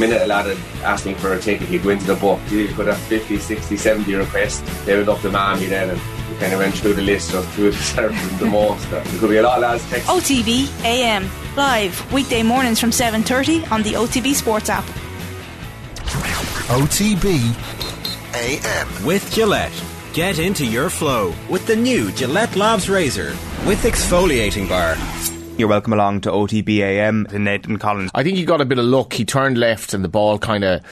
minute a lad had asked me for a ticket, he'd go into the book. You could have 50, 60, 70 requests. They would love the man then and we kind of went through the list of who deserved the most. There could be a lot of lads text. OTB AM live weekday mornings from 7:30 on the OTB Sports app. OTB AM with Gillette. Get into your flow with the new Gillette Labs Razor with exfoliating bar. You're welcome along to OTBAM to Nathan Collins. I think he got a bit of luck. He turned left and the ball kind of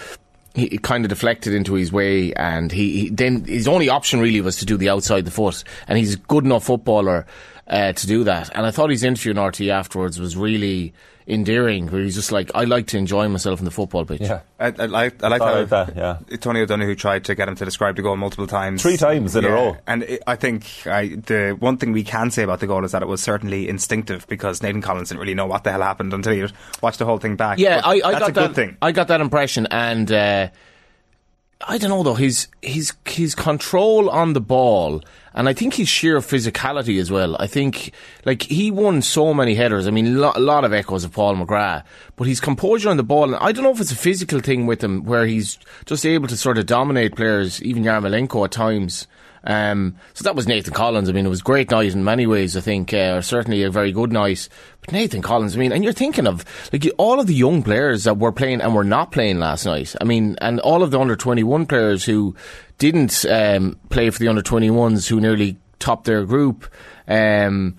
he kind of deflected into his way, and he, he, then his only option really was to do the outside the foot, and he's a good enough footballer uh, to do that. And I thought his interview in RTÉ afterwards was really endearing, where he's just like, I like to enjoy myself in the football pitch. Yeah, I, I like I like how that, yeah. Tony O'Donoghue tried to get him to describe the goal multiple times, three times in yeah. a row. And it, I think I, the one thing we can say about the goal is that it was certainly instinctive because Nathan Collins didn't really know what the hell happened until he watched the whole thing back. Yeah, I, I that's got a that, good thing. I got that impression, and. Uh, I don't know though. His his his control on the ball, and I think his sheer physicality as well. I think like he won so many headers. I mean, lo- a lot of echoes of Paul McGrath, but his composure on the ball. And I don't know if it's a physical thing with him, where he's just able to sort of dominate players, even Yarmolenko at times. Um, so that was Nathan Collins. I mean, it was a great night in many ways. I think, uh, certainly a very good night. But Nathan Collins, I mean, and you're thinking of like all of the young players that were playing and were not playing last night. I mean, and all of the under 21 players who didn't um, play for the under 21s who nearly topped their group. Um,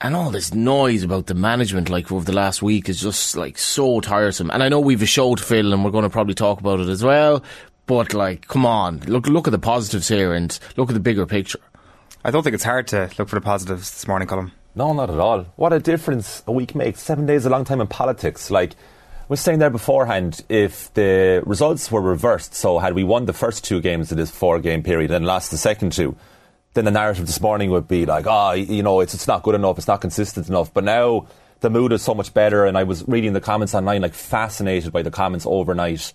and all this noise about the management, like over the last week, is just like so tiresome. And I know we've a show to fill, and we're going to probably talk about it as well. But like, come on, look look at the positives here and look at the bigger picture. I don't think it's hard to look for the positives this morning, Colin. No, not at all. What a difference a week makes. Seven days a long time in politics. Like, I was saying there beforehand, if the results were reversed, so had we won the first two games of this four game period and lost the second two, then the narrative this morning would be like, oh, you know, it's, it's not good enough, it's not consistent enough. But now the mood is so much better, and I was reading the comments online, like fascinated by the comments overnight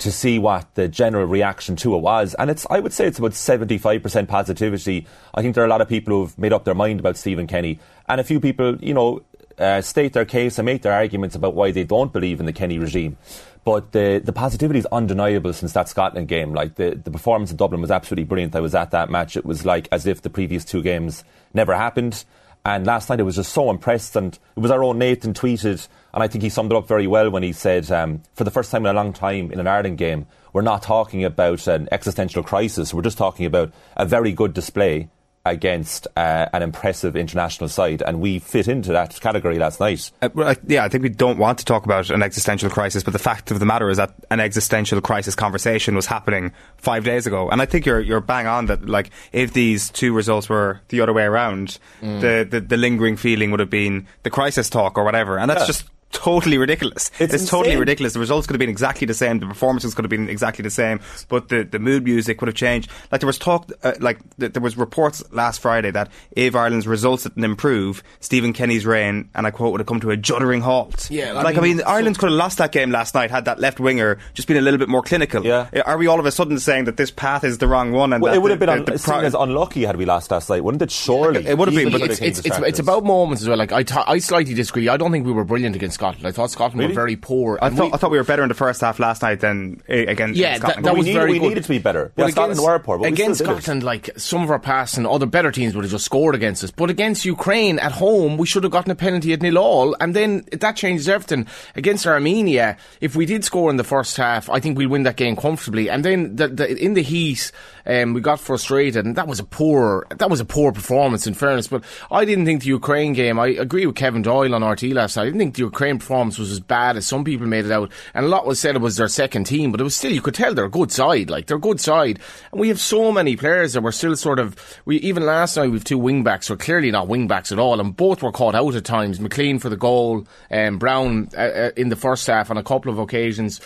to see what the general reaction to it was. And it's, I would say it's about 75% positivity. I think there are a lot of people who've made up their mind about Stephen Kenny. And a few people, you know, uh, state their case and make their arguments about why they don't believe in the Kenny regime. But the, the positivity is undeniable since that Scotland game. Like the, the performance in Dublin was absolutely brilliant. I was at that match. It was like as if the previous two games never happened. And last night I was just so impressed. And it was our own Nathan tweeted, and I think he summed it up very well when he said, um, for the first time in a long time in an Ireland game, we're not talking about an existential crisis. We're just talking about a very good display against uh, an impressive international side, and we fit into that category last night. Uh, well, yeah, I think we don't want to talk about an existential crisis, but the fact of the matter is that an existential crisis conversation was happening five days ago, and I think you're you're bang on that. Like, if these two results were the other way around, mm. the, the, the lingering feeling would have been the crisis talk or whatever, and that's yeah. just totally ridiculous. It's, it's totally ridiculous. The results could have been exactly the same. The performances could have been exactly the same, but the, the mood music would have changed. Like there was talk, uh, like th- there was reports last Friday that if Ireland's results didn't improve, Stephen Kenny's reign, and I quote, would have come to a juddering halt. Yeah, I like mean, I mean, so Ireland could have lost that game last night had that left winger just been a little bit more clinical. Yeah. Are we all of a sudden saying that this path is the wrong one? And well, it would have the, been the, un- the pro- as unlucky had we lost last night, wouldn't it? Surely, it would have been. But it's, it's, it's, it's, about moments as well. Like I, t- I slightly disagree. I don't think we were brilliant against Scotland. I thought Scotland really? were very poor. I thought, we, I thought we were better in the first half last night than uh, against yeah, Scotland. That, that was we, very we good. needed to be better. But yeah, against, Scotland were poor, but against Scotland, like some of our passing, other better teams would have just scored against us. But against Ukraine at home, we should have gotten a penalty at nil all, and then that changes everything. Against Armenia, if we did score in the first half, I think we'll win that game comfortably. And then the, the, in the heat, um, we got frustrated, and that was a poor that was a poor performance. In fairness, but I didn't think the Ukraine game. I agree with Kevin Doyle on RTÉ last night. I didn't think the Ukraine performance was as bad as some people made it out, and a lot was said it was their second team, but it was still you could tell they're a good side. Like they're a good side, and we have so many players that were still sort of. We even last night we've two wing backs who are clearly not wing backs at all, and both were caught out at times. McLean for the goal, and um, Brown uh, uh, in the first half on a couple of occasions.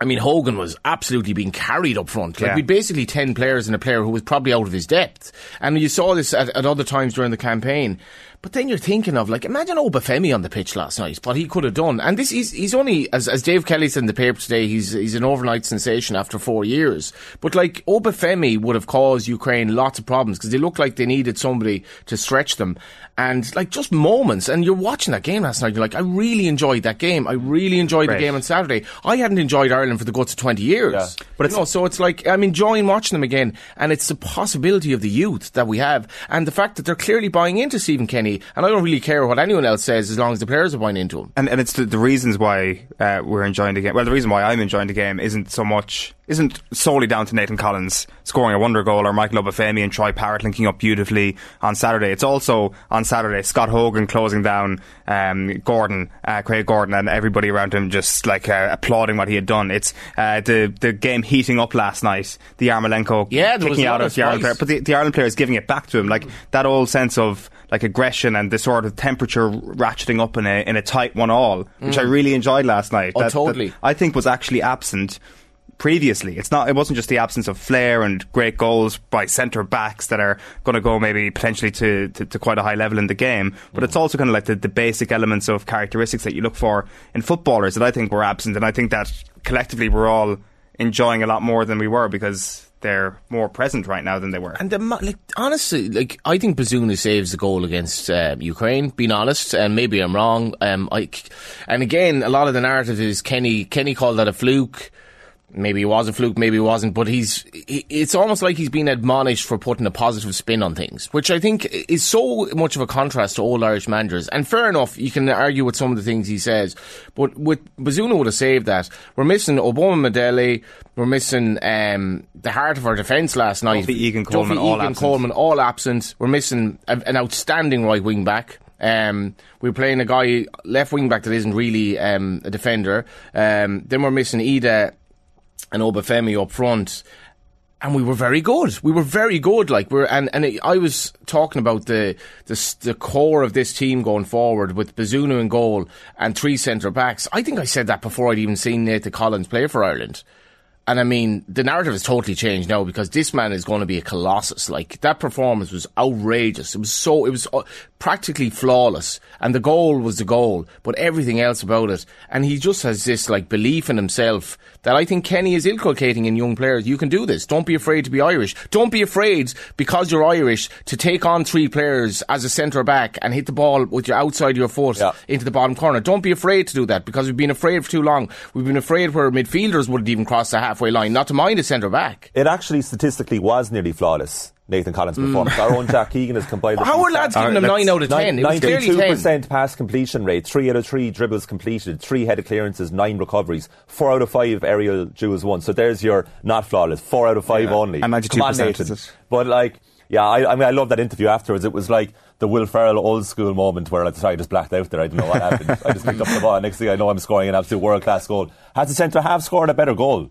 I mean, Hogan was absolutely being carried up front. Like, Yeah. we basically 10 players and a player who was probably out of his depth. And you saw this at, at other times during the campaign. But then you're thinking of like, imagine Obafemi on the pitch last night, what he could have done. And this he's he's only as as Dave Kelly said in the paper today, he's he's an overnight sensation after four years. But like Obafemi would have caused Ukraine lots of problems because they looked like they needed somebody to stretch them. And like just moments, and you're watching that game last night. You're like, I really enjoyed that game. I really enjoyed Great. the game on Saturday. I hadn't enjoyed Ireland for the guts of 20 years. Yeah. But it's, you know, so it's like, I'm enjoying watching them again. And it's the possibility of the youth that we have. And the fact that they're clearly buying into Stephen Kenny. And I don't really care what anyone else says as long as the players are buying into him. And, and it's the, the reasons why uh, we're enjoying the game. Well, the reason why I'm enjoying the game isn't so much isn't solely down to Nathan Collins scoring a wonder goal or Michael Obafemi and Troy Parrott linking up beautifully on Saturday. It's also on Saturday Scott Hogan closing down um, Gordon, uh, Craig Gordon, and everybody around him just like uh, applauding what he had done. It's uh, the the game heating up last night. The Yarmolenko Yeah, kicking out of the Ireland player, but the, the Ireland player is giving it back to him. Like that old sense of like aggression and the sort of temperature ratcheting up in a in a tight one all, which I really enjoyed last night. Oh, That- that totally. I think was actually absent previously. It's not. It wasn't just the absence of flair and great goals by centre backs that are going to go maybe potentially to, to, to quite a high level in the game, but it's also kind of like the, the basic elements of characteristics that you look for in footballers that I think were absent, and I think that collectively we're all enjoying a lot more than we were because they're more present right now than they were. And the, like honestly, like I think Bazunu saves the goal against um, Ukraine. Being honest, and maybe I'm wrong. Um, I, and again, a lot of the narrative is Kenny. Kenny called that a fluke. Maybe it was a fluke, maybe it wasn't. But he's. It's almost like he's been admonished for putting a positive spin on things, which I think is so much of a contrast to all Irish managers. And fair enough, you can argue with some of the things he says, but with Bazunu would have saved that. We're missing Omobamidele. We're missing um, the heart of our defence last night. Duffy, Egan, Coleman, Duffy, all Egan, absent. Coleman, all absent. We're missing a, an outstanding right wing back. Um, we're playing a guy left wing back that isn't really um, a defender. Um, then we're missing Idah and Obafemi up front. And we were very good. We were very good. Like we're and and it, I was talking about the, the the core of this team going forward with Bazunu in goal and three centre backs. I think I said that before I'd even seen Nathan Collins play for Ireland. And I mean, the narrative has totally changed now because this man is going to be a colossus. Like that performance was outrageous. It was so, it was uh, practically flawless, and the goal was the goal, but everything else about it. And he just has this like belief in himself that I think Kenny is inculcating in young players. You can do this. Don't be afraid to be Irish. Don't be afraid because you're Irish to take on three players as a centre back and hit the ball with your outside of your foot Yeah. into the bottom corner. Don't be afraid to do that because we've been afraid for too long. We've been afraid where midfielders wouldn't even cross the halfway line, not to mind a centre back. It actually statistically was nearly flawless. Nathan Collins' mm. performance. Our own Jack Keegan has compiled. How are lads giving him 9 out of 10? It was clearly 10. percent pass completion rate, three out of three dribbles completed, three headed clearances, nine recoveries, four out of five aerial duels won. So there's your not flawless, four out of five only. And 92% Come on, is Nathan. it? But like, yeah, I, I mean, I love that interview afterwards. It was like the Will Ferrell old school moment where I sorry, I just blacked out there. I don't know what happened. I just picked up the ball. Next thing I know, I'm scoring an absolute world class goal. Has the centre half scored a better goal?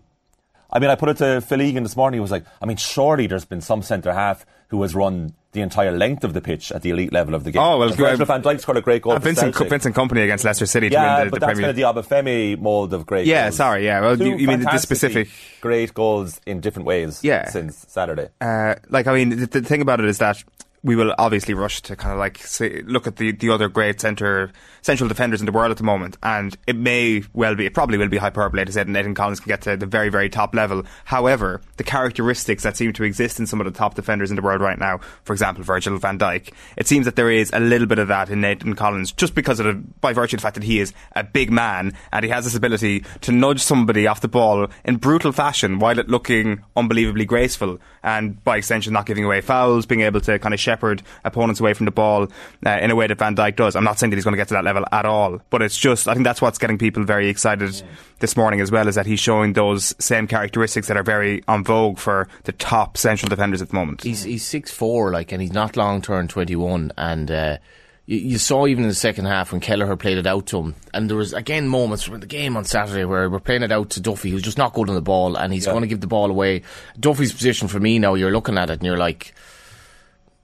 I mean, I put it to Phil Egan this morning. He was like, I mean, surely there's been some centre half who has run the entire length of the pitch at the elite level of the game. Oh, well, Virgil van Dijk scored a great goal. Uh, Vincent. Vincent Kompany against Leicester City to Yeah, win the, but the that's Premier kind of the Obafemi mould of great. Yeah, goals. sorry, yeah. Well, Two you- you mean the specific- great goals in different ways? Yeah. since Saturday. Uh, like, I mean, the, the thing about it is that we will obviously rush to kind of like say, look at the, the other great centre central defenders in the world at the moment, and it may well be, it probably will be hyperbole to say that Nathan Collins can get to the very, very top level. However, the characteristics that seem to exist in some of the top defenders in the world right now, for example, Virgil van Dijk, it seems that there is a little bit of that in Nathan Collins, just because of the, by virtue of the fact that he is a big man and he has this ability to nudge somebody off the ball in brutal fashion while it looking unbelievably graceful, and by extension, not giving away fouls, being able to kind of shepherd opponents away from the ball uh, in a way that Van Dijk does. I'm not saying that he's going to get to that level at all, but it's just I think that's what's getting people very excited this morning as well, is that he's showing those same characteristics that are very on vogue for the top central defenders at the moment. He's he's six four, like, and he's not long turned twenty one. And uh, you, you saw even in the second half when Kelleher played it out to him, and there was again moments from the game on Saturday where we're playing it out to Duffy, who's just not good on the ball, and he's going to give the ball away. Duffy's position for me now, you're looking at it and you're like.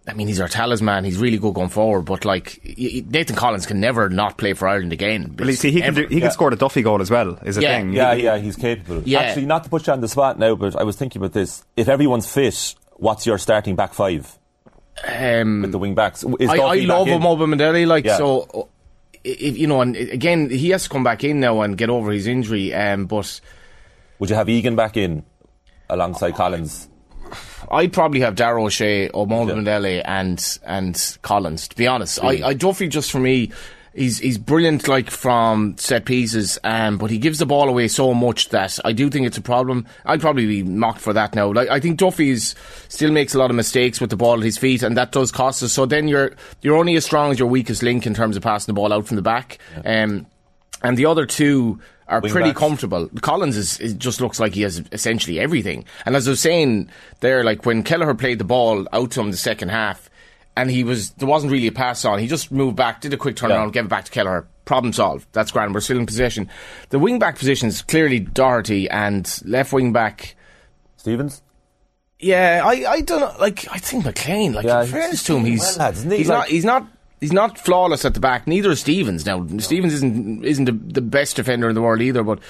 I mean, he's our talisman. He's really good going forward, but like y- y- Nathan Collins can never not play for Ireland again. Well, see, he can do, he can score the Duffy goal as well. Is a Yeah, thing. Yeah, He- yeah, he's capable. Yeah. Actually, not to put you on the spot now, but I was thinking about this. If everyone's fit, what's your starting back five? Um, with the wing backs. Is I, I Duffy back love in? Moba like Yeah. so. If, you know, and again, he has to come back in now and get over his injury. Um, but Would you have Egan back in alongside Collins? I'd probably have Dara O'Shea or Mo Yeah. And and Collins. To be honest, I, I Duffy just for me, he's he's brilliant like from set pieces, um, but he gives the ball away so much that I do think it's a problem. I'd probably be mocked for that now. Like I think Duffy's still makes a lot of mistakes with the ball at his feet, and that does cost us. So then you're you're only as strong as your weakest link in terms of passing the ball out from the back. Um, and the other two are Wing pretty backs. comfortable. Collins is, is just looks like he has essentially everything. And as I was saying there, like when Kelleher played the ball out to him the second half, and he was there wasn't really a pass on. He just moved back, did a quick turnaround, Yeah. gave it back to Kelleher. Problem solved. That's grand. We're still in possession. The wing back positions clearly Doherty and left wing back. Stevens? Yeah, I, I don't know. Like I think McLean. Like Yeah, in he's fairness to him, he's well, lads, he? he's Like- not he's not he's not flawless at the back. Neither is Stevens. Now Stevens isn't isn't the, the best defender in the world either. But,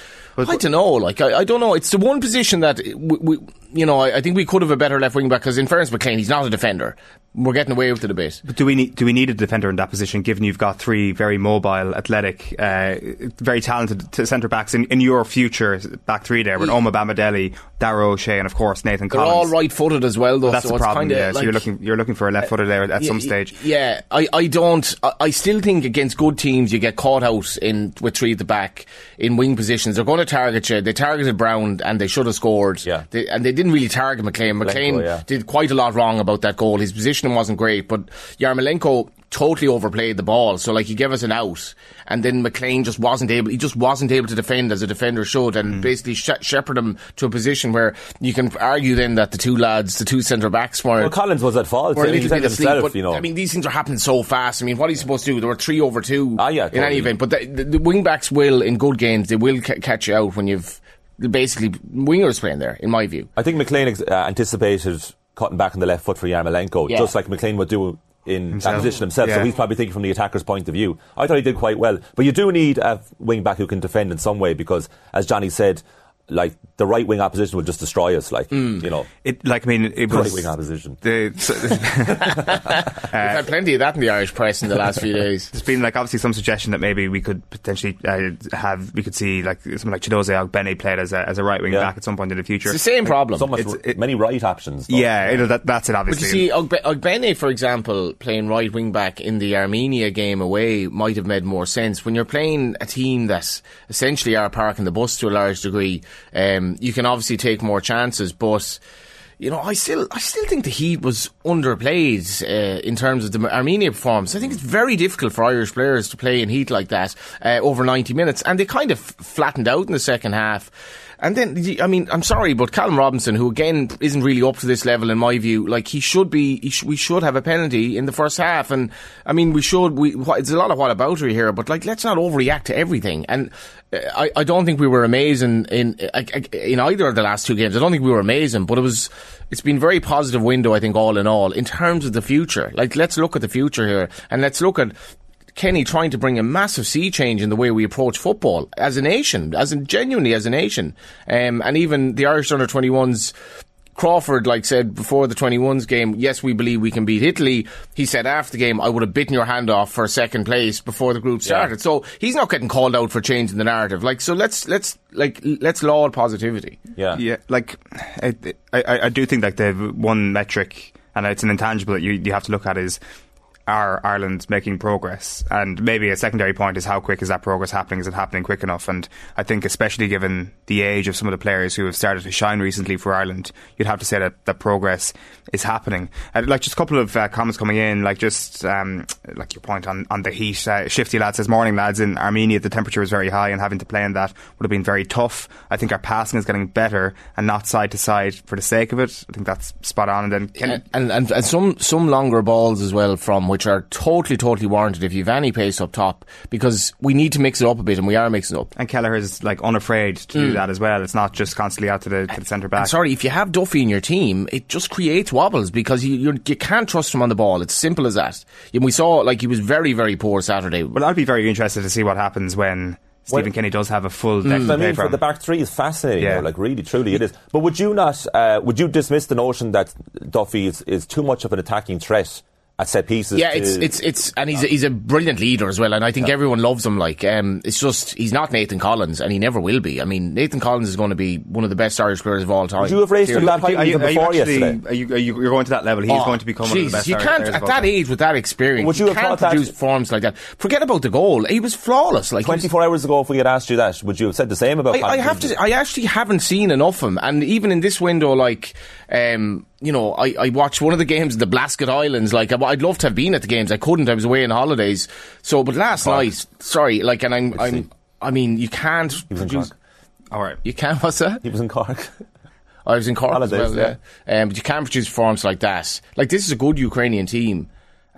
I don't know. Like I, I don't know. It's the one position that we, we you know I, I think we could have a better left wing back because in fairness McLean he's not a defender. We're getting away with it a bit. But do we need do we need a defender in that position? Given you've got three very mobile, athletic, uh, very talented centre backs in, in your future back three there with Oma Bamadelli, Dara O'Shea, and of course Nathan They're Collins. all right footed as well though. That's so the problem. Yeah, so you're looking you're looking for a left footer there at some stage. Yeah, I, I don't. I, I still think against good teams you get caught out in with three at the back in wing positions. They're going to target you. They targeted Brown and they should have scored. Yeah. They, and they didn't really target McLean. McLean yeah. did quite a lot wrong about that goal. His positioning wasn't great, but Yarmolenko totally overplayed the ball. So like he gave us an out, and then McLean just wasn't able. He just wasn't able to defend as a defender should, and Hmm. basically sh- shepherd him to a position where you can argue then that the two lads, the two centre backs, were Well, Collins was at fault. I little he bit asleep. himself, but, you know. I mean, these things are happening so fast. I mean, what are you supposed to do? There were three over two Ah, yeah, in any event. But the, the, the wing backs will, in good games, they will ca- catch you out when you've basically wingers playing there, in my view. I think McLean ex- uh, anticipated cutting back on the left foot for Yarmolenko, Yeah. just like McLean would do in Himself. that position himself. So he's probably thinking from the attacker's point of view. I thought he did quite well. But you do need a wing back who can defend in some way because, as Johnny said, like the right wing opposition will just destroy us. Like Hmm. you know, It like I mean it right wing opposition. the, so- We've had plenty of that in the Irish press in the last few days. There's been like obviously some suggestion that maybe we could potentially uh, have we could see like someone like Chiedozie Ogbene played as a, as a right wing Yeah. back at some point in the future. It's the same problem. So much, It's- it- many right options. though. yeah, it, that, that's it. Obviously, But you see, Ogbe- Ogbene, for example, playing right wing back in the Armenia game away might have made more sense. When you're playing a team that essentially are parking the bus to a large degree, um, you can obviously take more chances, but. You know, I still, I still think the Heat was underplayed uh, in terms of the Armenia performance. I think it's very difficult for Irish players to play in Heat like that uh, over 90 minutes, and they kind of flattened out in the second half. And then, I mean, I'm sorry, but Callum Robinson, who again isn't really up to this level in my view, like he should be, he sh- we should have a penalty in the first half. And I mean, we should, we, it's a lot of what about here, but like, let's not overreact to everything. And uh, I, I don't think we were amazing in, in either of the last two games. I don't think we were amazing, but it was, it's been very positive window, I think, all in all, in terms of the future. Like, let's look at the future here and let's look at, Kenny trying to bring a massive sea change in the way we approach football as a nation, as in genuinely as a nation, um, and even the Irish under 21s. Crawford, like said before the 21s game, yes, we believe we can beat Italy. He said after the game, I would have bitten your hand off for second place before the group started. So he's not getting called out for changing the narrative. Like, so let's let's like let's laud positivity. Yeah. Yeah, like I, I, I do think like the one metric, and it's an intangible that you, you have to look at is are Ireland making progress? And maybe a secondary point is how quick is that progress happening? Is it happening quick enough? And I think especially given the age of some of the players who have started to shine recently for Ireland, you'd have to say that, that progress is happening. Like just a couple of uh, comments coming in, like just um, like your point on, on the heat. Uh, Shifty lad says, morning lads, in Armenia the temperature was very high and having to play in that would have been very tough. I think our passing is getting better and not side to side for the sake of it. I think that's spot on. And then and, and, and, and some, some longer balls as well from which are totally, totally warranted if you've any pace up top because we need to mix it up a bit and we are mixing up. And Kelleher is like unafraid to do that as well. It's not just constantly out to the, to the centre back. And sorry, if you have Duffy in your team, it just creates wobbles because you you're, you can't trust him on the ball. It's simple as that. And we saw like he was very very poor Saturday. Well, I'd be very interested to see what happens when Stephen Well- Kenny does have a full deck I to play mean, for from. the back three is fascinating. Yeah. though, like really, truly, it is. But would you not? Uh, would you dismiss the notion that Duffy is, is too much of an attacking threat at set pieces? Yeah, to- it's it's it's and he's a, he's a brilliant leader as well, and I think everyone loves him. Like, um, it's just he's not Nathan Collins, and he never will be. I mean, Nathan Collins is going to be one of the best Irish players of all time. Would you have raised him Clearly. that high are you, even are you before actually, yesterday? are you, are you, you're going to that level. He's Oh, going to become one of the best You can't players at that age with that experience. Would you have can't thought that- produce forms like that. Forget about the goal. He was flawless. Like 24 hours ago, if we had asked you that, would you have said the same about? I, I have to. I actually haven't seen enough of him, and even in this window, like, um, you know, I, I watched one of the games in the Blasket Islands. Like, I- I'd love to have been at the games. I couldn't. I was away on holidays. So, but last night, sorry, like, and I'm, I'm, I mean, you can't produce. All right. You can't. What's that? He was in Cork. I was in Cork as Holidays, well. Yeah. Um, but you can't produce forms like that. Like, this is a good Ukrainian team,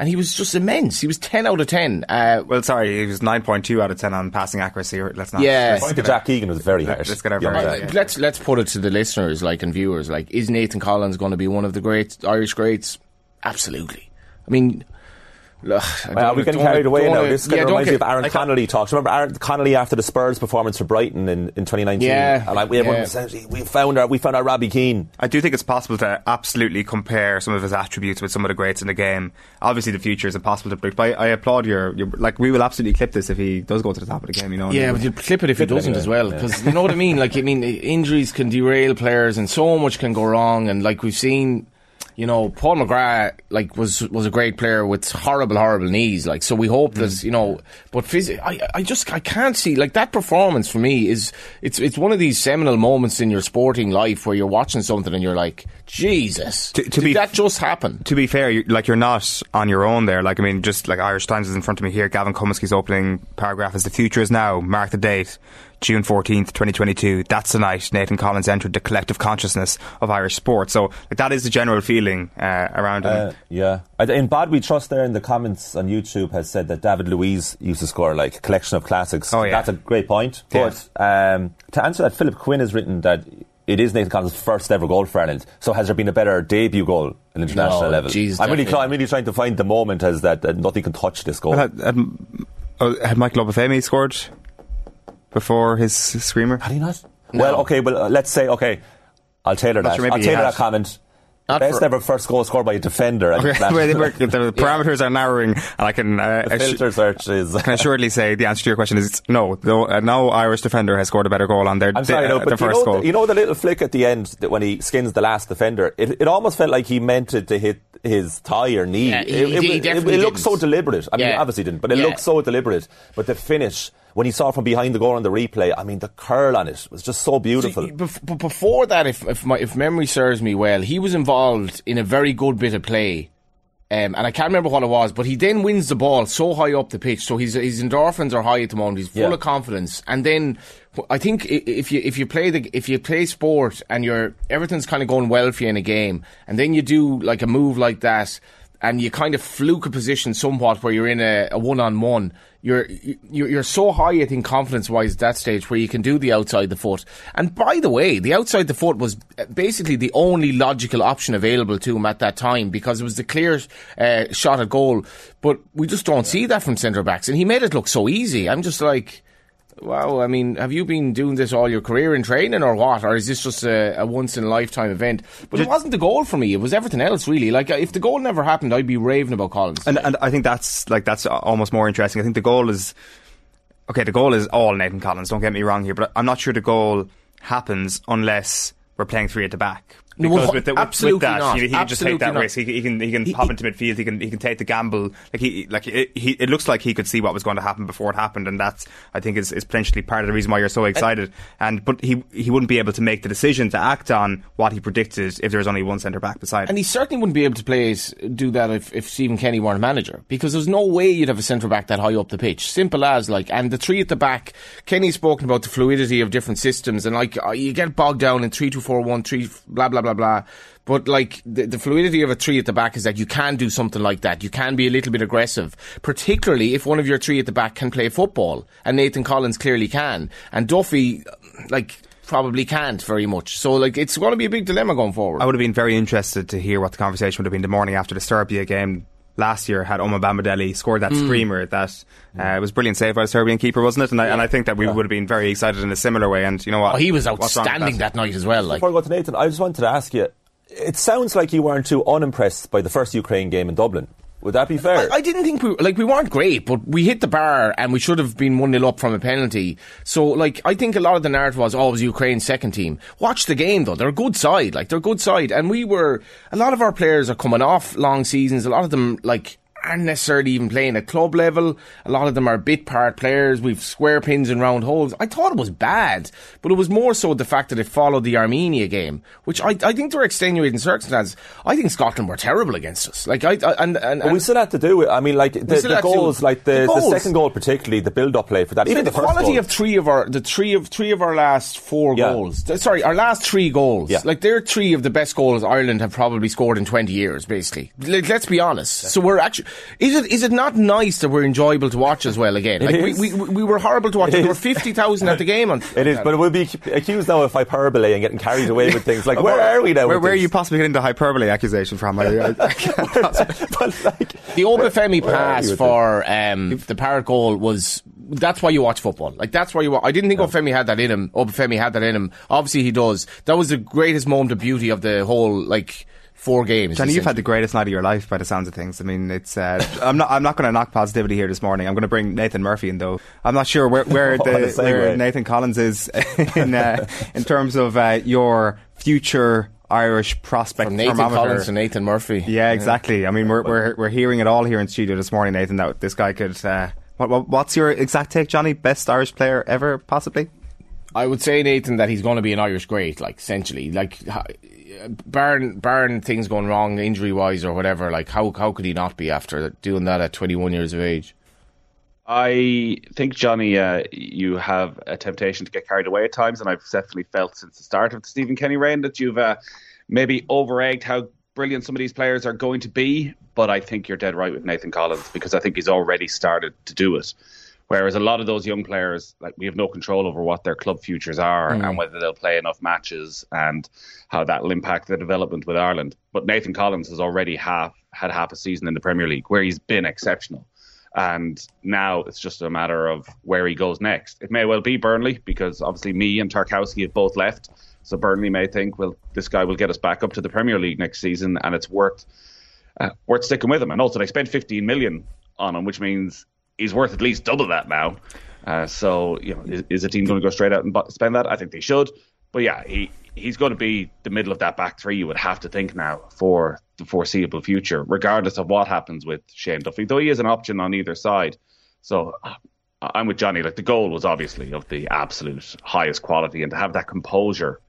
and he was just immense. He was ten out of ten. Uh, Well, sorry, he was 9.2 out of 10 on passing accuracy. Let's not. Yeah. let's get Jack Egan was very harsh. let's get our Yeah, very- yeah. yeah. Let's let's put it to the listeners, like and viewers, like is Nathan Collins going to be one of the great Irish greats? Absolutely. I mean, ugh, I Well, don't- we're getting don't carried away now. This kind yeah, of don't reminds me of Aaron I Connolly talks. Remember Aaron Connolly after the Spurs performance for Brighton in, in 2019? Yeah, And like, we, yeah. was we found our we found our Robbie Keane. I do think it's possible to absolutely compare some of his attributes with some of the greats in the game. Obviously, the future is impossible to predict. But I, I applaud your, your like. We will absolutely clip this if he does go to the top of the game. You know. Yeah, but you clip it if he Clip it doesn't anyway, as well, yeah. because you know what I mean. Like, I mean, injuries can derail players, and so much can go wrong. And like we've seen, you know, Paul McGrath like was was a great player with horrible, horrible knees. Like, so we hope Mm. that you know, but phys- I I just I can't see like that performance for me is it's it's one of these seminal moments in your sporting life where you're watching something and you're like, Jesus, To- to did be- that just happen? to be fair, you, like you're not on your own there. Like I mean, just like Irish Times is in front of me here. Gavin Cummiskey's opening paragraph is: "The future is now. Mark the date, June fourteenth, twenty twenty two. That's the night Nathan Collins entered the collective consciousness of Irish sport." So like, that is the general feeling uh, around him. Uh, yeah. I- In Bad We Trust there in the comments on YouTube has said that David Luiz used to score like a collection of classics. Oh, yeah. That's a great point. Yeah. But um, to answer that, Philip Quinn has written that it is Nathan Collins' first ever goal for Ireland. So has there been a better debut goal at international No, level? jeez, I'm, really, definitely. I'm really trying to find the moment as that, that nothing can touch this goal. Well, had, had, oh, had Michael Obafemi scored before his screamer? Had he not? Well, okay, well, uh, let's say, okay, I'll tailor that. sure, I'll tailor that comment. Not Best for- ever first goal scored by a defender. Okay, international well, they level. were- the parameters are narrowing, and I can uh, the assu- filter search is. can assuredly say the answer to your question is no. No, uh, no Irish defender has scored a better goal on their, I'm sorry, the, no, uh, but their you know, goal. the, you know the little flick at the end that when he skins the last defender. It, it almost felt like he meant it to hit his thigh or knee. Yeah, he- it, he it, it, it looked didn't. so deliberate. I mean, Yeah. obviously didn't, but it Yeah. looked so deliberate. But the finish when he saw from behind the goal on the replay, I mean, the curl on it was just so beautiful. See, But before that, if if, my, if memory serves me well, he was involved in a very good bit of play. Um, and I can't remember what it was, but he then wins the ball so high up the pitch, so his his endorphins are high at the moment. He's full Yeah. of confidence, and then I think if you if you play the if you play sport and you're everything's kind of going well for you in a game, and then you do like a move like that, and you kind of fluke a position somewhat where you're in a, a one-on-one. You're you're you're so high, I think, confidence-wise at that stage where you can do the outside the foot. And by the way, the outside the foot was basically the only logical option available to him at that time because it was the clear uh, shot at goal. But we just don't see that from centre backs, and he made it look so easy. I'm just like. Wow, I mean, have you been doing this all your career in training or what? Or is this just a, a once in a lifetime event? But it wasn't the goal for me, it was everything else, really. Like, uh, if the goal never happened, I'd be raving about Collins. And and I think that's like that's almost more interesting. I think the goal is okay. The goal is all Nathan Collins. Don't get me wrong here, but I'm not sure the goal happens unless we're playing three at the back. Because well, with, the, with, absolutely with that, not. he, he can just take that not. risk. He, he can he can He- pop into midfield. He can he can take the gamble. Like he like it, he, it looks like he could see what was going to happen before it happened, and that's I think is, is potentially part of the reason why you're so excited. And but he he wouldn't be able to make the decision to act on what he predicted if there was only one centre back beside. him. And he certainly wouldn't be able to play do that if, if Stephen Kenny weren't manager because there's no way you'd have a centre back that high up the pitch. Simple as like, and the three at the back. Kenny's spoken about the fluidity of different systems and like uh, you get bogged down in three two four one three blah blah blah blah. blah. But like the, the fluidity of a three at the back is that you can do something like that. You can be a little bit aggressive, particularly if one of your three at the back can play football, and Nathan Collins clearly can, and Duffy, like. Probably can't very much. So, like, it's going to be a big dilemma going forward. I would have been very interested to hear what the conversation would have been the morning after the Serbia game. Last year had Omobamidele scored that screamer that uh, was brilliant save by the Serbian keeper, wasn't it? And I, and I think that we would have been very excited in a similar way. And you know what? Oh, he was What's wrong with outstanding that? night as well. Like, Before I go to Nathan, I just wanted to ask you. It sounds like you weren't too unimpressed by the first Ukraine game in Dublin. Would that be fair? I, I didn't think we like we weren't great, but we hit the bar and we should have been one 0 up from a penalty. So like I think a lot of the narrative was oh it was Ukraine's second team. Watch the game though; they're a good side. Like they're a good side, and we were a lot of our players are coming off long seasons. A lot of them like aren't necessarily even playing at club level. A lot of them are bit part players. We've square pins and round holes. I thought it was bad, but it was more so the fact that it followed the Armenia game, which I, I think there were extenuating circumstances. I think Scotland were terrible against us. Like I, I and, and, But we still had to do it. I mean, like the, the goals, like the, The the, second goal, particularly the build-up play for that. Even the, the, quality goal. of three of our the three of three of our last four Yeah. goals. Sorry, our last three goals. Yeah. Like they're three of the best goals Ireland have probably scored in twenty years. Basically, like, let's be honest. So we're actually is it is it not nice that we're enjoyable to watch as well again? Like we, we we were horrible to watch. It There were fifty thousand at the game. On It is, but it will be accused now of hyperbole and getting carried away with things. Like, where are we now? Where, where are you possibly getting the hyperbole accusation from? I, I, I can't but like, the Obafemi where pass for um, the Parrott goal was. That's why you watch football. Like that's why you. Wa- I didn't think Obafemi had that in him. Obafemi had that in him. Obviously he does. That was the greatest moment of beauty of the whole like four games. Johnny, you've had the greatest night of your life by the sounds of things. I mean, it's. Uh, I'm not. I'm not going to knock positivity here this morning. I'm going to bring Nathan Murphy in, though. I'm not sure where where, the, where Nathan Collins is in uh, in terms of uh, your future Irish prospect From Nathan thermometer. Collins to Nathan Murphy. Yeah, exactly. I mean, we're we're we're hearing it all here in studio this morning, Nathan. That this guy could. Uh, what, what what's your exact take, Johnny? Best Irish player ever, possibly? I would say Nathan that he's going to be an Irish great, like essentially, like barring barring things going wrong injury wise or whatever. Like how how could he not be after doing that at 21 years of age? I think, Johnny, uh, you have a temptation to get carried away at times, and I've definitely felt since the start of the Stephen Kenny reign that you've uh, maybe over-egged how brilliant some of these players are going to be. But I think you're dead right with Nathan Collins because I think he's already started to do it. Whereas a lot of those young players, like we have no control over what their club futures are and whether they'll play enough matches and how that will impact their development with Ireland. But Nathan Collins has already half had half a season in the Premier League where he's been exceptional. And now it's just a matter of where he goes next. It may well be Burnley because obviously Mee and Tarkowski have both left. So Burnley may think, well, this guy will get us back up to the Premier League next season, and it's worth uh, worth sticking with him. And also, they spent 15 million on him, which means he's worth at least double that now. Uh, so, you know, is, is a team going to go straight out and spend that? I think they should. But yeah, he he's going to be the middle of that back three. You would have to think now for the foreseeable future, regardless of what happens with Shane Duffy, though he is an option on either side. So. I'm with Johnny. Like the goal was obviously of the absolute highest quality, and to have that composure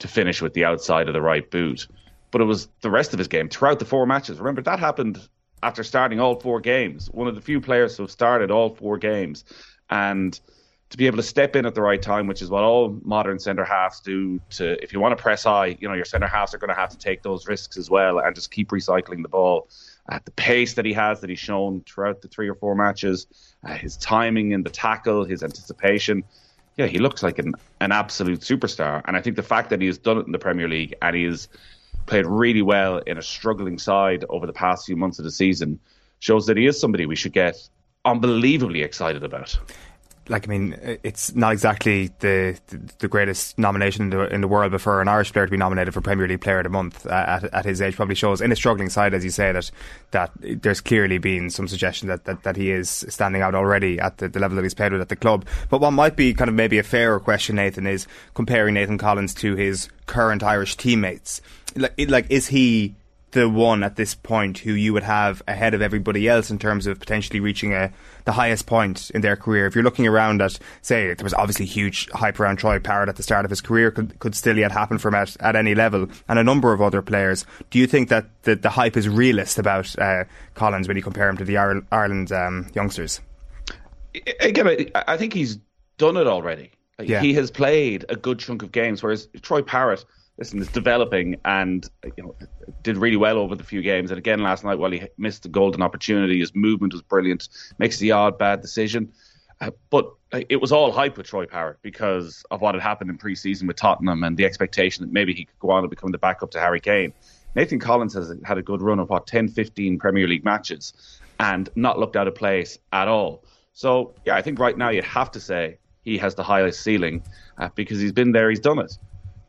to finish with the outside of the right boot. But it was the rest of his game throughout the four matches. Remember, that happened after starting all four games. One of the few players who have started all four games. And to be able to step in at the right time, which is what all modern centre halves do. To if you want to press high, you know your centre halves are going to have to take those risks as well and just keep recycling the ball at the pace that he has, that he's shown throughout the three or four matches, uh, his timing in the tackle, his anticipation. Yeah, he looks like an, an absolute superstar. And I think the fact that he has done it in the Premier League and he has played really well in a struggling side over the past few months of the season shows that he is somebody we should get unbelievably excited about. like I mean, it's not exactly the the, greatest nomination in the, in the world, but for an Irish player to be nominated for Premier League Player of the Month uh, at, at his age probably shows in a struggling side, as you say, that that there's clearly been some suggestion that, that, that he is standing out already at the, the level that he's played with at the club. But what might be kind of maybe a fairer question, Nathan, is comparing Nathan Collins to his current Irish teammates. Like, like is he the one at this point who you would have ahead of everybody else in terms of potentially reaching a the highest point in their career. If you're looking around at, say, there was obviously huge hype around Troy Parrott at the start of his career, could, could still yet happen from at, at any level, and a number of other players. Do you think that the, the hype is realist about uh, Collins when you compare him to the Ireland, Ireland um, youngsters? Again, I- I think he's done it already. Yeah. He has played a good chunk of games, whereas Troy Parrott, listen, is developing and you know did really well over the few games. And again last night, while he missed the golden opportunity, his movement was brilliant. Makes the odd bad decision, uh, but it was all hype with Troy Parrott because of what had happened in pre-season with Tottenham and the expectation that maybe he could go on and become the backup to Harry Kane. Nathan Collins has had a good run of what 10, 15 Premier League matches and not looked out of place at all. So yeah, I think right now you'd have to say he has the highest ceiling uh, because he's been there, he's done it.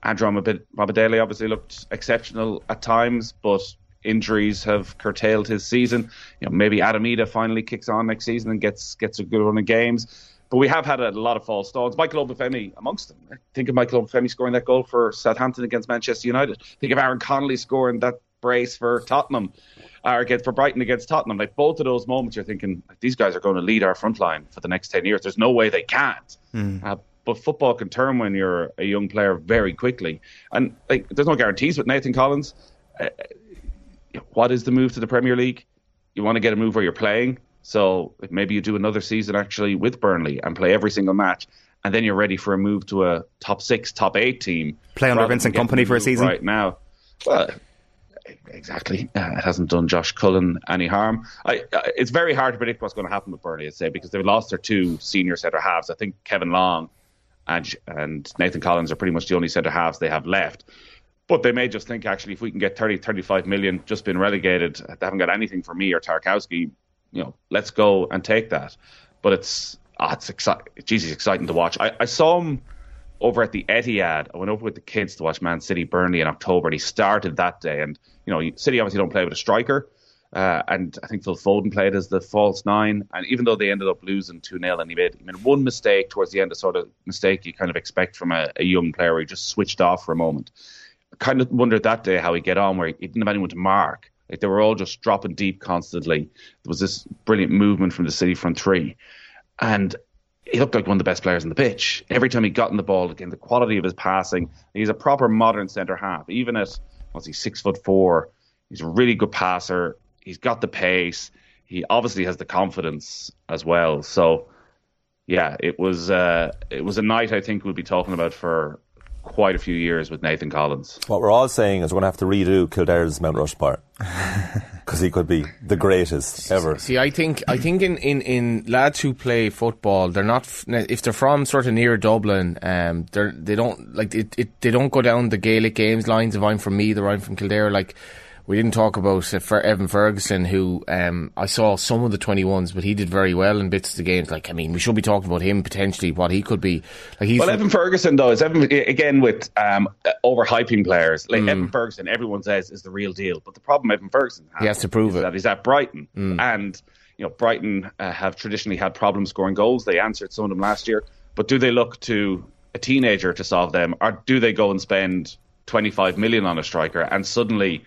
Andrew Omobamidele obviously looked exceptional at times, but injuries have curtailed his season. You know, maybe Adam Idah finally kicks on next season and gets gets a good run of games. But we have had a lot of false starts. Michael Obafemi amongst them. Think of Michael Obafemi scoring that goal for Southampton against Manchester United. Think of Aaron Connolly scoring that brace for Tottenham or against for Brighton against Tottenham. Like both of those moments, you're thinking these guys are going to lead our front line for the next ten years. There's no way they can't. Mm. Uh, but football can turn when you're a young player very quickly, and like there's no guarantees with Nathan Collins. Uh, what is the move to the Premier League? You want to get a move where you're playing. So maybe you do another season actually with Burnley and play every single match, and then you're ready for a move to a top six, top eight team. Play under Vincent Kompany for a season right now. Well, exactly. Uh, it hasn't done Josh Cullen any harm. I, uh, it's very hard to predict what's going to happen with Burnley, I'd say, because they've lost their two senior centre halves. I think Kevin Long and and Nathan Collins are pretty much the only centre halves they have left. But they may just think actually, if we can get 30, 35 million, just been relegated, they haven't got anything for Mee or Tarkowski. You know, let's go and take that. But it's oh, it's exciting. Jesus, exciting to watch. I, I saw him over at the Etihad. I went over with the kids to watch Man City Burnley in October, and he started that day. And you know, City obviously don't play with a striker. Uh, and I think Phil Foden played as the false nine. And even though they ended up losing 2 0, and he made, he made one mistake towards the end, a sort of mistake you kind of expect from a, a young player he just switched off for a moment I kind of wondered that day how he get on, where he didn't have anyone to mark. Like they were all just dropping deep constantly. There was this brilliant movement from the City front three, and he looked like one of the best players on the pitch. Every time he got in the ball, again, the quality of his passing. He's a proper modern centre half. Even at what's he six foot four, he's a really good passer. He's got the pace. He obviously has the confidence as well. So, yeah, it was uh, it was a night I think we'll be talking about for quite a few years with Nathan Collins. What we're all saying is we're going to have to redo Kildare's Mount Rushmore because he could be the greatest ever. See, I think I think in, in, in lads who play football, they're not if they're from sort of near Dublin, um, they're they don't like it, it, They don't go down the Gaelic games lines. If I'm from Meath or I'm from Kildare, like we didn't talk about Evan Ferguson, who um, I saw some of the 21s, but he did very well in bits of the games. Like, I mean, we should be talking about him potentially, what he could be. Like, he's well, Evan Ferguson, though, is Evan, again with um, overhyping players. Like, mm. Evan Ferguson, everyone says, is the real deal. But the problem Evan Ferguson has, he has to prove it. that he's at Brighton. Mm. And, you know, Brighton uh, have traditionally had problems scoring goals. They answered some of them last year. But do they look to a teenager to solve them, or do they go and spend 25 million on a striker and suddenly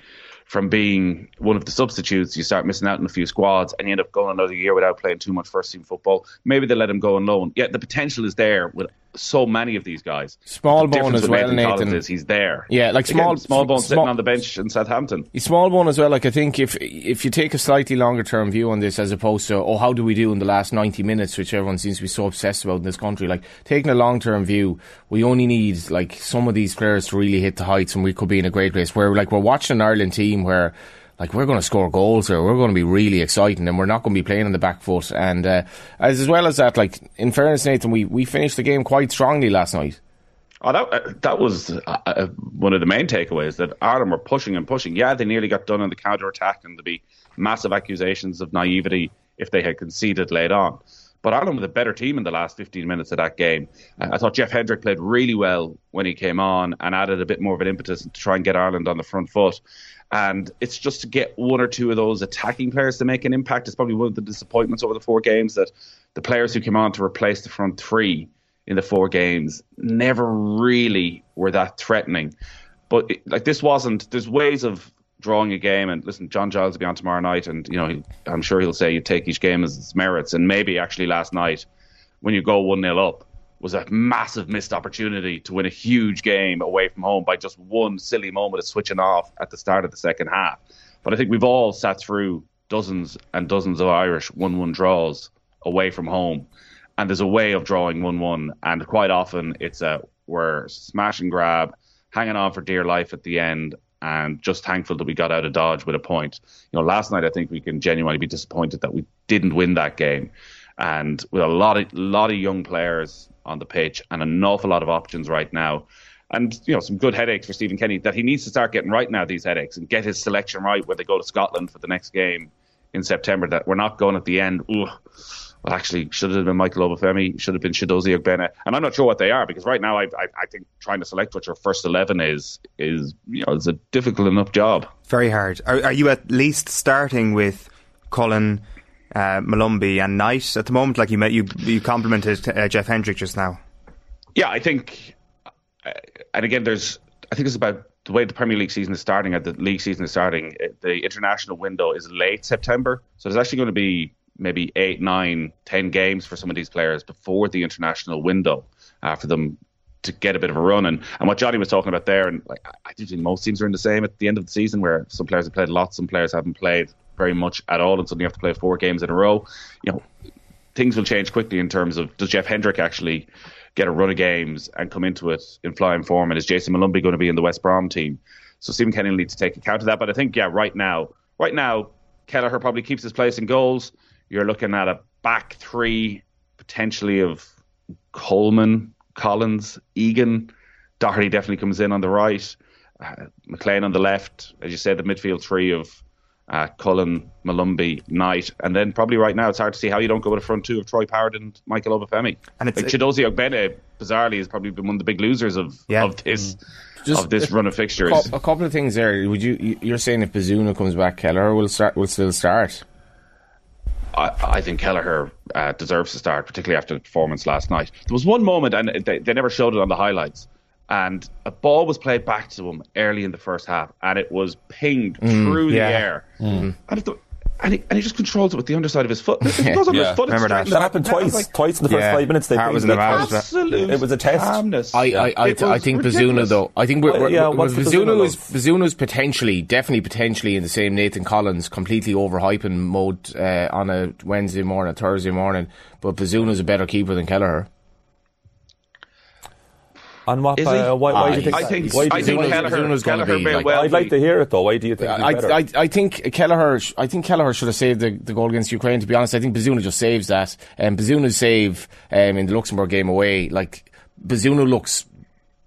from being one of the substitutes, you start missing out on a few squads and you end up going another year without playing too much first team football. Maybe they let him go on loan. Yeah, the potential is there with so many of these guys. Smallbone as well, Nathan. Is he's there. Yeah, like small Smallbone small, sitting on the bench in Southampton. Smallbone as well. Like I think if if you take a slightly longer term view on this, as opposed to oh how do we do in the last ninety minutes, which everyone seems to be so obsessed about in this country. Like taking a long term view, we only need like some of these players to really hit the heights, and we could be in a great place. Where like we're watching an Ireland team where like we're going to score goals or we're going to be really exciting and we're not going to be playing on the back foot. And uh, as, as well as that, like in fairness, Nathan, we, we finished the game quite strongly last night. Oh, that uh, that was uh, uh, one of the main takeaways that Ireland were pushing and pushing. Yeah, they nearly got done on the counter attack, and there'd be massive accusations of naivety if they had conceded late on. But Ireland was a better team in the last 15 minutes of that game. I thought Jeff Hendrick played really well when he came on and added a bit more of an impetus to try and get Ireland on the front foot. And it's just to get one or two of those attacking players to make an impact. It's probably one of the disappointments over the four games that the players who came on to replace the front three in the four games never really were that threatening. But it, like this wasn't. There's ways of drawing a game, and listen, John Giles will be on tomorrow night, and you know I'm sure he'll say you take each game as its merits, and maybe actually last night when you go one 0 up was a massive missed opportunity to win a huge game away from home by just one silly moment of switching off at the start of the second half. But I think we've all sat through dozens and dozens of Irish 1 1 draws away from home. And there's a way of drawing 1 1. And quite often it's a we're smash and grab, hanging on for dear life at the end, and just thankful that we got out of Dodge with a point. You know, last night I think we can genuinely be disappointed that we didn't win that game. And with a lot of lot of young players on the pitch and an awful lot of options right now. and you know some good headaches for Stephen Kenny that he needs to start getting right now these headaches and get his selection right where they go to Scotland for the next game in September. That we're not going at the end. Well, actually, should have been Michael Obafemi, should have been Chiedozie Ogbene, and I'm not sure what they are because right now I, I, I think trying to select what your first eleven is is you know it's a difficult enough job. Very hard. Are, are you at least starting with Cullen, uh, Molumby, and Knight at the moment? Like you met, you you complimented uh, Jeff Hendrick just now. Yeah, I think, uh, and again, there's I think it's about the way the Premier League season is starting. At the league season is starting, the international window is late September, so there's actually going to be maybe eight, nine, ten games for some of these players before the international window uh, for them to get a bit of a run. And, and what Johnny was talking about there, and like I do think most teams are in the same at the end of the season, where some players have played lots, some players haven't played very much at all, and suddenly you have to play four games in a row. You know, things will change quickly in terms of does Jeff Hendrick actually get a run of games and come into it in flying form, and is Jason Molumby going to be in the West Brom team? So Stephen Kenny will need to take account of that. But I think yeah, right now, right now, Kelleher probably keeps his place in goals. You're looking at a back three potentially of Coleman, Collins, Egan. Doherty definitely comes in on the right. Uh, McLean on the left. As you said, the midfield three of uh, Cullen, Molumby, Knight, and then probably right now it's hard to see how you don't go with a front two of Troy Parrott and Michael Obafemi. And it's like Chiedozie Ogbene, bizarrely, has probably been one of the big losers of yeah. of this. Just of this run of fixtures, a couple of things there. Would you? You're saying if Bazunu comes back, Kelleher will start. Will still start. I, I, think Kelleher uh, deserves to start, particularly after the performance last night. There was one moment, and they, they never showed it on the highlights, and a ball was played back to him early in the first half, and it was pinged mm, through yeah. the air. Mm. And the, and he, and he just controls it with the underside of his foot. It goes on yeah. his foot. Remember that? That happened twice. Like, twice in the first yeah. five minutes. They was in the absolute It was a test. Calmness. I, I, I, I think Bazunu though. I think we're, we're, yeah, we're, Bazunu is Bazunu's potentially, definitely potentially in the same Nathan Collins, completely overhyping mode uh, on a Wednesday morning, a Thursday morning. But Bazunu's a better keeper than Kelleher. On what? Is Uh, why, why do you think? I think, why do I you think Zuno's- Kelleher, gonna Kelleher be may like- well I'd like to hear it though. Why do you think? I. I, I think Kelleher. I think Kelleher should have saved the, the goal against Ukraine. To be honest, I think Bazunu just saves that. And um, Bazunu's save um, in the Luxembourg game away, like Bazunu looks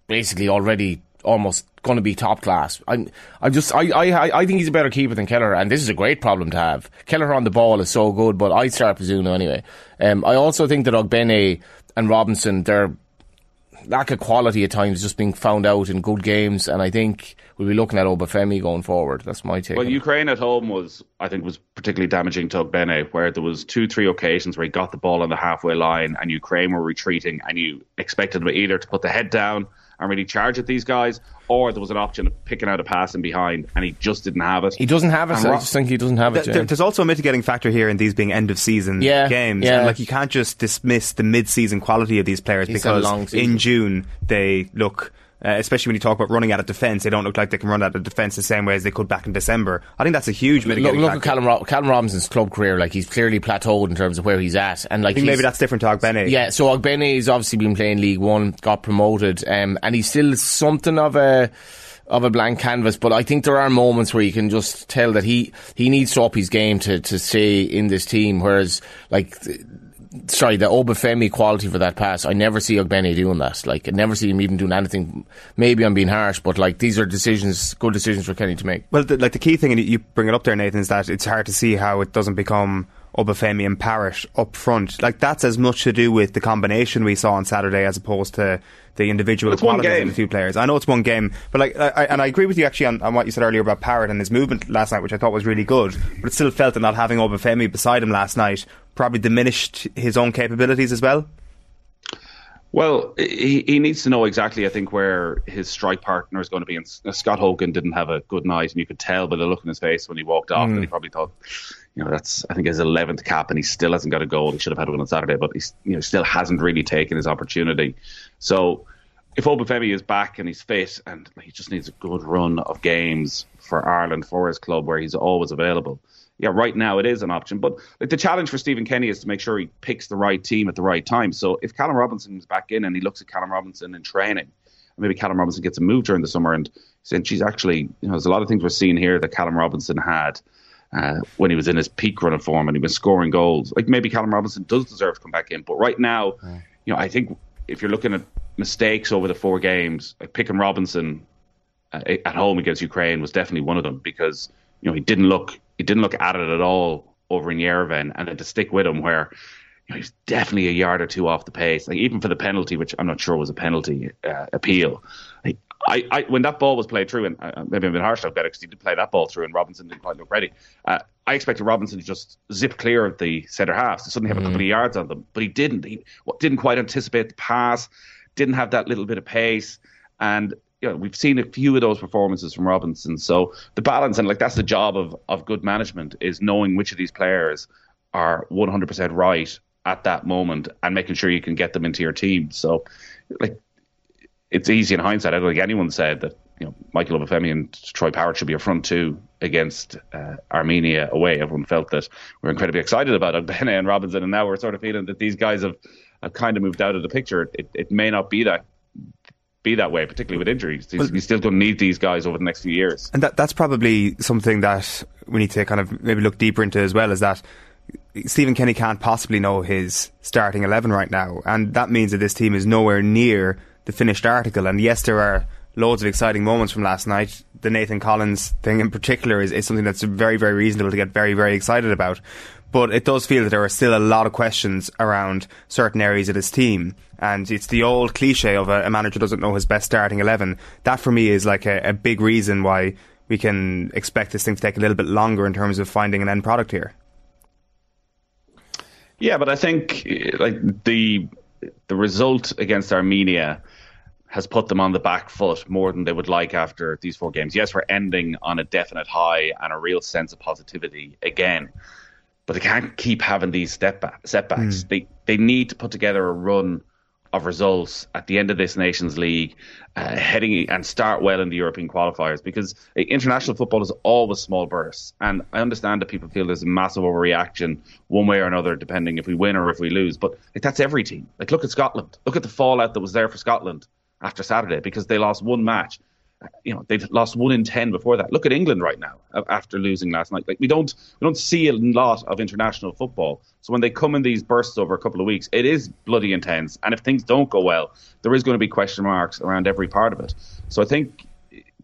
basically already almost going to be top class. I, I just, I, I, I think he's a better keeper than Kelleher, and this is a great problem to have. Kelleher on the ball is so good, but I start Bazunu anyway. Um, I also think that Ogbene and Robinson, they're lack of quality at times just being found out in good games, and I think we'll be looking at Obafemi going forward. That's my take. Well. Ukraine at home was, I think, was particularly damaging to Ogbene, where there was two, three occasions where he got the ball on the halfway line, and Ukraine were retreating, and you expected them either to put the head down and really charge at these guys, or there was an option of picking out a pass in behind, and he just didn't have it. he doesn't have it. And I just think he doesn't have it. Th- There's also a mitigating factor here in these being end of season Yeah, games. yeah. And like you can't just dismiss the mid season quality of these players It's a because in June they look uh, especially when you talk about running out of defence, they don't look like they can run out of defence the same way as they could back in December. I think that's a huge Look, mitigating look at factor. Callum, Ro- Callum Robinson's club career. Like he's clearly plateaued in terms of where he's at, and like maybe that's different to Ogbene. Yeah, so Ogbene has obviously been playing League One, got promoted, um, and he's still something of a of a blank canvas. But I think there are moments where you can just tell that he he needs to up his game to to stay in this team. Whereas, like. th- Sorry, the Obafemi quality for that pass. I never see Ogbene doing that. Like, I never see him even doing anything. Maybe I'm being harsh, but like these are decisions, good decisions for Kenny to make. Well, the, like the key thing, and you bring it up there, Nathan, is that it's hard to see how it doesn't become Obafemi and Parrott up front. Like that's as much to do with the combination we saw on Saturday as opposed to the individual qualities of the two players. I know it's one game, but like, I, and I agree with you actually on, on what you said earlier about Parrott and his movement last night, which I thought was really good. But it still felt that not having Obafemi beside him last night probably diminished his own capabilities as well. Well, he, he needs to know exactly, I think, where his strike partner is going to be. And Scott Hogan didn't have a good night, and you could tell by the look in his face when he walked off that he hmm. probably thought, you know, that's I think his eleventh cap, and he still hasn't got a goal. He should have had one on Saturday, but he's you know still hasn't really taken his opportunity. So if Obafemi is back and he's fit, and he just needs a good run of games for Ireland for his club where he's always available. Yeah, right now it is an option, but like the challenge for Stephen Kenny is to make sure he picks the right team at the right time. So if Callum Robinson is back in and he looks at Callum Robinson in training, maybe Callum Robinson gets a move during the summer, and saying she's actually, you know, there's a lot of things we're seeing here that Callum Robinson had uh, when he was in his peak run of form and he was scoring goals. Like maybe Callum Robinson does deserve to come back in, but right now, you know, I think if you're looking at mistakes over the four games, like picking Robinson uh, at home against Ukraine was definitely one of them because you know he didn't look he didn't look at it at all over in Yerevan, and then to stick with him where you know, he's definitely a yard or two off the pace. Like even for the penalty, which I'm not sure was a penalty uh, appeal. Like, I, I, when that ball was played through, and uh, maybe I've been harsh about it because he did play that ball through, and Robinson didn't quite look ready. Uh, I expected Robinson to just zip clear of the centre half, to suddenly have a couple of yards on them, but he didn't. He didn't quite anticipate the pass, didn't have that little bit of pace, and you know, we've seen a few of those performances from Robinson. So the balance and like that's the job of of good management is knowing which of these players are 100% right at that moment and making sure you can get them into your team. So like it's easy in hindsight. I don't think anyone said that you know Michael Obafemi and Troy Parrott should be a front two against uh, Armenia away. Everyone felt that we are incredibly excited about it, Bene and Robinson, and now we're sort of feeling that these guys have, have kind of moved out of the picture. It, it may not be that be that way, particularly with injuries. He's, he's still going to need these guys over the next few years. And that, that's probably something that we need to kind of maybe look deeper into as well. Is that Stephen Kenny can't possibly know his starting eleven right now, and that means that this team is nowhere near the finished article. And yes, there are loads of exciting moments from last night. The Nathan Collins thing in particular is, is something that's very, very reasonable to get very, very excited about. But it does feel that there are still a lot of questions around certain areas of his team. And it's the old cliche of a, a manager doesn't know his best starting 11. That for me is like a, a big reason why we can expect this thing to take a little bit longer in terms of finding an end product here. Yeah, but I think like the the result against Armenia has put them on the back foot more than they would like after these four games. Yes, we're ending on a definite high and a real sense of positivity again but they can't keep having these step back, setbacks. Mm. They they need to put together a run of results at the end of this Nations League, uh, heading and start well in the European qualifiers because international football is always small bursts. And I understand that people feel there's a massive overreaction one way or another, depending if we win or if we lose. But like, that's every team. Like look at Scotland. Look at the fallout that was there for Scotland after Saturday because they lost one match you know they've lost one in ten before that. Look at England right now after losing last night. Like we don't we don't see a lot of international football. So when they come in these bursts over a couple of weeks, it is bloody intense. And if things don't go well, there is going to be question marks around every part of it. So I think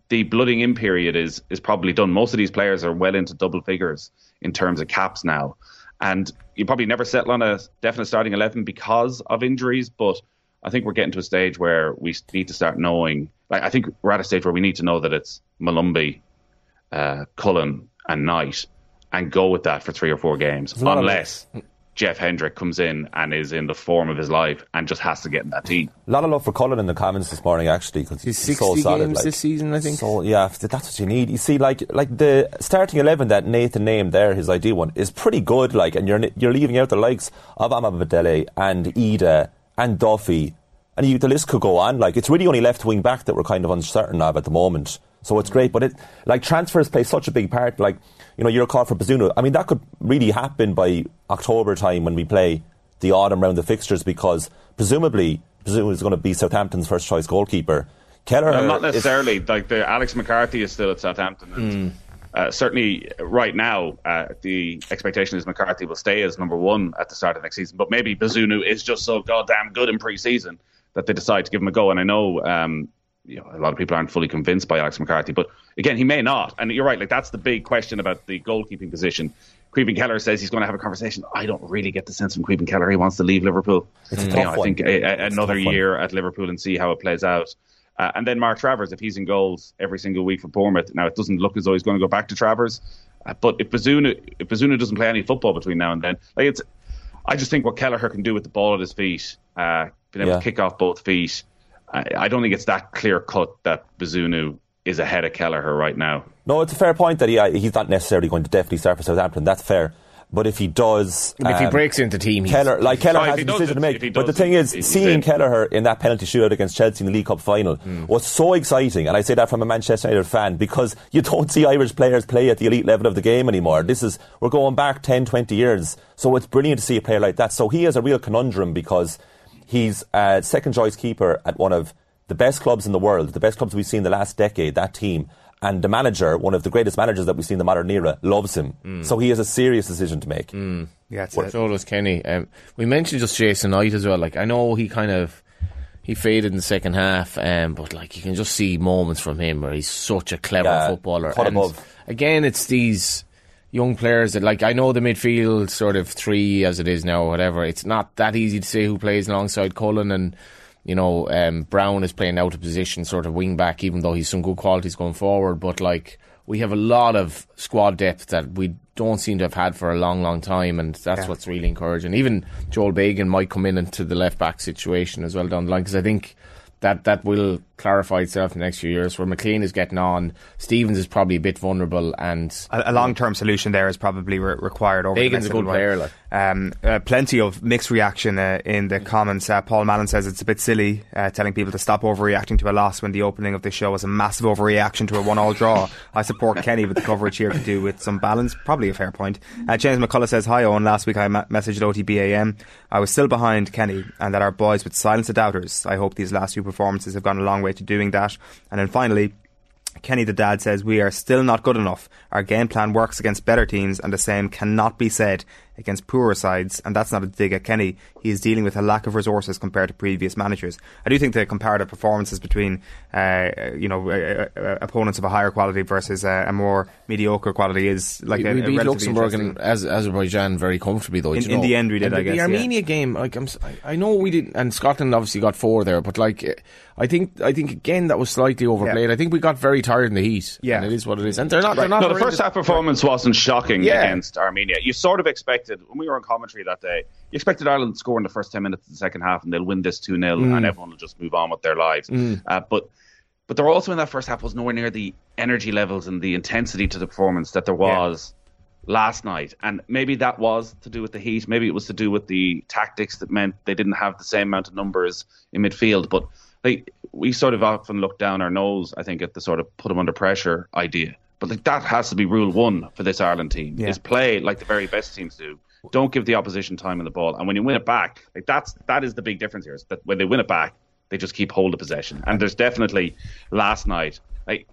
the blooding in period is is probably done. Most of these players are well into double figures in terms of caps now, and you probably never settle on a definite starting eleven because of injuries, but I think we're getting to a stage where we need to start knowing. Like, I think we're at a stage where we need to know that it's Molumby, uh, Cullen, and Knight, and go with that for three or four games, unless Jeff Hendrick comes in and is in the form of his life and just has to get in that team. A lot of love for Cullen in the comments this morning, actually, because he's, he's so solid. games like, this season, I think. So yeah, that's what you need. You see, like like the starting eleven that Nathan named there, his ideal one, is pretty good. Like, and you're you're leaving out the likes of Omobamidele and Idah and Duffy and you, the list could go on. Like it's really only left wing back that we're kind of uncertain of at the moment. So it's great, but it like transfers play such a big part. Like you know, you're a call for Bazunu. I mean, that could really happen by October time when we play the autumn round of fixtures because presumably Bazunu is going to be Southampton's first choice goalkeeper. Kelleher, well, not necessarily. Is, like the Alex McCarthy is still at Southampton. And, mm. Uh, certainly, right now, uh, the expectation is McCarthy will stay as number one at the start of next season. But maybe Bazunu is just so goddamn good in pre-season that they decide to give him a go. And I know, um, you know, a lot of people aren't fully convinced by Alex McCarthy, but again, he may not. And you're right, like that's the big question about the goalkeeping position. Caoimhín Kelleher says he's going to have a conversation. I don't really get the sense from Caoimhín Kelleher he wants to leave Liverpool. It's a tough know, I think a, a, another year at Liverpool and see how it plays out. Uh, and then Mark Travers, if he's in goals every single week for Bournemouth, now it doesn't look as though he's going to go back to Travers. Uh, but if Bazunu, if Bazunu doesn't play any football between now and then, like it's, I just think what Kelleher can do with the ball at his feet, uh, being able yeah. to kick off both feet, I, I don't think it's that clear cut that Bazunu is ahead of Kelleher right now. No, it's a fair point that he, he's not necessarily going to definitely start for Southampton. That's fair. But if he does, um, if he um, breaks into team, Kelleher, like Kelleher has a decision to make. But the thing is, seeing Kelleher in that penalty shootout against Chelsea in the League Cup final mm. was so exciting, and I say that from a Manchester United fan because you don't see Irish players play at the elite level of the game anymore. This is we're going back 10, 20 years, so it's brilliant to see a player like that. So he has a real conundrum because he's a second choice keeper at one of the best clubs in the world, the best clubs we've seen in the last decade, that team. And the manager, one of the greatest managers that we've seen in the modern era, loves him. Mm. So he has a serious decision to make. Mm. Yeah, that's so does Kenny. Um, we mentioned just Jason Knight as well. Like I know he kind of he faded in the second half, um, but like you can just see moments from him where he's such a clever Yeah, footballer. And above. again, it's these young players that like I know the midfield sort of three as it is now, or whatever. It's not that easy to say who plays alongside Cullen and. You know, um, Brown is playing out of position, sort of wing back, even though he's some good qualities going forward. But like, we have a lot of squad depth that we don't seem to have had for a long, long time, and that's Yeah. what's really encouraging. Even Joel Bagan might come in into the left back situation as well down the line because I think that that will clarify itself in the next few years. Where McLean is getting on, Stevens is probably a bit vulnerable, and A, a long-term solution there is probably re- required over the Bagan's next a good player, like. Um, uh, plenty of mixed reaction uh, in the comments. Uh, Paul Mallon says it's a bit silly uh, telling people to stop overreacting to a loss when the opening of the show was a massive overreaction to a one-all draw. I support Kenny, but the coverage here could do with some balance. Probably a fair point. Uh, James McCullough says, Hi Owen, last week I ma- messaged OTBAM. I was still behind Kenny and that our boys would silence the doubters. I hope these last few performances have gone a long way to doing that. And then finally, Kenny the dad says we are still not good enough. Our game plan works against better teams, and the same cannot be said against poorer sides. And that's not a dig at Kenny. He is dealing with a lack of resources compared to previous managers. I do think the comparative performances between, uh, you know, uh, uh, opponents of a higher quality versus uh, a more mediocre quality is like we, a, we beat relatively Luxembourg and Az- Azerbaijan very comfortably though. In- in the end we did, And I the, guess, The yeah. Armenia game, like I'm, s- I- I know we did, and Scotland obviously got four there, but like I think, I think again that was slightly overplayed. I think we got very tired in the heat. Yeah. and it is what it is, and they're not. They're not No, the first half performance wasn't shocking Yeah. against Armenia. You sort of expected, when we were on commentary that day, you expected Ireland to score in the first 10 minutes of the second half and they'll win this 2 0 Mm. and everyone will just move on with their lives. Uh, but but there also in that first half was nowhere near the energy levels and the intensity to the performance that there was last night. And maybe that was to do with the heat. Maybe it was to do with the tactics that meant they didn't have the same amount of numbers in midfield. But like we sort of often look down our nose, I think, at the sort of put them under pressure idea. But like that has to be rule one for this Ireland team: Yeah. is play like the very best teams do. Don't give the opposition time in the ball, and when you win it back, like that's that is the big difference here. Is that when they win it back, they just keep hold of possession. And there's definitely last night, like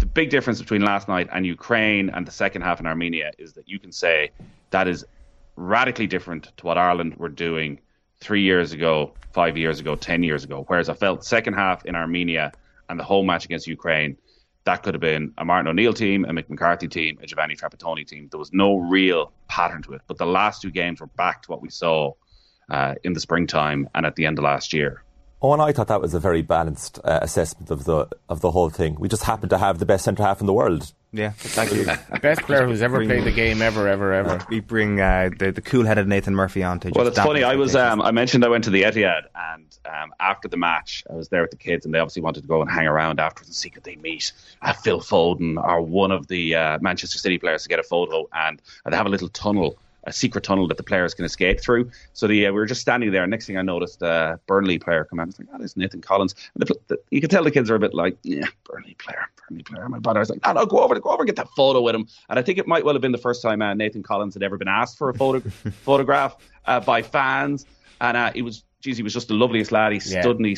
the big difference between last night and Ukraine and the second half in Armenia is that you can say that is radically different to what Ireland were doing three years ago, five years ago, ten years ago. Whereas I felt second half in Armenia and the whole match against Ukraine, that could have been a Martin O'Neill team, a Mick McCarthy team, a Giovanni Trapattoni team. There was no real pattern to it. But the last two games were back to what we saw uh, in the springtime and at the end of last year. Oh, and I thought that was a very balanced uh, assessment of the of the whole thing. We just happened to have the best centre half in the world. Yeah, thank you. best player who's ever Bring- played the game ever, ever, ever. we bring uh, the, the cool-headed Nathan Murphy on to Well, just it's funny. I was. Um, I mentioned I went to the Etihad, and um, after the match, I was there with the kids, and they obviously wanted to go and hang around afterwards and see could they meet uh, Phil Foden or one of the uh, Manchester City players to get a photo, and they have a little tunnel. A secret tunnel that the players can escape through. So the uh, we were just standing there. Next thing I noticed, uh, Burnley player come out. I was like, "Oh, Nathan Collins." And the, the, you can tell the kids are a bit like, "Yeah, Burnley player, Burnley player." My brother was like, "No, no, go over, go over, and get that photo with him." And I think it might well have been the first time uh, Nathan Collins had ever been asked for a photo photograph uh, by fans, and uh, he was, geez, he was just the loveliest lad. He Yeah. stood and he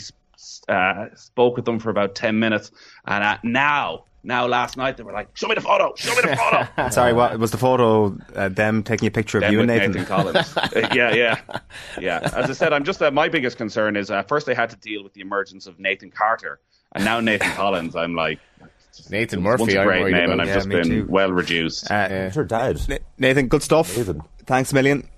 uh, spoke with them for about ten minutes, and uh, now. Now, last night they were like, "Show me the photo! Show me the photo!" Sorry, what was the photo? Uh, them taking a picture of Them you and Nathan. Nathan Collins. Uh, yeah, yeah, yeah. As I said, I'm just uh, my biggest concern is uh, first they had to deal with the emergence of Nathan Carter, and now Nathan Collins. I'm like, Nathan it was once Murphy, a I'm great worried name, about. and I've Yeah, just me been too. well reduced. Uh, Sure, Dad. Na- Nathan, good stuff. Amazing. Thanks a million.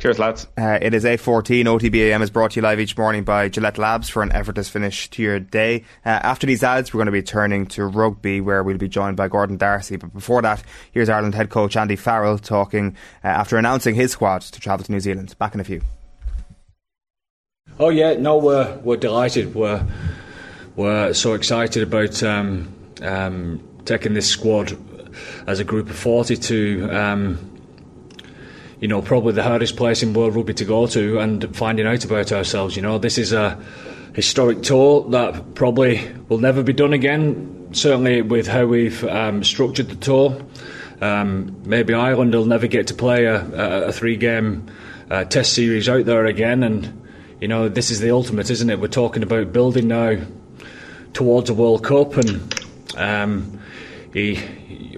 Cheers, lads. Uh, it is 8.14. OTBAM is brought to you live each morning by Gillette Labs for an effortless finish to your day. Uh, after these ads, we're going to be turning to rugby where we'll be joined by Gordon D'Arcy. But before that, here's Ireland head coach Andy Farrell talking uh, after announcing his squad to travel to New Zealand. Back in a few. Oh yeah, no, we're we're delighted. We're we're so excited about um, um, taking this squad as a group of forty to um, you know probably the hardest place in world rugby to go to and finding out about ourselves. You know, this is a historic tour that probably will never be done again. Certainly with how we've um, structured the tour. Um, maybe Ireland will never get to play a, a, a three-game uh, test series out there again, and you know this is the ultimate, isn't it? We're talking about building now towards a World Cup, and um, he,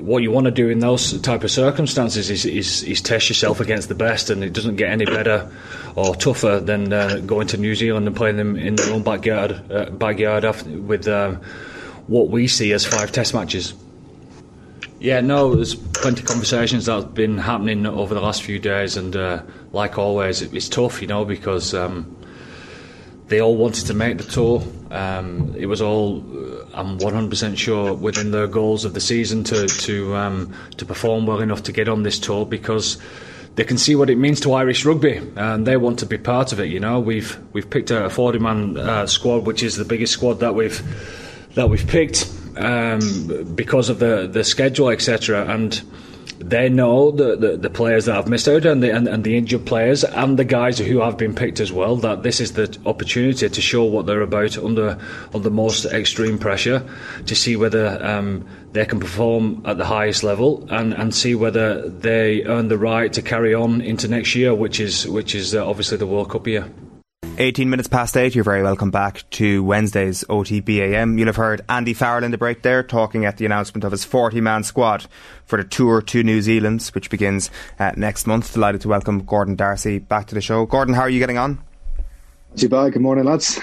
what you want to do in those type of circumstances is, is, is test yourself against the best, and it doesn't get any better or tougher than uh, going to New Zealand and playing them in their own backyard, uh, backyard after, with uh, what we see as five Test matches. Yeah, no, there's plenty of conversations that have been happening over the last few days, and uh, like always, it's tough, you know, because. Um, they all wanted to make the tour. Um, it was all, uh, I'm 100% sure, within their goals of the season to to um, to perform well enough to get on this tour because they can see what it means to Irish rugby and they want to be part of it. You know, we've we've picked a 40 man uh, squad, which is the biggest squad that we've that we've picked um, because of the the schedule, etc. And they know the, the, the, players that have missed out and the, and, and, the injured players and the guys who have been picked as well that this is the opportunity to show what they're about under under the most extreme pressure to see whether um, they can perform at the highest level and, and see whether they earn the right to carry on into next year which is which is uh, obviously the World Cup year. 18 minutes past 8, you're very welcome back to Wednesday's OTBAM. You'll have heard Andy Farrell in the break there talking at the announcement of his 40 man squad for the tour to New Zealand, which begins uh, next month. Delighted to welcome Gordon D'Arcy back to the show. Gordon, how are you getting on? Too. Good morning, lads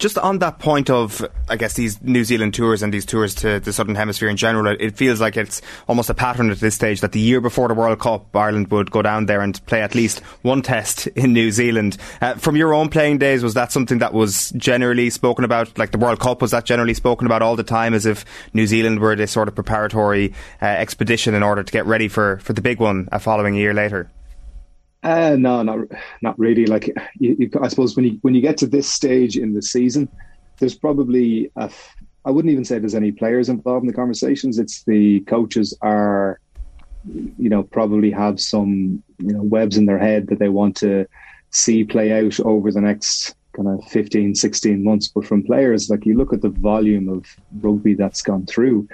just on that point of, I guess, these New Zealand tours and these tours to the Southern Hemisphere in general, it feels like it's almost a pattern at this stage that the year before the World Cup, Ireland would go down there and play at least one test in New Zealand. Uh, from your own playing days, was that something that was generally spoken about? Like the World Cup, was that generally spoken about all the time as if New Zealand were this sort of preparatory uh, expedition in order to get ready for, for the big one a following year later? Uh, no, not not really. Like, you, you, I suppose when you when you get to this stage in the season, there's probably I wouldn't even say there's any players involved in the conversations. It's the coaches are, you know, probably have some you know webs in their head that they want to see play out over the next kind of 15, 16 months. But from players, like you look at the volume of rugby that's gone through,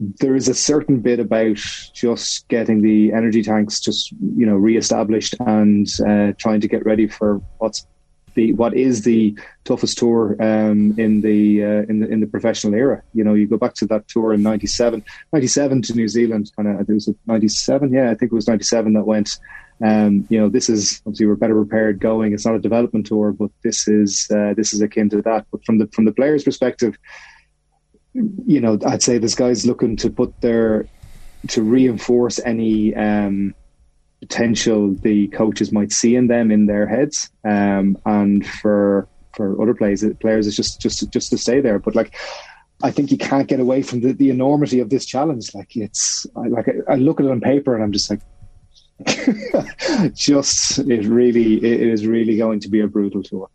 there is a certain bit about just getting the energy tanks just you know reestablished and uh, trying to get ready for what's the what is the toughest tour um, in the uh, in the in the professional era. You know, you go back to that tour in 97, 97 to New Zealand. Kind of, it was ninety seven. Yeah, I think it was ninety seven that went. Um, you know, this is obviously we're better prepared going. It's not a development tour, but this is uh, this is akin to that. But from the from the players' perspective, you know, I'd say this guy's looking to put their to reinforce any um, potential the coaches might see in them in their heads, um, and for for other players, players is just just just to stay there. But like, I think you can't get away from the, the enormity of this challenge. Like it's like I, I look at it on paper and I'm just like, just it really it is really going to be a brutal tour.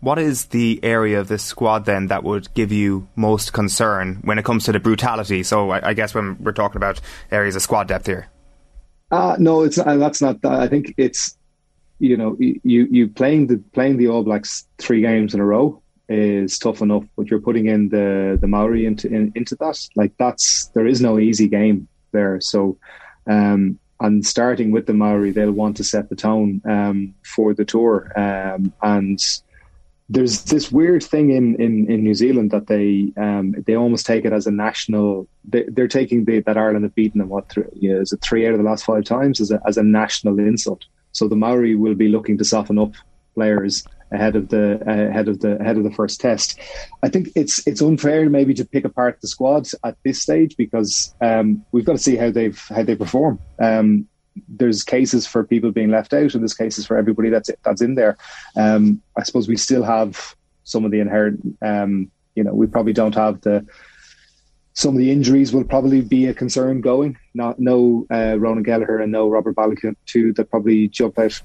What is the area of this squad then that would give you most concern when it comes to the brutality? So I, I guess when we're talking about areas of squad depth here. Uh, no, it's uh, that's not. That. I think it's you know you you playing the playing the All Blacks three games in a row is tough enough, but you're putting in the the Maori into in, into that. Like that's there is no easy game there. So, um, and starting with the Maori, they'll want to set the tone um, for the tour, um, and there's this weird thing in, in, in New Zealand that they um, they almost take it as a national. They, are taking the, that Ireland have beaten them what three, you know, is it three out of the last five times as a as a national insult. So the Maori will be looking to soften up players ahead of the ahead of the ahead of the first test. I think it's it's unfair maybe to pick apart the squad at this stage because um, we've got to see how they've how they perform. Um, there's cases for people being left out, and there's cases for everybody that's that's in there. Um, I suppose we still have some of the inherent. Um, you know, we probably don't have the. Some of the injuries will probably be a concern going. Not no uh, Ronan Kelleher and no Robert Baloucoune too that probably jump out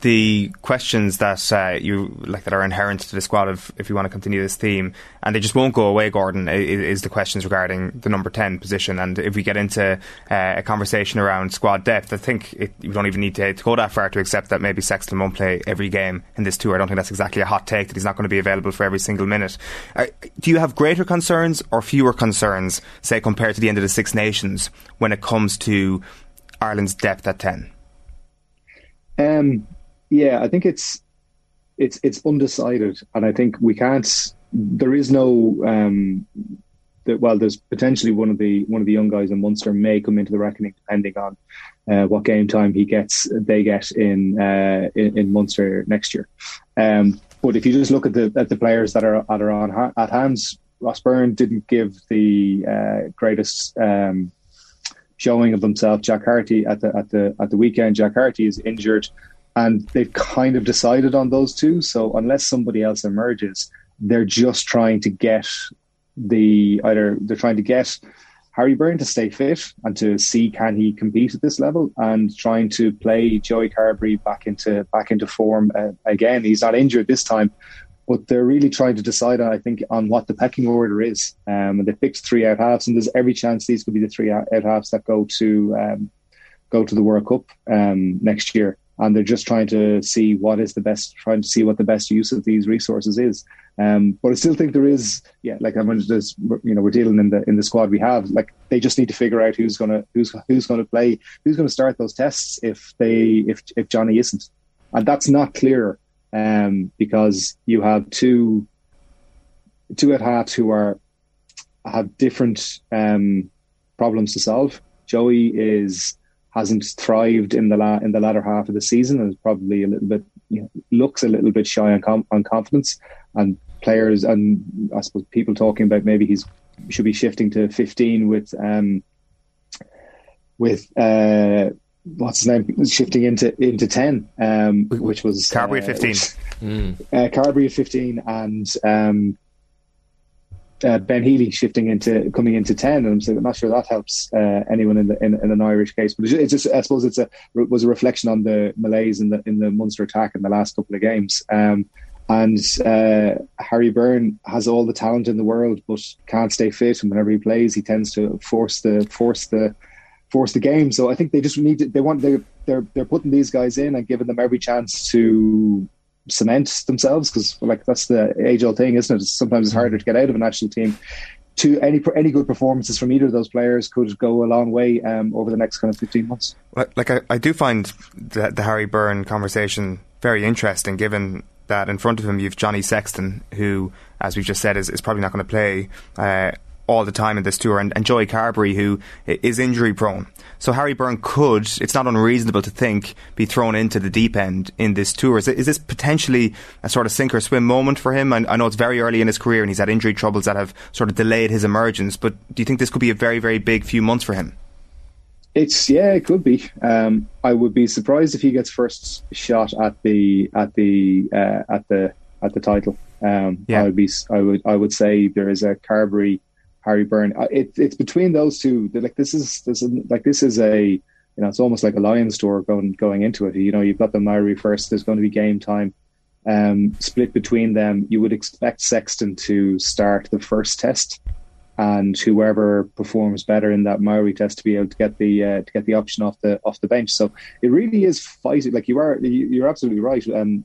the questions that uh, you like that are inherent to the squad of if you want to continue this theme, and they just won't go away. Gordon is, the questions regarding the number ten position, and if we get into uh, a conversation around squad depth, I think it, you don't even need to, to, go that far to accept that maybe Sexton won't play every game in this tour. I don't think that's exactly a hot take that he's not going to be available for every single minute. Uh, do you have greater concerns or fewer concerns, say compared to the end of the Six Nations, when it comes to Ireland's depth at ten? Um, yeah, I think it's it's it's undecided, and I think we can't. There is no um, that well, there's potentially one of the one of the young guys in Munster may come into the reckoning depending on uh, what game time he gets. They get in uh, in, in, Munster next year. Um, but if you just look at the at the players that are that are on at hands, Ross Byrne didn't give the uh, greatest. Um, showing of himself. Jack Carty at the at the at the weekend. Jack Carty is injured, and they've kind of decided on those two. So unless somebody else emerges, they're just trying to get the either they're trying to get Harry Byrne to stay fit and to see can he compete at this level, and trying to play Joey Carbery back into back into form uh, again. He's not injured this time, but they're really trying to decide, I think, on what the pecking order is. Um, and they picked three out halves, and there's every chance these could be the three out halves that go to um, go to the World Cup um, next year. And they're just trying to see what is the best, trying to see what the best use of these resources is. Um, but I still think there is, yeah, like I mean, there's, you know, we're dealing in the in the squad we have. Like they just need to figure out who's gonna who's who's gonna play, who's gonna start those tests if they if if Johnny isn't, and that's not clear um, because you have two two at halves who are have different um, problems to solve. Joey is hasn't thrived in the la- in the latter half of the season and is probably a little bit you know, looks a little bit shy on, com- on confidence and players and I suppose people talking about maybe he's should be shifting to 15 with um, with uh, what's his name shifting into into ten, um, which was Carbery uh, fifteen, mm. uh, Carbery at fifteen, and um, uh, Ben Healy shifting into coming into ten. And I'm, not sure that helps uh, anyone in the in, in, an Irish case, but it's just I suppose it's a was a reflection on the malaise in the in the Munster attack in the last couple of games. Um, and uh, Harry Byrne has all the talent in the world, but can't stay fit. And whenever he plays, he tends to force the force the force the game. So I think they just need to, they want they they're they're putting these guys in and giving them every chance to cement themselves because like that's the age old thing, isn't it? Sometimes it's harder to get out of a national team. To any any good performances from either of those players could go a long way um, over the next kind of fifteen months. Like I, I do find the, the Harry Byrne conversation very interesting, given that in front of him you've Johnny Sexton, who, as we've just said, is, is probably not going to play. Uh, all the time in this tour, and, and Joey Carbery, who is injury prone. So Harry Byrne could, it's not unreasonable to think, be thrown into the deep end in this tour. Is, is this potentially a sort of sink or swim moment for him? I, I, know it's very early in his career and he's had injury troubles that have sort of delayed his emergence, but do you think this could be a very, very big few months for him? It's yeah, it could be. Um, I would be surprised if he gets first shot at the at the uh, at the at the title. Um, yeah. I would be. I would. I would say there is a Carbery Harry Byrne. Uh, it, it's between those two. Like this is this is like this is a you know it's almost like a Lions tour going going into it. You know you've got the Maori first. There's going to be game time. Um, split between them, you would expect Sexton to start the first test, and whoever performs better in that Maori test to be able to get the uh, to get the option off the off the bench. So it really is fighting. Like you are, you're absolutely right. Um,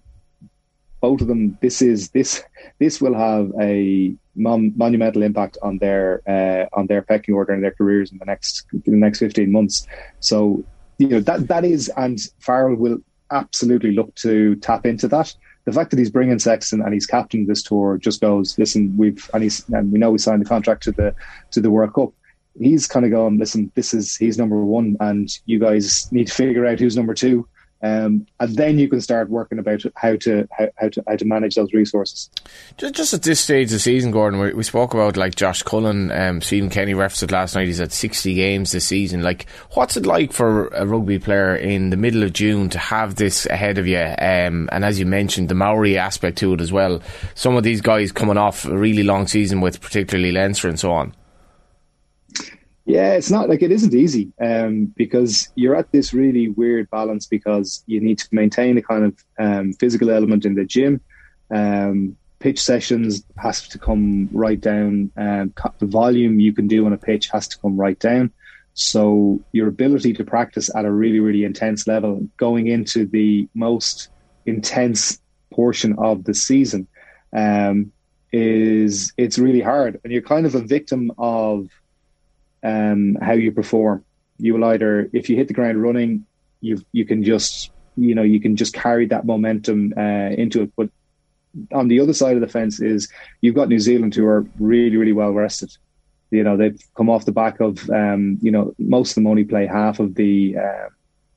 both of them, this is this this will have a mon- monumental impact on their uh, on their pecking order and their careers in the next in the next fifteen months. So you know that that is, and Farrell will absolutely look to tap into that. The fact that he's bringing Sexton and he's captaining this tour just goes. Listen, we've and he's and we know we signed the contract to the to the World Cup. He's kind of going. Listen, this is he's number one, and you guys need to figure out who's number two um, and then you can start working about how to how, how, to how to manage those resources. Just, just at this stage of the season, Gordon, we, we spoke about like Josh Cullen. Um, Stephen Kenny referenced it last night. He's at sixty games this season. Like, what's it like for a rugby player in the middle of June to have this ahead of you? Um, and as you mentioned, the Maori aspect to it as well. Some of these guys coming off a really long season with particularly Leinster and so on. Yeah, it's not like it isn't easy um, because you're at this really weird balance because you need to maintain a kind of um, physical element in the gym. Um, pitch sessions has to come right down. Um, the volume you can do on a pitch has to come right down. So your ability to practice at a really, really intense level going into the most intense portion of the season um, is it's really hard, and you're kind of a victim of um, how you perform. You will either, if you hit the ground running, you you can just you know you can just carry that momentum uh, into it. But on the other side of the fence is you've got New Zealand who are really really well rested, You know, they've come off the back of um, you know most of them only play half of the uh,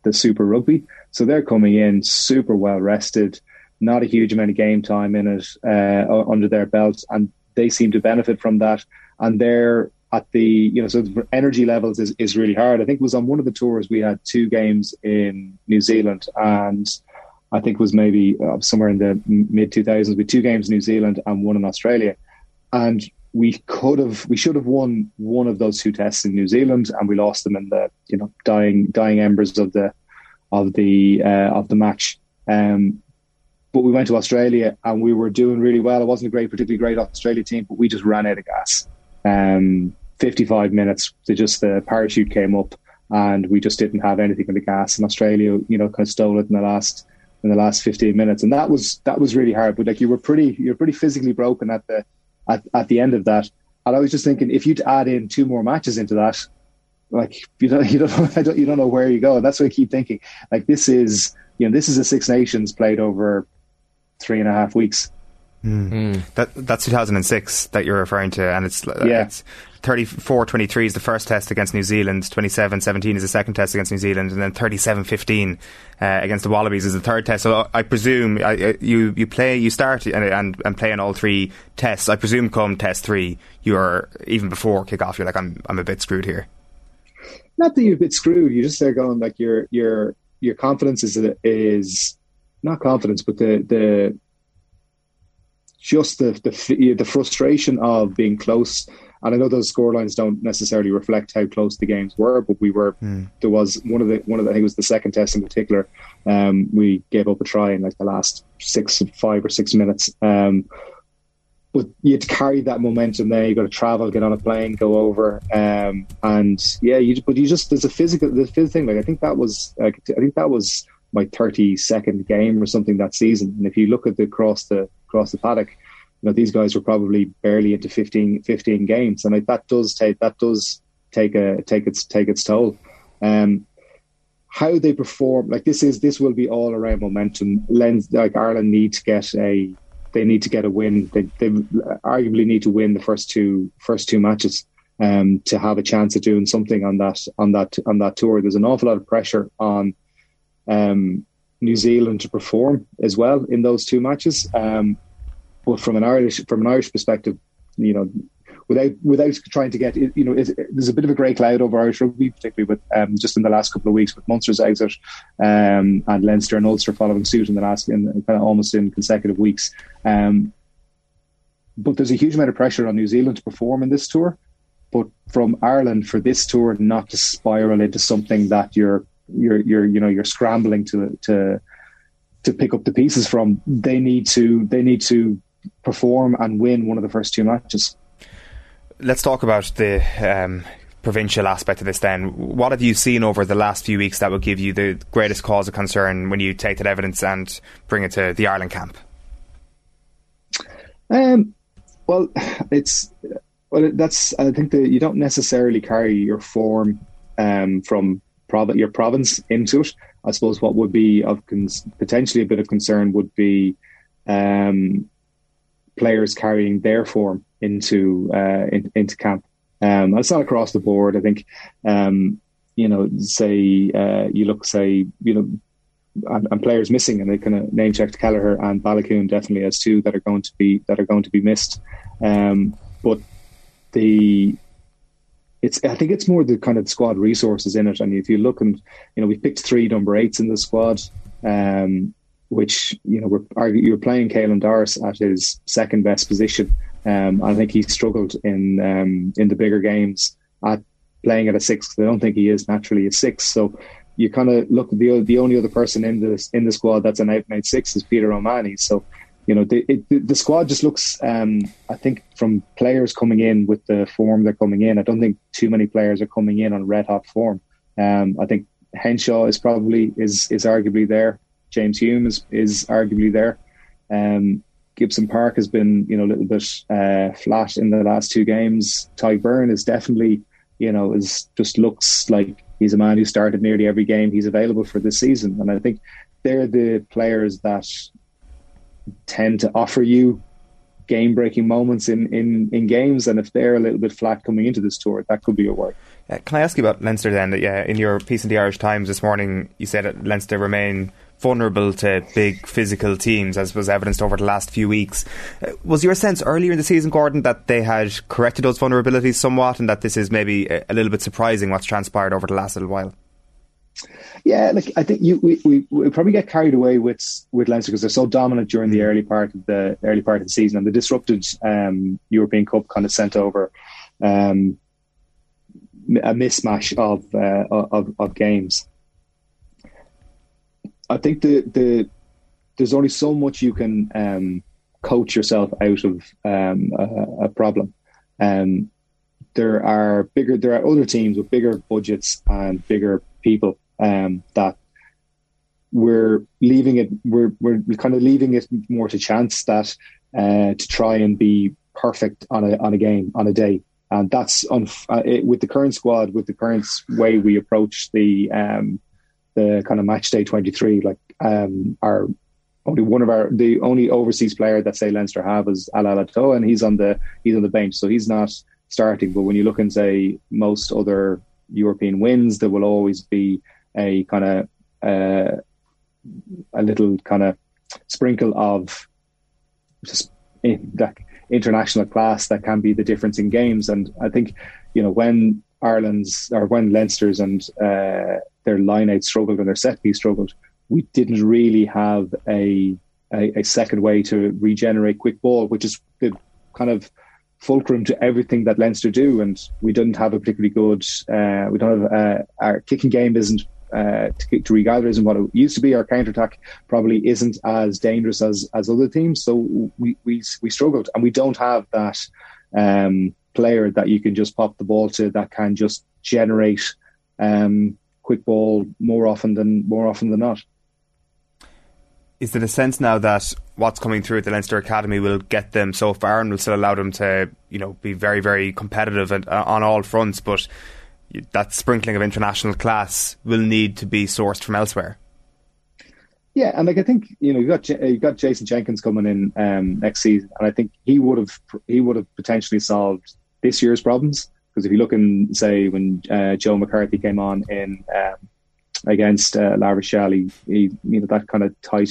the Super Rugby, so they're coming in super well rested, not a huge amount of game time in it uh, under their belts, and they seem to benefit from that. And they're at the you know so energy levels is, is really hard. I think it was on one of the tours we had two games in New Zealand and I think it was maybe uh, somewhere in the mid 2000s with two games in New Zealand and one in Australia. And we could have, we should have won one of those two tests in New Zealand, and we lost them in the, you know, dying, dying embers of the, of the, uh, of the match. Um, but we went to Australia and we were doing really well. It wasn't a great, particularly great Australia team, but we just ran out of gas. Um, 55 minutes, they just the parachute came up, and we just didn't have anything in the gas. And Australia, you know, kind of stole it in the last in the last 15 minutes, and that was that was really hard. But like you were pretty you're pretty physically broken at the at, at the end of that. And I was just thinking if you'd add in two more matches into that, like you don't you don't don't you don't know where you go. That's what I keep thinking. Like this is you know this is a Six Nations played over three and a half weeks. Mm. Mm. That that's 2006 that you're referring to, and it's yeah. it's 34 23 is the first test against New Zealand, 27 17 is the second test against New Zealand, and then 37 15 uh, against the Wallabies is the third test. So I presume uh, you you play, you start and, and, and play in all three tests. I presume come test three, you're even before kick off, you're like, I'm, I'm a bit screwed here. Not that you're a bit screwed, you just start going like your, your, your confidence is, is not confidence, but the, the, just the, the the frustration of being close and I know those scorelines don't necessarily reflect how close the games were, but we were. Mm. There was one of the one of the I think it was the second test in particular. Um, we gave up a try in like the last six, five or six minutes. Um, but you had to carry that momentum there. You got to travel, get on a plane, go over, um, and yeah, you. But you just there's a physical the physical thing. Like I think that was like I think that was my 32nd game or something that season. And if you look at the across the across the paddock, you know these guys were probably barely into 15, 15 games, and like, that does take that does take a take its take its toll. Um, how they perform, like this is this will be all around momentum. Lens like Ireland need to get a they need to get a win. They, they arguably need to win the first two first two matches um, to have a chance of doing something on that on that on that tour. There's an awful lot of pressure on um, New Zealand to perform as well in those two matches. Um, but from an Irish from an Irish perspective, you know, without without trying to get you know, it, there's a bit of a grey cloud over Irish rugby, particularly with um, just in the last couple of weeks with Munster's exit um, and Leinster and Ulster following suit in the last in kind of almost in consecutive weeks. Um, but there's a huge amount of pressure on New Zealand to perform in this tour. But from Ireland for this tour not to spiral into something that you're you're you're you know you're scrambling to to to pick up the pieces from, they need to they need to perform and win one of the first two matches. Let's talk about the um, provincial aspect of this then. What have you seen over the last few weeks that will give you the greatest cause of concern when you take that evidence and bring it to the Ireland camp? Um, well, it's well, that's I think that you don't necessarily carry your form um, from prov- your province into it. I suppose what would be of cons- potentially a bit of concern would be um, players carrying their form into uh, in, into camp. Um, it's not across the board. I think um, you know, say uh, you look, say you know, and, and, players missing, and they kind of name checked Kelleher and Baloucoune definitely as two that are going to be that are going to be missed. Um, but the it's I think it's more the kind of squad resources in it. And if you look and you know we picked three number eights in the squad. Um, which you know we're you're playing Caelan Doris at his second best position. Um, I think he struggled in um, in the bigger games at playing at a six. I don't think he is naturally a six. So you kind of look the the only other person in the in the squad that's an out and six is Peter O'Mahony. So you know the it, the squad just looks. Um, I think from players coming in with the form they're coming in, I don't think too many players are coming in on red hot form. Um, I think Henshaw is probably is is arguably there. James Hume is, is arguably there. Um, Gibson Park has been, you know, a little bit uh, flat in the last two games. Tadhg Beirne is definitely, you know, is just looks like he's a man who started nearly every game he's available for this season. And I think they're the players that tend to offer you game breaking moments in, in, in games. And if they're a little bit flat coming into this tour, that could be a worry. Uh, can I ask you about Leinster then? Yeah, in your piece in the Irish Times this morning, you said that Leinster remain vulnerable to big physical teams, as was evidenced over the last few weeks. Uh, was your sense earlier in the season, Gordon, that they had corrected those vulnerabilities somewhat, and that this is maybe a, a little bit surprising what's transpired over the last little while? Yeah, like I think you, we, we, we probably get carried away with with Leinster because they're so dominant during the early part of the early part of the season, and the disrupted um, European Cup kind of sent over um, a mismatch of, uh, of of games. I think the the there's only so much you can um, coach yourself out of um, a, a, problem. Um, there are bigger, there are other teams with bigger budgets and bigger people um, that we're leaving it. We're we're kind of leaving it more to chance that uh, to try and be perfect on a on a game on a day. And that's on uh, it, with the current squad, with the current way we approach the um, the kind of match day 23 like um our only one of our the only overseas player that say Leinster have is Ala'alatoa and he's on the he's on the bench so he's not starting but when you look and say most other European wins there will always be a kind of uh, a little kind of sprinkle of just that international class that can be the difference in games and I think you know when Ireland's or when Leinster's and uh, their line out struggled and their set piece struggled, we didn't really have a, a, a second way to regenerate quick ball, which is the kind of fulcrum to everything that Leinster do. And we didn't have a particularly good. Uh, we don't have uh, our kicking game isn't uh, to, to regather isn't what it used to be. Our counter attack probably isn't as dangerous as as other teams. So we we we struggled, and we don't have that um, player that you can just pop the ball to that can just generate um, quick ball more often than more often than not. Is there a sense now that what's coming through at the Leinster Academy will get them so far and will still allow them to, you know, be very, very competitive and, uh, on all fronts, but that sprinkling of international class will need to be sourced from elsewhere? Yeah, and like I think you know you got you got Jason Jenkins coming in um, next season, and I think he would have he would have potentially solved this year's problems because if you look and say when uh, Joe McCarthy came on in um, against uh, La Rochelle, he, he, you know that kind of tight,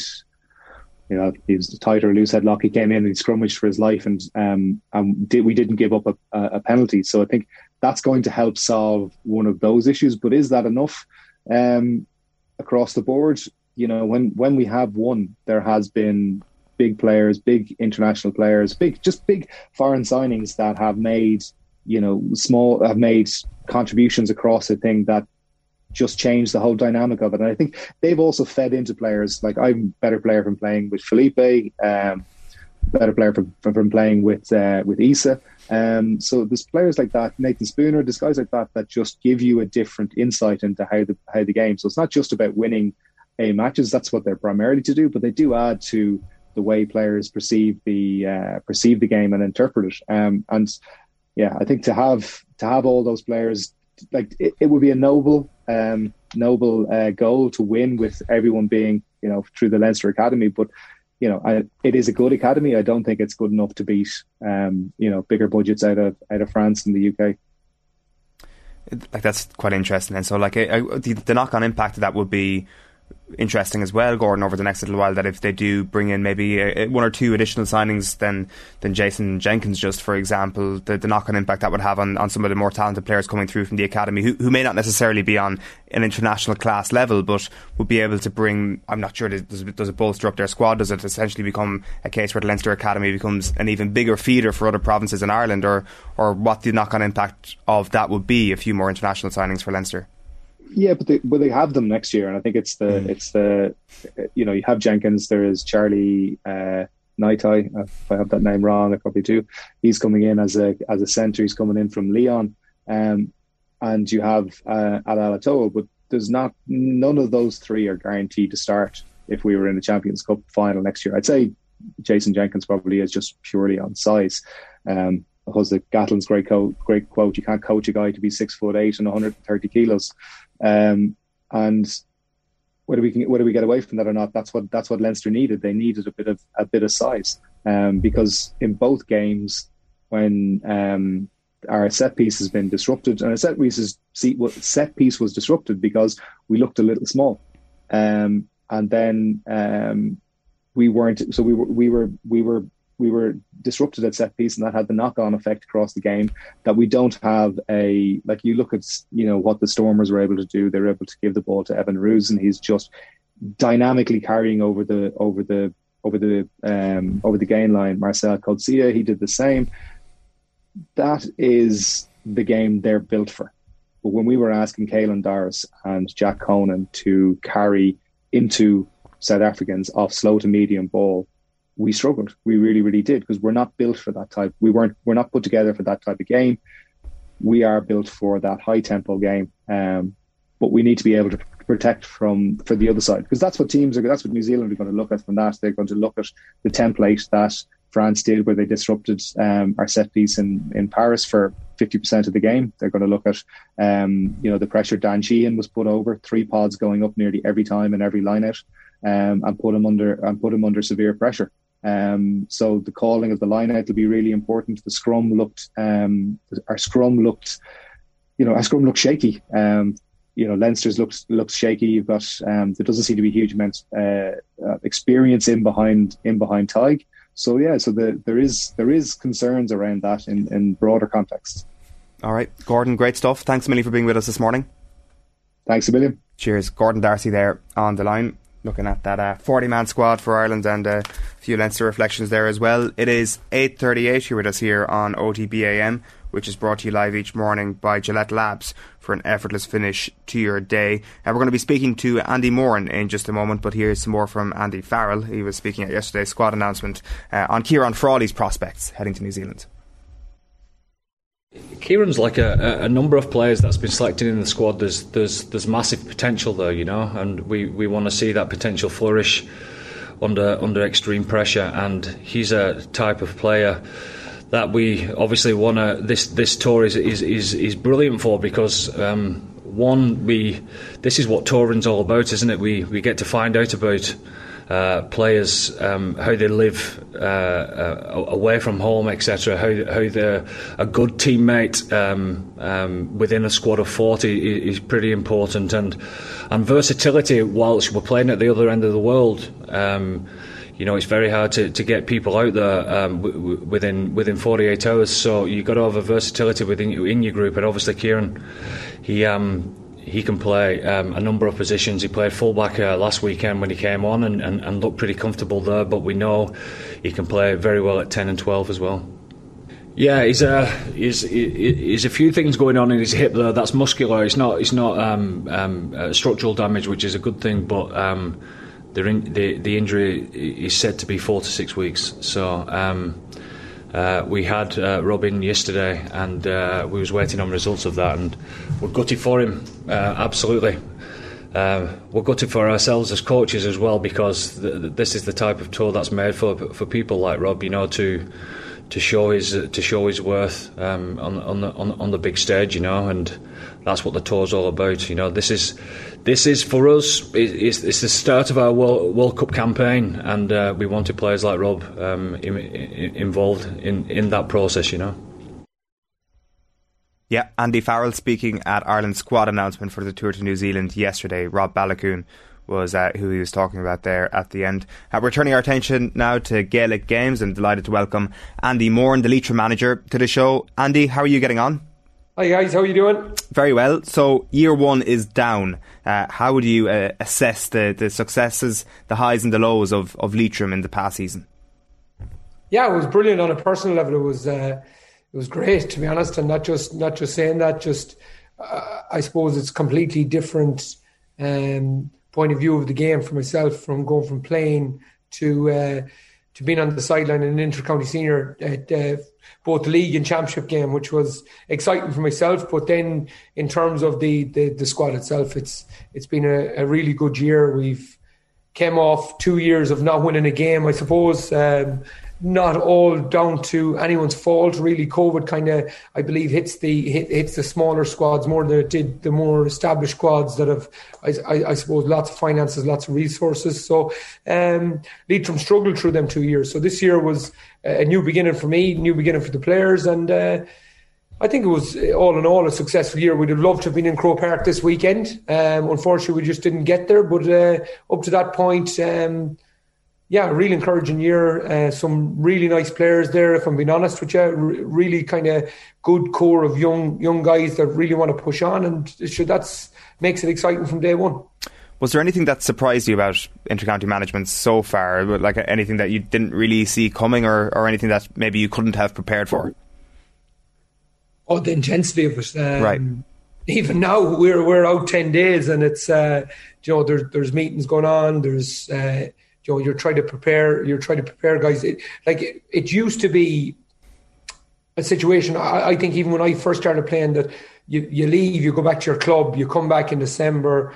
you know, he was tighter loose headlock. He came in and he scrummaged for his life, and um, and did, we didn't give up a, a, penalty. So I think that's going to help solve one of those issues. But is that enough um, across the board? You know, when when we have won, there has been big players, big international players, big just big foreign signings that have made you know, small have made contributions across a thing that just changed the whole dynamic of it. And I think they've also fed into players. Like I'm a better player from playing with Felipe, um, better player from, from, from playing with uh, with Isa. Um, so there's players like that, Nathan Spooner, there's guys like that that just give you a different insight into how the how the game. So it's not just about winning a matches. That's what they're primarily to do, but they do add to the way players perceive the uh, perceive the game and interpret it. Um, and yeah, I think to have to have all those players, like it, it would be a noble, um, noble uh, goal to win with everyone being, you know, through the Leinster Academy. But you know, I, it is a good academy. I don't think it's good enough to beat, um, you know, bigger budgets out of out of France and the UK. Like that's quite interesting, and so like I, the, the knock on impact of that would be interesting as well, Gordon, over the next little while. That if they do bring in maybe a, a, one or two additional signings than than Jason Jenkins, just for example, the, the knock on impact that would have on, on some of the more talented players coming through from the academy, who, who may not necessarily be on an international class level, but would be able to bring. I'm not sure does, does it bolster up their squad? Does it essentially become a case where the Leinster Academy becomes an even bigger feeder for other provinces in Ireland, or or what the knock on impact of that would be? A few more international signings for Leinster. Yeah, but they but they have them next year, and I think it's the mm. it's the you know you have Jenkins. There is Charlie uh, Ngatai. If I have that name wrong, I probably do. He's coming in as a as a centre. He's coming in from Lyon, um, and you have uh, Ala'alatoa. But there's not none of those three are guaranteed to start if we were in the Champions Cup final next year. I'd say Jason Jenkins probably is just purely on size. Um, because the Gatlin's great, co- great quote: "You can't coach a guy to be six foot eight and 130 kilos." Um, and whether we can whether we get away from that or not, that's what that's what Leinster needed. They needed a bit of a bit of size. um, because in both games, when um, our set piece has been disrupted, and our set piece set piece was disrupted because we looked a little small, um, and then um, we weren't. So we were we were we were we were disrupted at set piece, and that had the knock on effect across the game. That we don't have a like you look at you know what the Stormers were able to do. They're able to give the ball to Evan Roos, and he's just dynamically carrying over the over the over the um, over the gain line. Marcel Coetzee, he did the same. That is the game they're built for. But when we were asking Caelan Doris and Jack Conan to carry into South Africans off slow to medium ball, we struggled. We really, really did because we're not built for that type. We weren't. We're not put together for that type of game. We are built for that high tempo game. Um, but we need to be able to protect from for the other side because that's what teams are. That's what New Zealand are going to look at from that. They're going to look at the template that France did, where they disrupted um, our set piece in in Paris for fifty percent of the game. They're going to look at um, you know the pressure Dan Sheehan was put over, three pods going up nearly every time in every lineout, um, and put him under and put him under severe pressure. Um, so the calling of the lineout will be really important. The scrum looked, um, our scrum looked, you know, our scrum looked shaky. Um, you know, Leinster's looks looks shaky. You've got um, there doesn't seem to be huge amounts uh, uh, experience in behind in behind Tadhg. So yeah, so the, there is there is concerns around that in, in broader context. All right, Gordon, great stuff. Thanks a for being with us this morning. Thanks a million. Cheers, Gordon D'Arcy there on the line. Looking at that 40 uh, man squad for Ireland and a few Leinster reflections there as well. It is 8.38 You're with us here on OTBAM which is brought to you live each morning by Gillette Labs for an effortless finish to your day. And we're going to be speaking to Andy Moran in just a moment, but here's some more from Andy Farrell. He was speaking at yesterday's squad announcement uh, on Ciarán Frawley's prospects heading to New Zealand. Ciarán's like a, a, number of players that's been selected in the squad. There's there's there's massive potential there, you know, and we, we want to see that potential flourish under under extreme pressure. And he's a type of player that we obviously want to. This this tour is is is, is brilliant for because. Um, one, we this is what touring's all about, isn't it? We we get to find out about uh, players um, how they live uh, uh, away from home, etc. How how they're a good teammate um, um, within a squad of forty is, pretty important, and and versatility whilst we're playing at the other end of the world. Um, you know, it's very hard to, to get people out there um, w- w- within within 48 hours. So you've got to have a versatility within in your group. And obviously, Ciarán, he um, he can play um, a number of positions. He played fullback uh, last weekend when he came on and, and, and looked pretty comfortable there. But we know he can play very well at 10 and 12 as well. Yeah, he's a he's, he's a few things going on in his hip there. That's muscular. It's not it's not um, um, uh, structural damage, which is a good thing. But um, the, the, the injury is said to be four to six weeks. So um, uh, we had uh, Robin yesterday, and uh, we was waiting on results of that, and we're gutted for him. Uh, absolutely, uh, we're gutted for ourselves as coaches as well because th- this is the type of tour that's made for for people like Rob. You know to to show his to show his worth um, on on the on, on the big stage. You know, and that's what the tour's all about. You know, this is this is for us. It's, it's the start of our World, Cup campaign, and uh, we wanted players like Rob um, in, in, involved in, in that process. You know. Yeah, Andy Farrell speaking at Ireland's squad announcement for the tour to New Zealand yesterday. Rob Baloucoune was uh, who he was talking about there at the end. Uh, we're turning our attention now to Gaelic games and delighted to welcome Andy Moran, the Leitrim manager, to the show. Andy, how are you getting on? Hi guys, how are you doing? Very well. So year one is down. Uh, how would you uh, assess the, the successes, the highs and the lows of, of Leitrim in the past season? Yeah, it was brilliant on a personal level. It was uh, it was great to be honest, and not just not just saying that. Just uh, I suppose it's completely different um, point of view of the game for myself from going from playing to uh, to being on the sideline in an inter-county senior at uh, both league and championship game, which was exciting for myself. But then, in terms of the the, the squad itself, it's it's been a, a, really good year. We've came off two years of not winning a game, I suppose. Um, not all down to anyone's fault. Really, COVID kind of, I believe, hits the hit, hits the smaller squads more than it did the more established squads that have, I, I, I suppose, lots of finances, lots of resources. So, um, Leitrim struggled through them two years. So this year was a new beginning for me, new beginning for the players, and. Uh, I think it was all in all a successful year. We'd have loved to have been in Croke Park this weekend. Um, unfortunately, we just didn't get there. But uh, up to that point, um, yeah, really encouraging year. Uh, some really nice players there, if I'm being honest with you. R- really kind of good core of young young guys that really want to push on, and should that's makes it exciting from day one. Was there anything that surprised you about intercounty management so far? Like anything that you didn't really see coming, or, or anything that maybe you couldn't have prepared for? Oh, the intensity of it. Um, right. Even now, we're we're out ten days, and it's uh, you know there's there's meetings going on. There's uh, you know you're trying to prepare you're trying to prepare guys. It, like it, it, used to be a situation I, I, think even when i first started playing that you, you leave you go back to your club you come back in december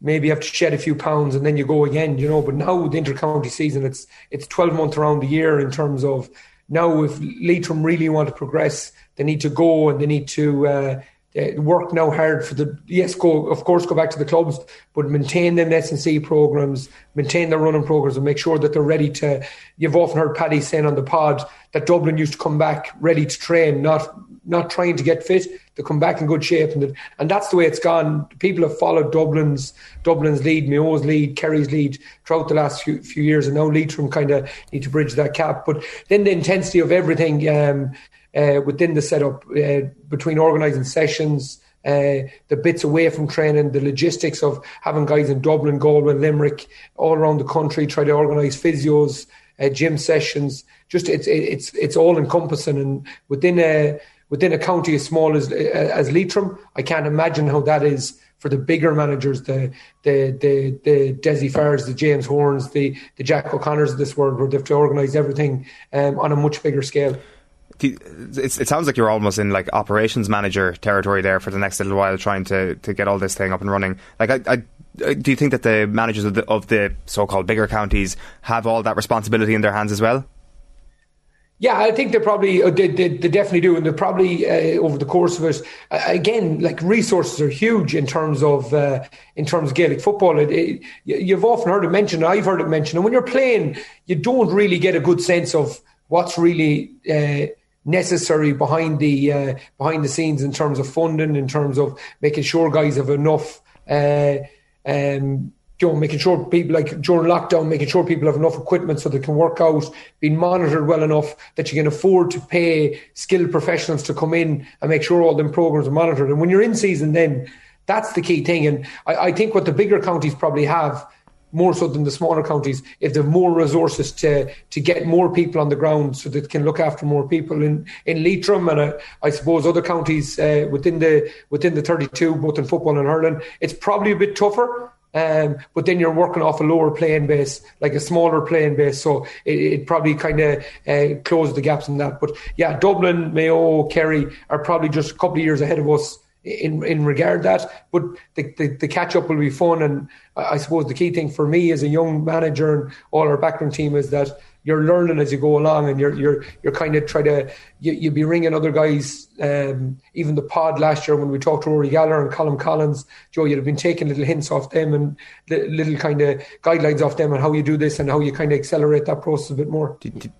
maybe you have to shed a few pounds and then you go again you know. But now with the intercounty season it's it's 12 months around the year in terms of now if Leitrim really want to progress they need to go and they need to uh, uh, work now hard for the yes go of course go back to the clubs but maintain them S&C programs maintain their running programs and make sure that they're ready to you've often heard Paddy saying on the pod that Dublin used to come back ready to train not not trying to get fit to come back in good shape. And and that's the way it's gone. People have followed Dublin's Dublin's lead Mayo's lead Kerry's lead throughout the last few, few years and now Leitrim kind of need to bridge that gap. But then the intensity of everything um, uh, within the setup uh, between organising sessions, uh, the bits away from training, the logistics of having guys in Dublin, Galway, Limerick, all around the country, try to organise physios, uh, gym sessions. Just it's it's it's all encompassing, and within a within a county as small as as Leitrim, I can't imagine how that is for the bigger managers, the the the the Dessie Farrs, the James Horns, the the Jack O'Connors of this world, where they have to organise everything um, on a much bigger scale it sounds like you're almost in like operations manager territory there for the next little while, trying to, to get all this thing up and running. Like, I, I do you think that the managers of the, of the so-called bigger counties have all that responsibility in their hands as well? Yeah, I think they probably uh, they, they, they, definitely do, and they probably uh, over the course of it. Uh, again, like resources are huge in terms of uh, in terms of Gaelic football. It, it, you've often heard it mentioned. I've heard it mentioned, and when you're playing, you don't really get a good sense of what's really uh, necessary behind the uh, behind the scenes in terms of funding, in terms of making sure guys have enough. Uh, um, you know, making sure people like during lockdown, making sure people have enough equipment so they can work out, being monitored well enough that you can afford to pay skilled professionals to come in and make sure all them programs are monitored. And when you're in season, then that's the key thing. And I, I think what the bigger counties probably have more so than the smaller counties, if they've more resources to to get more people on the ground so that can look after more people in in Leitrim and uh, I suppose other counties uh, within the within the 32, both in football and hurling, it's probably a bit tougher. Um, but then you're working off a lower playing base, like a smaller playing base, so it, it probably kind of uh, closes the gaps in that. But yeah, Dublin, Mayo, Kerry are probably just a couple of years ahead of us in in regard that. But the, the, the catch up will be fun, and I suppose the key thing for me as a young manager and all our background team is that you're learning as you go along, and you're you're you're kind of try to you you be ringing other guys. Um, even the pod last year when we talked to Rory Gallagher and Colm Collins, Joe, you'd have been taking little hints off them and little kind of guidelines off them on how you do this and how you kind of accelerate that process a bit more. Did, did,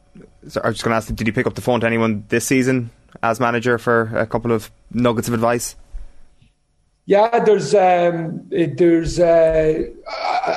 so I was just going to ask, did you pick up the phone to anyone this season as manager for a couple of nuggets of advice? Yeah, there's um, there's uh,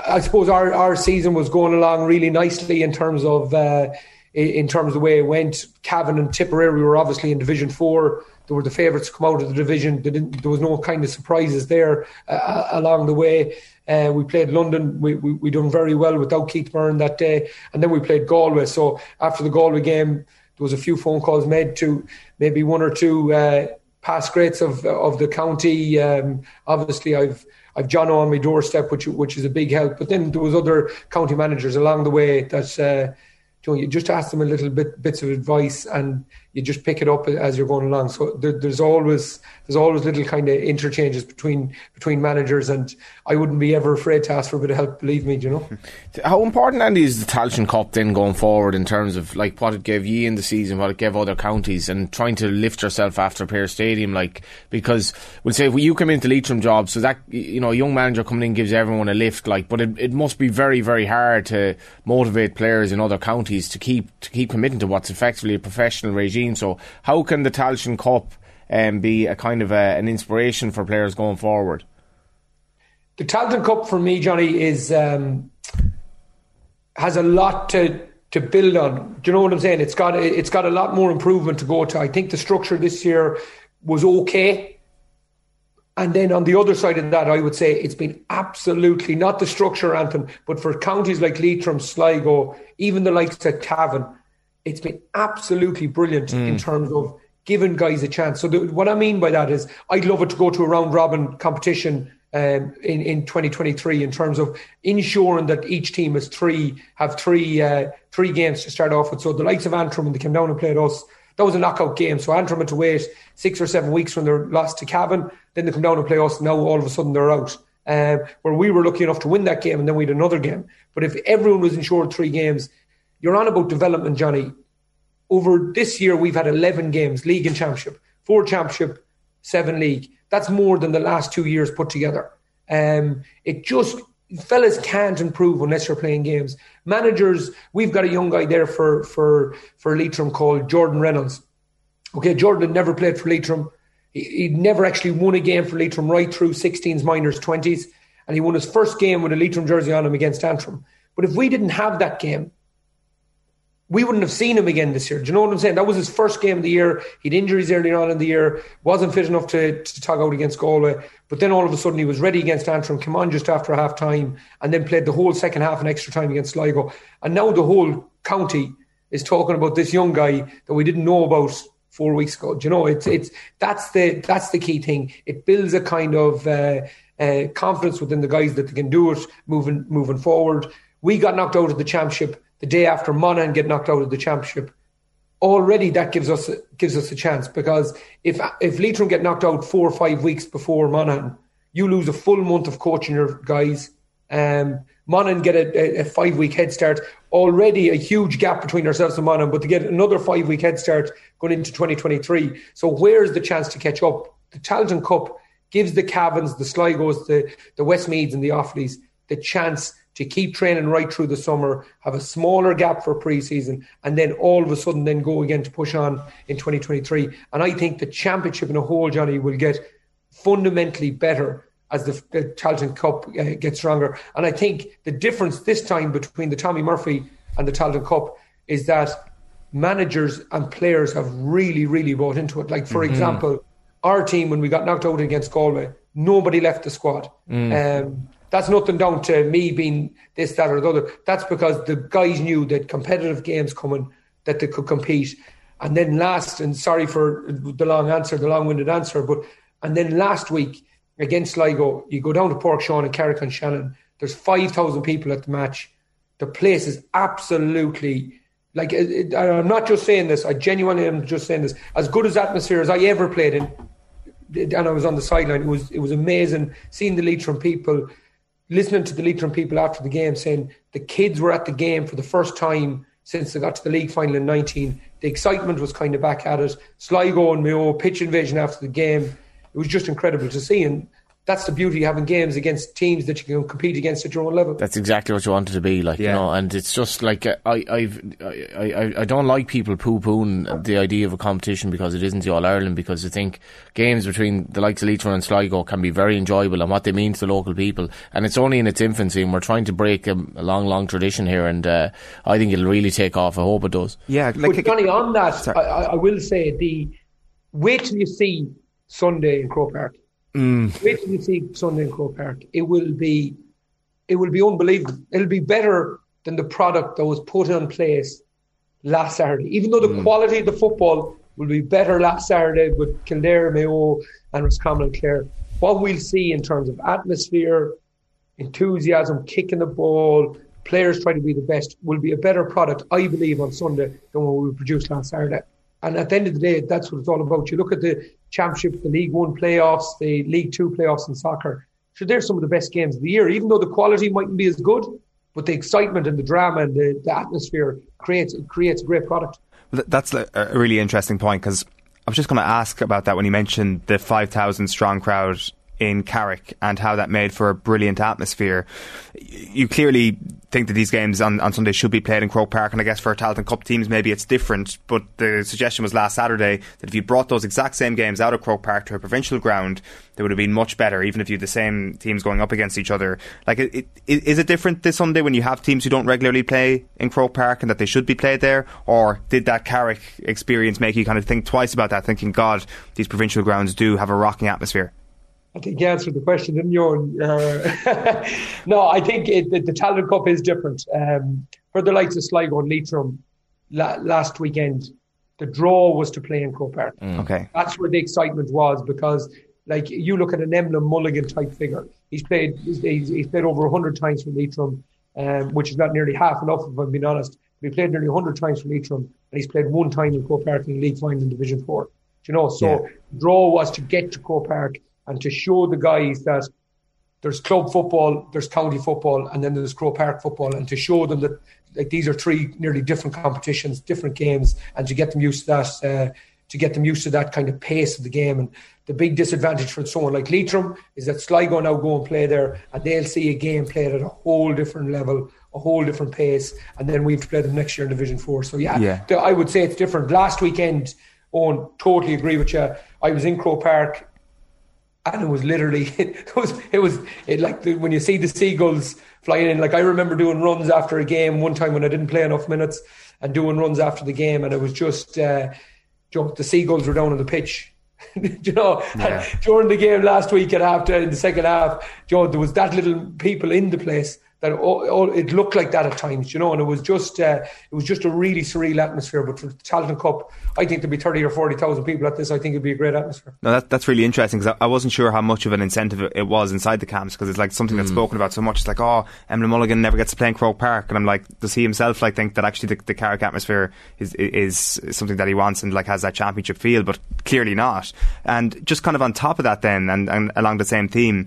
I, suppose our, our season was going along really nicely in terms of uh, in terms of the way it went. Cavan and Tipperary were obviously in Division Four. They were the favourites to come out of the division. there was no kind of surprises there uh, along the way. Uh, we played London. We, we we done very well without Keith Beirne that day, and then we played Galway. So after the Galway game, there was a few phone calls made to maybe one or two uh, past greats of of the county. Um, obviously, I've I've John on my doorstep, which which is a big help. But then there was other county managers along the way that uh, you, know, you just ask them a little bit bits of advice, and you just pick it up as you're going along. So there, there's always there's always little kind of interchanges between between managers, and I wouldn't be ever afraid to ask for a bit of help. Believe me, you know. How important, Andy, is the Tailteann Cup then going forward in terms of like what it gave you in the season, what it gave other counties, and trying to lift yourself after Pearse Stadium, like because we'll say if you come into Leitrim job, so that you know a young manager coming in gives everyone a lift, like, but it, it must be very very hard to motivate players in other counties to keep to keep committing to what's effectively a professional regime. So how can the Tailteann Cup um, be a kind of a, an inspiration for players going forward? The Tailteann Cup for me, Johnny, is um, has a lot to to build on. Do you know what I'm saying? It's got it's got a lot more improvement to go to. I think the structure this year was okay. And then on the other side of that, I would say it's been absolutely not the structure anthem, but for counties like Leitrim, Sligo, even the likes of Cavan, it's been absolutely brilliant mm. in terms of giving guys a chance. So the, what I mean by that is, I'd love it to go to a round robin competition um, in in 2023 in terms of ensuring that each team has three have three uh, three games to start off with. So the likes of Antrim when they came down and played us, that was a knockout game. So Antrim had to wait six or seven weeks when they lost to Cavan. Then they come down and play us. Now all of a sudden they're out. Uh, where we were lucky enough to win that game and then we had another game. But if everyone was insured three games, you're on about development, Johnny. Over this year, we've had 11 games, league and championship, four championship, seven league. That's more than the last two years put together. Um, it just, fellas can't improve unless you're playing games. Managers, we've got a young guy there for, for, for Leitrim called Jordan Reynolds. Okay, Jordan had never played for Leitrim. He, he'd never actually won a game for Leitrim right through 16s, minors, 20s. And he won his first game with a Leitrim jersey on him against Antrim. But if we didn't have that game, we wouldn't have seen him again this year. Do you know what I'm saying? That was his first game of the year. He'd injuries early on in the year, wasn't fit enough to, to tug out against Galway. But then all of a sudden he was ready against Antrim, came on just after half time, and then played the whole second half and extra time against Sligo. And now the whole county is talking about this young guy that we didn't know about four weeks ago. Do you know, it's it's that's the that's the key thing. It builds a kind of uh, uh, confidence within the guys that they can do it moving moving forward. We got knocked out of the championship the day after Monaghan get knocked out of the championship, already that gives us gives us a chance because if if Leitrim get knocked out four or five weeks before Monaghan, you lose a full month of coaching your guys. Um, Monaghan get a, a, five week head start. Already a huge gap between ourselves and Monaghan, but to get another five week head start going into 2023. So where's the chance to catch up? The Tailteann Cup gives the Cavans, the Sligos, the the Westmeaths, and the Offaly's the chance to keep training right through the summer, have a smaller gap for preseason, and then all of a sudden then go again to push on in 2023. And I think the championship in a whole, Johnny, will get fundamentally better as the, the Tailteann Cup uh, gets stronger. And I think the difference this time between the Tommy Murphy and the Tailteann Cup is that managers and players have really, really bought into it. Like, for mm-hmm. example, our team, when we got knocked out against Galway, nobody left the squad. Mm. Um, that's nothing down to me being this, that, or the other. That's because the guys knew that competitive games coming, that they could compete. And then last, and sorry for the long answer, the long winded answer, but and then last week against Sligo, you go down to Páirc Seán and Carrick-on-Shannon, there's 5,000 people at the match. The place is absolutely like, it, I'm not just saying this, I genuinely am just saying this. As good as atmosphere as I ever played in, and I was on the sideline, it was, it was amazing seeing the lead from people listening to the Leitrim people after the game saying the kids were at the game for the first time since they got to the league final in 19. The excitement was kind of back at it. Sligo and Mayo pitch invasion after the game. It was just incredible to see. And that's the beauty of having games against teams that you can compete against at your own level. That's exactly what you wanted to be like, yeah. you know. And it's just like uh, I, I've, I, I, I don't like people poo pooing the idea of a competition because it isn't the All Ireland. Because I think games between the likes of Leitrim and Sligo can be very enjoyable and what they mean to the local people. And it's only in its infancy, and we're trying to break a, a long, long tradition here. And uh, I think it'll really take off. I hope it does. Yeah, like, but Johnny, on that, I, I will say the wait till you see Sunday in Croke Park Mm. Wait till you see Sunday in Croke Park. It will be, it will be unbelievable. It'll be better than the product that was put in place last Saturday. Even though the mm. quality of the football will be better last Saturday with Kildare, Mayo, and Roscommon and Clare. What we'll see in terms of atmosphere, enthusiasm, kicking the ball, players trying to be the best, will be a better product, I believe, on Sunday than what we produced last Saturday. And at the end of the day, that's what it's all about. You look at the championship, the League One playoffs, the League Two playoffs in soccer. So they're some of the best games of the year, even though the quality mightn't be as good, but the excitement and the drama and the, the atmosphere creates creates a great product. That's a really interesting point because I was just going to ask about that when you mentioned the 5,000 strong crowd in Carrick and how that made for a brilliant atmosphere. You clearly think that these games on, on Sunday should be played in Croke Park, and I guess for Tailteann Cup teams maybe it's different. But the suggestion was last Saturday that if you brought those exact same games out of Croke Park to a provincial ground, they would have been much better, even if you had the same teams going up against each other. Like, it, it, is it different this Sunday when you have teams who don't regularly play in Croke Park and that they should be played there, or did that Carrick experience make you kind of think twice about that, thinking, God, these provincial grounds do have a rocking atmosphere? I think you answered the question, didn't you? Uh, no, I think it, the, the Tailteann Cup is different. Um, for the likes of Sligo and Leitrim la- last weekend, the draw was to play in Croke Park. Mm. Okay. That's where the excitement was because, like, you look at an Emlyn Mulligan type figure. He's played he's, he's played over 100 times for Leitrim, um, which is not nearly half enough, if I'm being honest. But he played nearly 100 times for Leitrim, and he's played one time in Croke Park in the league final in Division 4. you know, so yeah. draw was to get to Croke Park and to show the guys that there's club football, there's county football, and then there's Croke Park football, and to show them that like these are three nearly different competitions, different games, and to get them used to that, uh, to get them used to that kind of pace of the game. And the big disadvantage for someone like Leitrim is that Sligo now go and play there, and they'll see a game played at a whole different level, a whole different pace, and then we have to play them next year in Division Four. So yeah, yeah. I would say it's different. Last weekend, Owen, totally agree with you. I was in Croke Park and it was literally it was it was it like the, when you see the seagulls flying in. Like I remember doing runs after a game one time when I didn't play enough minutes and doing runs after the game, and it was just uh, the seagulls were down on the pitch. you know, yeah. during the game last week at half in the second half, Joe, there was that little people in the place that all, all, it looked like that at times, you know, and it was just uh, it was just a really surreal atmosphere. But for the Tailteann Cup, I think there'd be thirty or forty thousand people at this. I think it'd be a great atmosphere. No, that, that's really interesting because I, I, wasn't sure how much of an incentive it was inside the camps because it's like something mm. that's spoken about so much. It's like, oh, Emlyn Mulligan never gets to play in Croke Park, and I'm like, does he himself like think that actually the, the Carrick atmosphere is is something that he wants and like has that championship feel? But clearly not. And just kind of on top of that, then, and, and along the same theme,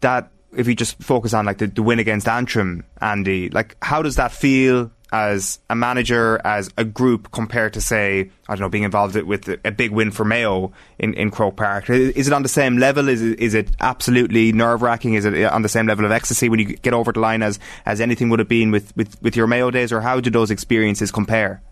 that if you just focus on like the, the win against Antrim, Andy, like how does that feel as a manager, as a group, compared to say, I don't know, being involved with a big win for Mayo in, in Croke Park? Is it on the same level? Is it, is it absolutely nerve wracking? Is it on the same level of ecstasy when you get over the line as, as anything would have been with, with, with your Mayo days, or how do those experiences compare?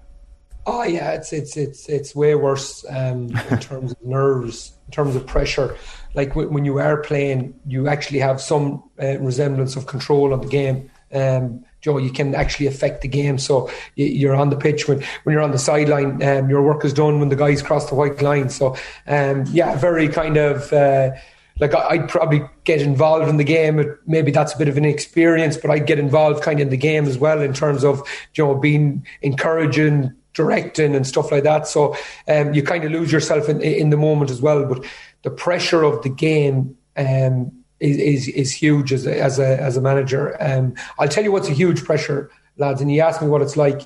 Oh yeah, it's it's it's it's way worse um, in terms of nerves, in terms of pressure like when you are playing, you actually have some uh, resemblance of control of the game. Um, Joe, you can actually affect the game. So you're on the pitch when, when you're on the sideline. Um, your work is done when the guys cross the white line. So um, yeah, very kind of. Uh, like I'd probably get involved in the game. Maybe that's a bit of an experience, but I'd get involved kind of in the game as well in terms of you know being encouraging, directing, and stuff like that. So um, you kind of lose yourself in in the moment as well. But the pressure of the game um, is, is, is huge as a, as a as a manager. Um, I'll tell you what's a huge pressure, lads. And you asked me what it's like,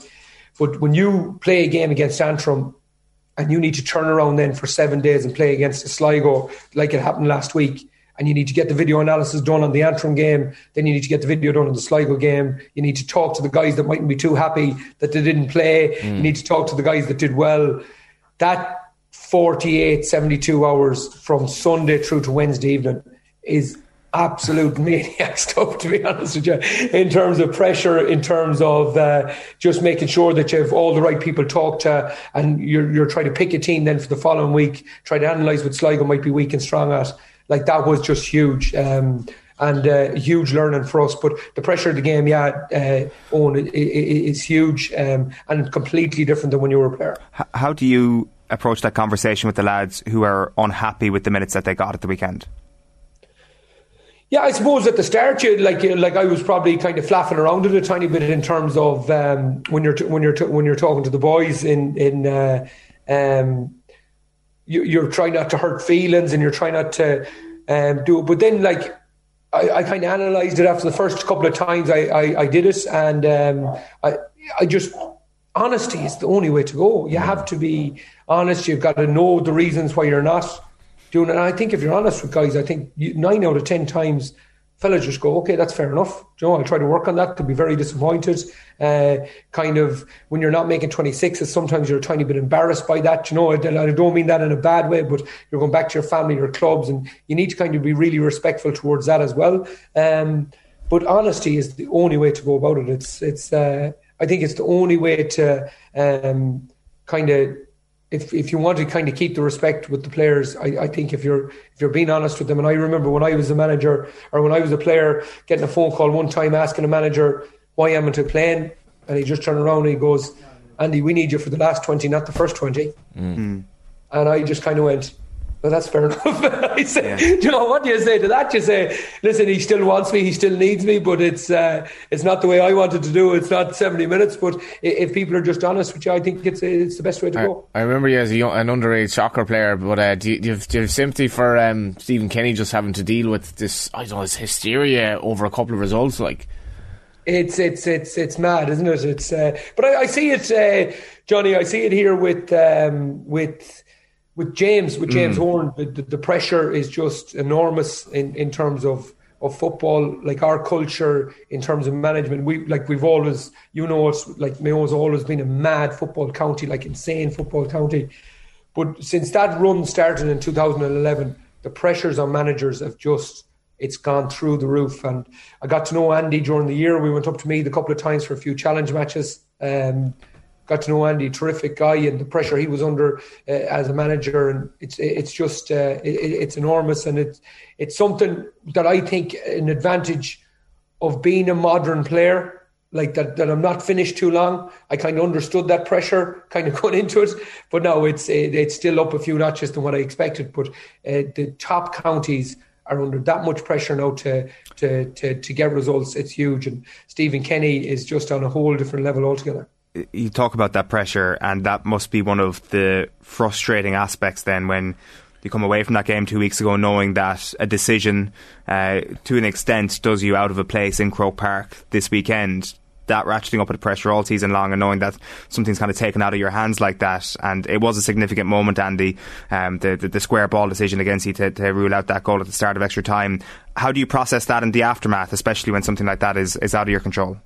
but when you play a game against Antrim and you need to turn around then for seven days and play against Sligo like it happened last week. And you need to get the video analysis done on the Antrim game. Then you need to get the video done on the Sligo game. You need to talk to the guys that mightn't be too happy that they didn't play. Mm. You need to talk to the guys that did well. That 48, 72 hours from Sunday through to Wednesday evening is absolute maniac stuff, to be honest with you, in terms of pressure, in terms of uh, just making sure that you have all the right people talk to, and you're, you're trying to pick a team then for the following week, try to analyse what Sligo might be weak and strong at. Like that was just huge. Um, and uh, huge learning for us. But the pressure of the game, yeah, uh, Owen, is huge um, and completely different than when you were a player. How do you approach that conversation with the lads who are unhappy with the minutes that they got at the weekend? Yeah, I suppose at the start, you like like I was probably kind of flapping around it a tiny bit in terms of um, when you're when you're when you're talking to the boys in in uh, um, you, are trying not to hurt feelings and you're trying not to um, do it. But then, like I, I kind of analysed it after the first couple of times I, I, I did it, and um, I I just honesty is the only way to go. You have to be honest. You've got to know the reasons why you're not doing it. And I think if you're honest with guys, I think nine out of ten times fellas just go, okay, that's fair enough. You know, I'll try to work on that. They'll be very disappointed. Uh, kind of when you're not making 26s, sometimes you're a tiny bit embarrassed by that. You know, I don't mean that in a bad way, but you're going back to your family, your clubs, and you need to kind of be really respectful towards that as well. Um, but honesty is the only way to go about it. It's, it's, uh, I think it's the only way to um, kind of if if you want to kind of keep the respect with the players, I, I, think if you're if you're being honest with them, and I remember when I was a manager or when I was a player, getting a phone call one time asking a manager why am I playing, and he just turned around and he goes, Andy, we need you for the last twenty, not the first twenty. Mm. And I just kind of went, well, that's fair enough. I say, yeah. you know, what do you say to that? You say, listen, he still wants me, he still needs me, but it's uh, it's not the way I wanted to do. It's not seventy minutes. But if people are just honest which I think it's it's the best way to I, go. I remember you as a young, an underage soccer player, but uh, do, you, do, you have, do, you, have, sympathy for um, Stephen Kenny just having to deal with this? I don't know, this hysteria over a couple of results, like. It's it's it's it's mad, isn't it? It's uh, but I, I see it, uh, Johnny. I see it here with um, with with James with James mm. Horan, the, the, pressure is just enormous in, in terms of of football, like our culture in terms of management. We like we've always, you know, it's like Mayo's always been a mad football county, like insane football county. But since that run started in 2011, the pressures on managers have just it's gone through the roof. And I got to know Andy during the year. We went up to Meath a couple of times for a few challenge matches. Um, got to know Andy, terrific guy, and the pressure he was under uh, as a manager, and it's it's just uh, it, it's enormous, and it's it's something that I think an advantage of being a modern player. Like that, that I'm not finished too long. I kind of understood that pressure, kind of going into it, but now it's it, it's still up a few notches than what I expected. But uh, the top counties are under that much pressure now to, to to to get results. It's huge, and Stephen Kenny is just on a whole different level altogether you talk about that pressure, and that must be one of the frustrating aspects then when you come away from that game two weeks ago knowing that a decision, uh, to an extent, does you out of a place in Croke Park this weekend. That ratcheting up of the pressure all season long and knowing that something's kind of taken out of your hands like that. And it was a significant moment, Andy, um, the, the, the, square ball decision against you to, to rule out that goal at the start of extra time. How do you process that in the aftermath, especially when something like that is, is out of your control?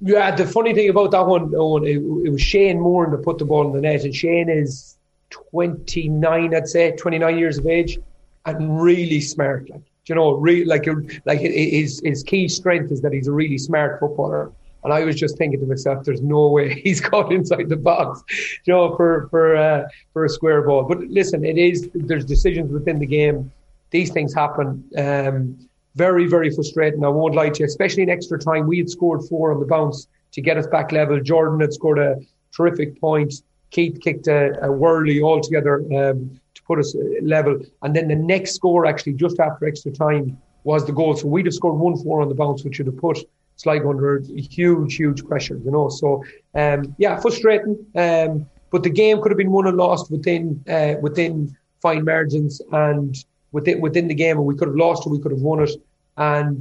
Yeah, the funny thing about that one, Owen, it, it was Shane Moore that put the ball in the net, and Shane is 29, I'd say, 29 years of age, and really smart. Like, you know, really, like, like his his key strength is that he's a really smart footballer. And I was just thinking to myself, there's no way he's got inside the box, you know, for for uh, for a square ball. But listen, it is there's decisions within the game. These things happen. Um, very, very frustrating. I won't lie to you, especially in extra time. We had scored four on the bounce to get us back level. Jordan had scored a terrific point. Keith kicked a, a whirly altogether um, to put us level. And then the next score, actually, just after extra time, was the goal. So we'd have scored one four on the bounce, which would have put Sligo under huge, huge pressure, you know. So, um, yeah, frustrating. Um, but the game could have been won and lost within uh, within fine margins and within within the game, and we could have lost or we could have won it. And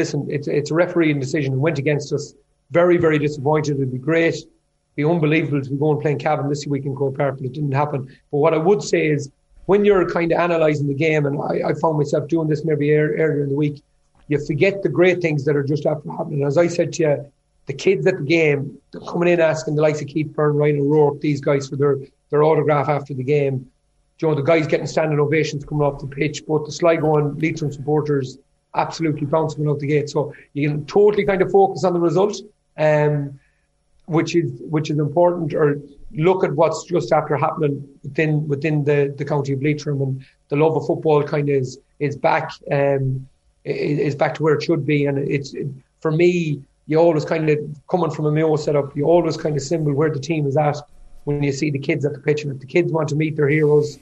listen, it's it's a refereeing decision and went against us. Very very disappointed. It'd be great, be unbelievable to be going playing Cavan this week in Croke Park, but it didn't happen. But what I would say is when you're kind of analysing the game, and I, I found myself doing this maybe earlier in the week, you forget the great things that are just after happening. As I said to you, the kids at the game, coming in asking the likes of Keith Beirne, Ryan O'Rourke, these guys for their, their autograph after the game. You know, the guys getting standing ovations coming off the pitch, both the Sligo and Leitrim supporters absolutely bouncing out the gate. So you can totally kind of focus on the result, um, which is which is important, or look at what's just after happening within within the, the county of Leitrim, and the love of football kind of is is back um, is back to where it should be, and it's it, for me. You always kind of coming from a Mayo setup. You always kind of symbol where the team is at when you see the kids at the pitch, and if the kids want to meet their heroes,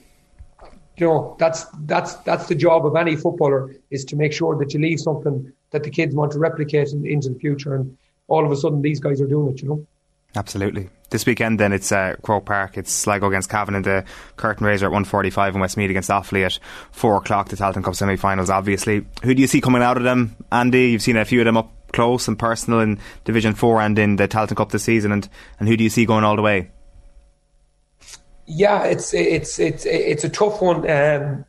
you know that's that's that's the job of any footballer is to make sure that you leave something that the kids want to replicate in, into the future. And all of a sudden these guys are doing it you know? Absolutely. This weekend then it's uh, Croke Park. It's Sligo against Cavan and the curtain raiser at 1.45 and Westmeath against Offaly at 4 o'clock the Tailteann Cup semi-finals obviously. Who do you see coming out of them Andy? You've seen a few of them up close and personal in Division Four and in the Tailteann Cup this season? And, and who do you see going all the way? Yeah, it's it's it's it's a tough one. Um,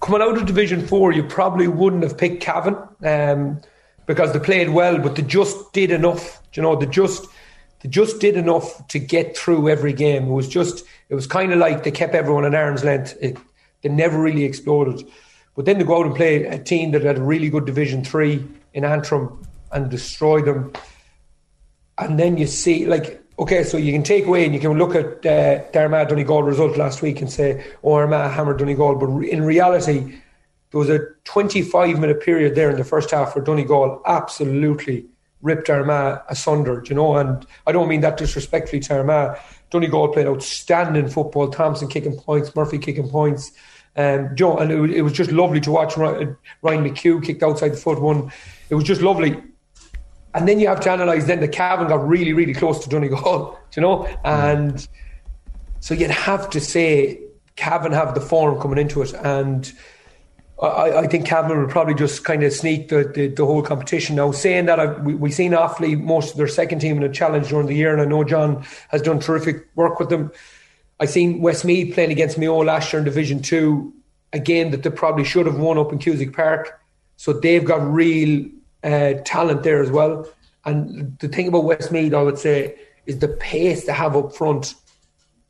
coming out of Division Four, you probably wouldn't have picked Cavan um, because they played well, but they just did enough. You know, they just they just did enough to get through every game. It was just it was kind of like they kept everyone at arm's length. It, they never really exploded. But then to go out and play a team that had a really good Division Three in Antrim and destroy them, and then you see like okay, so you can take away and you can look at uh, Armagh Donegal result last week and say, oh, Armagh hammered Donegal. But in reality, there was a 25 minute period there in the first half where Donegal absolutely ripped Armagh asunder, you know. And I don't mean that disrespectfully to Armagh. Donegal played outstanding football. Thompson kicking points, Murphy kicking points. Um, Joe, and it, it was just lovely to watch. Ryan McHugh kicked outside the foot one. It was just lovely and then you have to analyse then the Cavan got really, really close to Donegal, you know? Mm. And so you'd have to say Cavan have the form coming into it. And I, I think Cavan will probably just kind of sneak the, the, the whole competition. Now, saying that, I've, we, we've seen Offaly, most of their second team in a challenge during the year, and I know John has done terrific work with them. I seen Westmeath playing against Mayo last year in Division 2, a game that they probably should have won up in Cusack Park. So they've got real uh, talent there as well. And the thing about Westmeath, I would say, is the pace they have up front.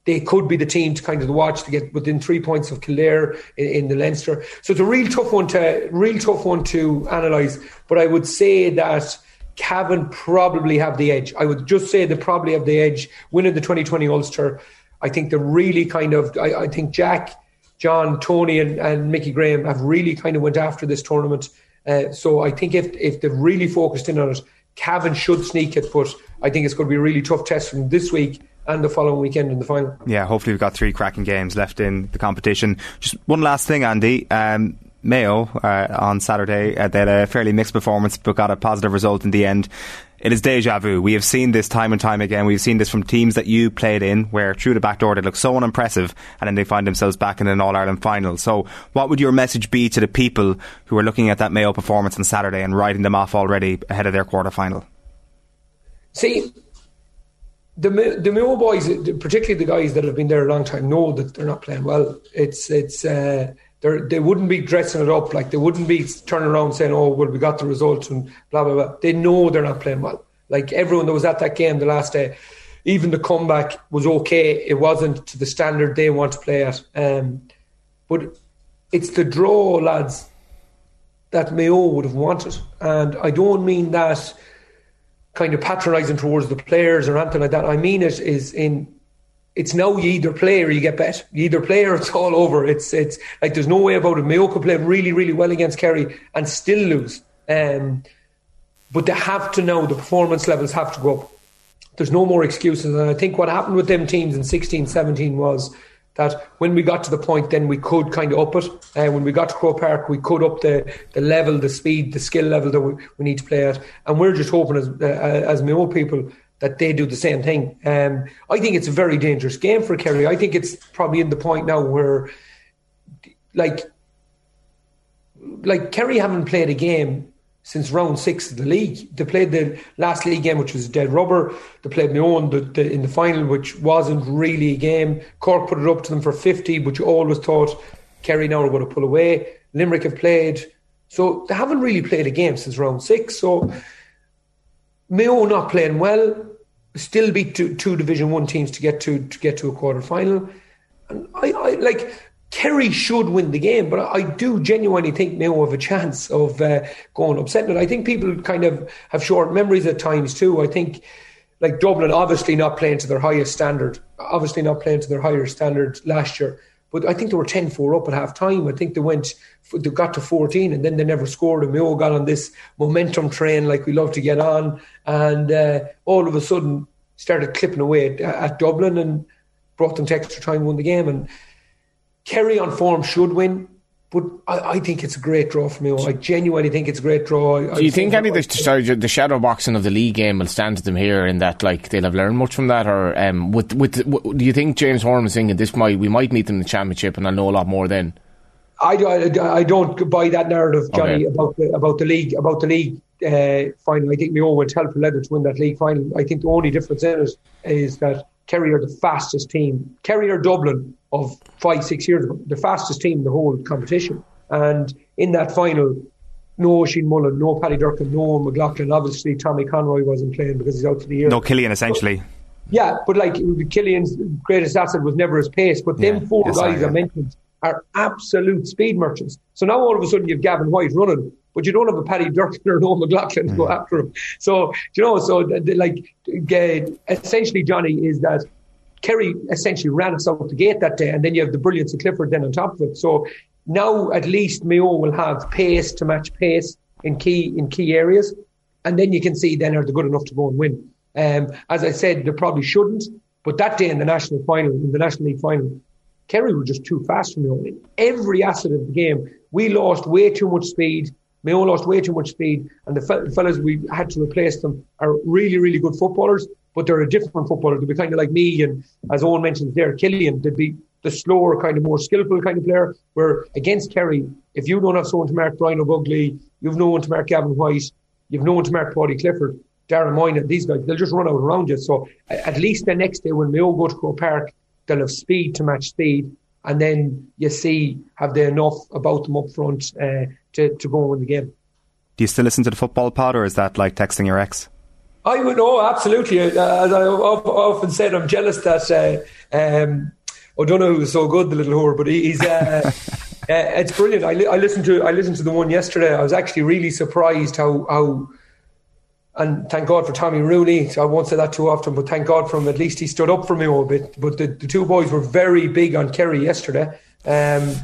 They could be the team to kind of watch to get within three points of Kildare in, in the Leinster. So it's a real tough one to real tough one to analyse. But I would say that Cavan probably have the edge. I would just say they probably have the edge winning the 2020 Ulster. I think they're really kind of. I, I think Jack, John, Tony, and, and Mickey Graham have really kind of went after this tournament. Uh, so I think if if they've really focused in on it, Cavan should sneak it, but I think it's going to be a really tough test from this week and the following weekend in the final. Yeah, hopefully we've got three cracking games left in the competition. Just one last thing, Andy. Um, Mayo uh, on Saturday, uh, they had a fairly mixed performance, but got a positive result in the end. It is deja vu. We have seen this time and time again. We've seen this from teams that you played in, where through the back door they look so unimpressive, and then they find themselves back in an All Ireland final. So, what would your message be to the people who are looking at that Mayo performance on Saturday and writing them off already ahead of their quarter final? See, the the Mayo boys, particularly the guys that have been there a long time, know that they're not playing well. It's it's. Uh, they wouldn't be dressing it up like they wouldn't be turning around saying, "Oh, well, we got the results and blah blah blah. They know they're not playing well. Like everyone that was at that game the last day, even the comeback was okay. It wasn't to the standard they want to play at. Um, but it's the draw, lads, that Mayo would have wanted, and I don't mean that kind of patronising towards the players or anything like that. I mean it is in it's now you either play or you get bet. You either play or it's all over. It's it's like there's no way about it. Mayo could play really, really well against Kerry and still lose. Um, but they have to know the performance levels have to go up. There's no more excuses. And I think what happened with them teams in 16, 17 was that when we got to the point, then we could kind of up it. And uh, when we got to Croke Park, we could up the, the level, the speed, the skill level that we, we need to play at. And we're just hoping as uh, as Mayo people that they do the same thing. Um, I think it's a very dangerous game for Kerry. I think it's probably in the point now where, like, like Kerry haven't played a game since round six of the league. They played the last league game, which was dead rubber. They played Mayo the, the, in the final, which wasn't really a game. Cork put it up to them for 50, but you always thought Kerry now are going to pull away. Limerick have played. So they haven't really played a game since round six. So Mayo not playing well, still beat two, two Division One teams to get to to get to a quarter final. And I, I like Kerry should win the game, but I do genuinely think Mayo have a chance of uh, going upsetting it. I think people kind of have short memories at times too. I think like Dublin obviously not playing to their highest standard, obviously not playing to their higher standard last year. But I think they were 10 4 up at half time. I think they went, they got to 14 and then they never scored. And Mayo got on this momentum train like we love to get on. And uh, all of a sudden started clipping away at, at, Dublin and brought them to extra time, won the game. And Kerry on form should win. But I, I, think it's a great draw for me. I genuinely think it's a great draw. I, Do you think any of the, sorry, the shadow boxing of the league game will stand to them here in that like they'll have learned much from that, or um, with with, do you think James Horan is thinking this might we might meet them in the championship and I'll know a lot more then? I, I, I don't buy that narrative, Johnny, Okay. about the about the league about the league uh, final. I think Mayo went hell for leather to win that league final. I think the only difference in it is that Kerry are the fastest team. Kerry are Dublin of five six years ago, the fastest team in the whole competition. And in that final, no Oisín Mullin, no Paddy Durcan, no McLaughlin. Obviously, Tommy Conroy wasn't playing because he's out for the year. No Killian, essentially. Yeah, but like Killian's greatest asset was never his pace. But them four guys I- I mentioned are absolute speed merchants. So now all of a sudden you've Gavin White running, but you don't have a Paddy Durcan or no McLaughlin to go Mm. after him. So you know, so like uh, essentially, Johnny is that Kerry essentially ran us out the gate that day, and then you have the brilliance of Clifford then on top of it. So now at least Mayo will have pace to match pace in key in key areas, and then you can see then are they good enough to go and win. Um, as I said, they probably shouldn't, but that day in the national final, in the National League final, Kerry were just too fast for Mayo. In every asset of the game, we lost way too much speed. Mayo lost way too much speed, and the fellas we had to replace them are really, really good footballers, but they're a different footballer. They'll be kind of like me, and as Owen mentioned there, Killian, they'd be the slower, kind of more skillful kind of player. Where against Kerry, if you don't have someone to mark Brian Ó Beaglaoich, you've no one to mark Gavin White, you've no one to mark Paddy Clifford, Darren Moynihan, these guys, they'll just run out around you. So at least the next day when Mayo go to Croke Park, they'll have speed to match speed. And then you see, have they enough about them up front uh, to, to go and win the game? Do you still listen to the football pod, or is that like texting your ex? I would know absolutely. Uh, as I of- often said, I'm jealous that uh, um, O'Donoghue is so good, the little whore. But he's uh, uh, it's brilliant. I, li- I listened to I listened to the one yesterday. I was actually really surprised how how. And thank God for Tommy Rooney. So I won't say that too often, but thank God for him. At least he stood up for me a bit. But the, the two boys were very big on Kerry yesterday. Um,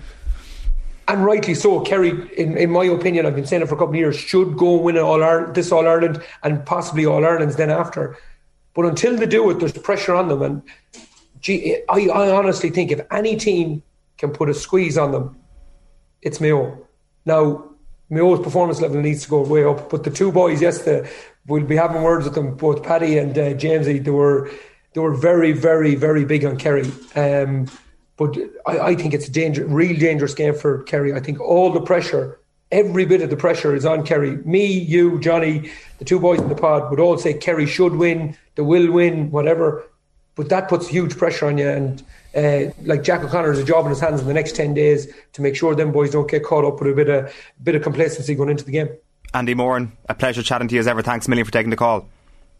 and rightly so. Kerry, in, in my opinion, I've been saying it for a couple of years, should go win all this All Ireland and possibly All Irelands then after. But until they do it, there's pressure on them. And gee, I, I honestly think if any team can put a squeeze on them, it's Mayo. Now, Mayo's performance level needs to go way up. But the two boys, yes, the, we'll be having words with them, both Paddy and uh, Jamesy. They were they were very, very, very big on Kerry. Um, but I, I think it's a danger, real dangerous game for Kerry. I think all the pressure, every bit of the pressure is on Kerry. Me, you, Johnny, the two boys in the pod would all say Kerry should win, they will win, whatever. But that puts huge pressure on you. And uh, like Jack O'Connor has a job in his hands in the next 10 days to make sure them boys don't get caught up with a bit of, bit of complacency going into the game. Andy Moran, a pleasure chatting to you as ever. Thanks a million for taking the call.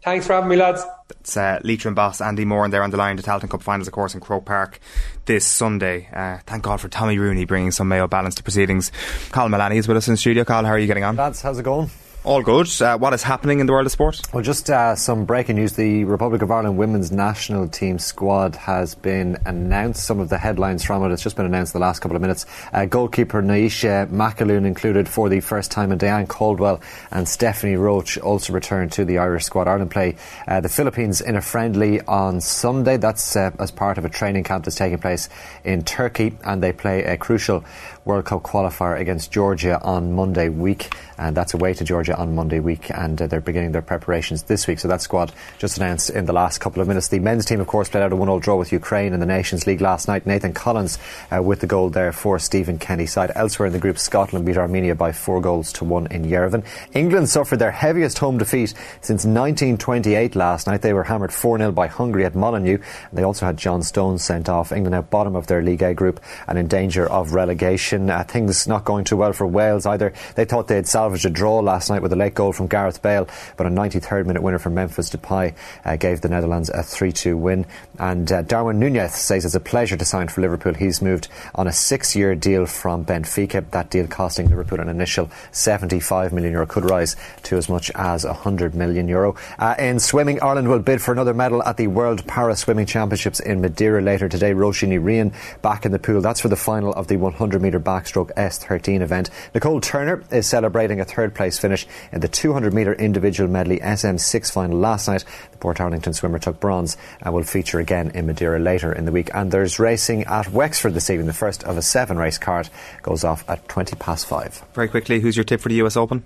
Thanks for having me, lads. It's uh, Leitrim boss Andy Moran there on the line. The Tailteann Cup finals, of course, in Croke Park this Sunday. Uh, thank God for Tommy Rooney bringing some Mayo balance to proceedings. Carl Milani is with us in the studio. Carl, how are you getting on? Lads, how's it going? All good. Uh, what is happening in the world of sport? Well, just uh, some breaking news. The Republic of Ireland women's national team squad has been announced. Some of the headlines from it. It's just been announced in the last couple of minutes. Uh, goalkeeper Naoisha McAloon included for the first time, and Diane Caldwell and Stephanie Roche also returned to the Irish squad. Ireland play uh, the Philippines in a friendly on Sunday. That's uh, as part of a training camp that's taking place in Turkey, and they play a crucial World Cup qualifier against Georgia on Monday week, and that's away to Georgia on Monday week, and uh, they're beginning their preparations this week. So that squad just announced in the last couple of minutes. The men's team, of course, played out a one-all draw with Ukraine in the Nations League last night. Nathan Collins uh, with the goal there for Stephen Kenny's side. Elsewhere in the group, Scotland beat Armenia by four goals to one in Yerevan. England suffered their heaviest home defeat since 1928 last night. They were hammered 4-0 by Hungary at Molyneux. They also had John Stones sent off. England out bottom of their League A group and in danger of relegation. Uh, things not going too well for Wales either. They thought they'd salvaged a draw last night with a late goal from Gareth Bale, but a 93rd minute winner from Memphis Depay uh, gave the Netherlands a 3-2 win. And uh, Darwin Nunez says it's a pleasure to sign for Liverpool. He's moved on a six-year deal from Benfica. That deal costing Liverpool an initial 75 million euro could rise to as much as 100 million euro. Uh, in swimming, Ireland will bid for another medal at the World Para Swimming Championships in Madeira later today. Roisin Rian back in the pool. That's for the final of the 100 metre backstroke S13 event. Nicole Turner is celebrating a third place finish in the 200 metre individual medley SM6 final last night. The Portarlington swimmer took bronze and will feature again in Madeira later in the week. And there's racing at Wexford this evening. The first of a seven race card goes off at 20 past five. Very quickly, who's your tip for the US Open?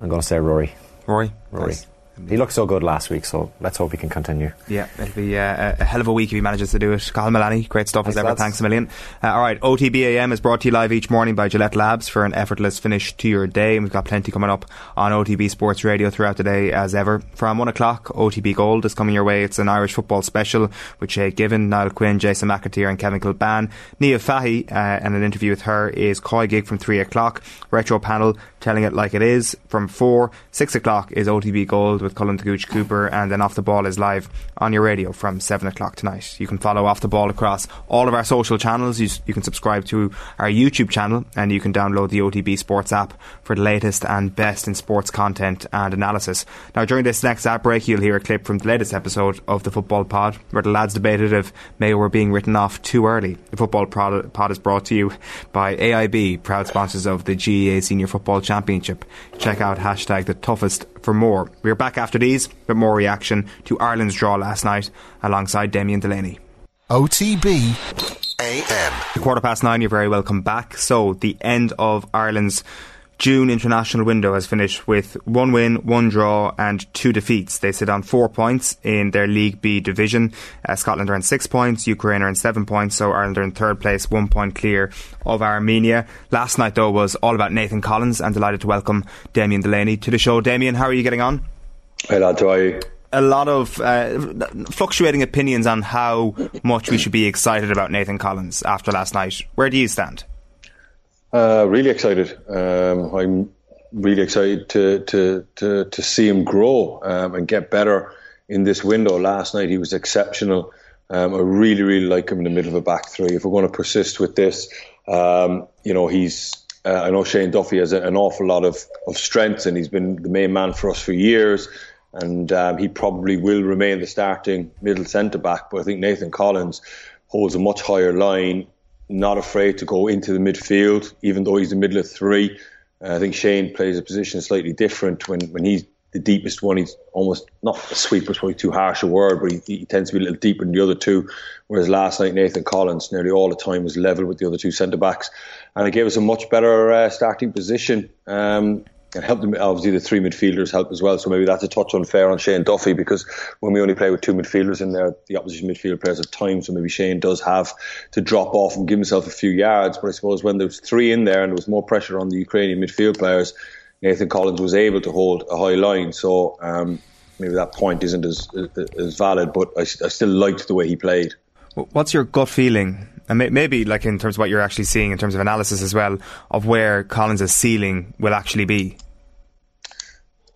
I'm going to say Rory. Rory? Rory. He looked so good last week, so let's hope he can continue. Yeah, it'll be uh, a hell of a week if he manages to do it. Cathal Milani, great stuff Thanks, as ever. lads. Thanks a million. Uh, all right, OTBAM is brought to you live each morning by Gillette Labs for an effortless finish to your day. And we've got plenty coming up on OTB Sports Radio throughout the day as ever. From 1 o'clock, OTB Gold is coming your way. It's an Irish football special with Shay Given, Niall Quinn, Jason McAteer and Kevin Kilbane. Nia Fahy, uh, and an interview with her is Coy Gig from 3 o'clock. Retro panel telling it like it is from 4. 6 o'clock is OTB Gold with Cullen Gooch Cooper and then Off the Ball is live on your radio from 7 o'clock tonight. You can follow Off the Ball across all of our social channels. You, you can subscribe to our YouTube channel and you can download the OTB Sports app for the latest and best in sports content and analysis. Now, during this next app break, you'll hear a clip from the latest episode of the Football Pod where the lads debated if Mayo were being written off too early. The Football Pod, pod is brought to you by AIB, proud sponsors of the GAA Senior Football Championship. Check out hashtag the toughest for more. We're back after these with more reaction to Ireland's draw last night alongside Damien Delaney. OTB AM. Quarter past nine, you're very welcome back. So, the end of Ireland's June international window has finished with one win, one draw, and two defeats. They sit on four points in their League B division. Uh, Scotland are on six points, Ukraine are on seven points, so Ireland are in third place, one point clear of Armenia. Last night, though, was all about Nathan Collins. And I'm delighted to welcome Damien Delaney to the show. Damien, how are you getting on? Hey, lad, how are you? a lot of uh, fluctuating opinions on how much we should be excited about Nathan Collins after last night. Where do you stand? Uh, really excited. Um, I'm really excited to to to, to see him grow um, and get better in this window. Last night he was exceptional. Um, I really really like him in the middle of a back three. If we're going to persist with this, um, you know he's. Uh, I know Shane Duffy has an awful lot of, of strengths and he's been the main man for us for years and um, he probably will remain the starting middle centre back. But I think Nathan Collins holds a much higher line, not afraid to go into the midfield, even though he's the middle of three. Uh, I think Shane plays a position slightly different when, when he's the deepest one. He's almost not a sweeper, is probably too harsh a word, but he, he, tends to be a little deeper than the other two. Whereas last night, Nathan Collins nearly all the time was level with the other two centre backs, and it gave us a much better uh, starting position. Um, and helped them. Obviously, the three midfielders help as well. So maybe that's a touch unfair on Shane Duffy because when we only play with two midfielders in there, the opposition midfield players at times. So maybe Shane does have to drop off and give himself a few yards. But I suppose when there was three in there and there was more pressure on the Ukrainian midfield players, Nathan Collins was able to hold a high line. So um, maybe that point isn't as as valid. But I, I still liked the way he played. What's your gut feeling and maybe like in terms of what you're actually seeing in terms of analysis as well of where Collins' ceiling will actually be?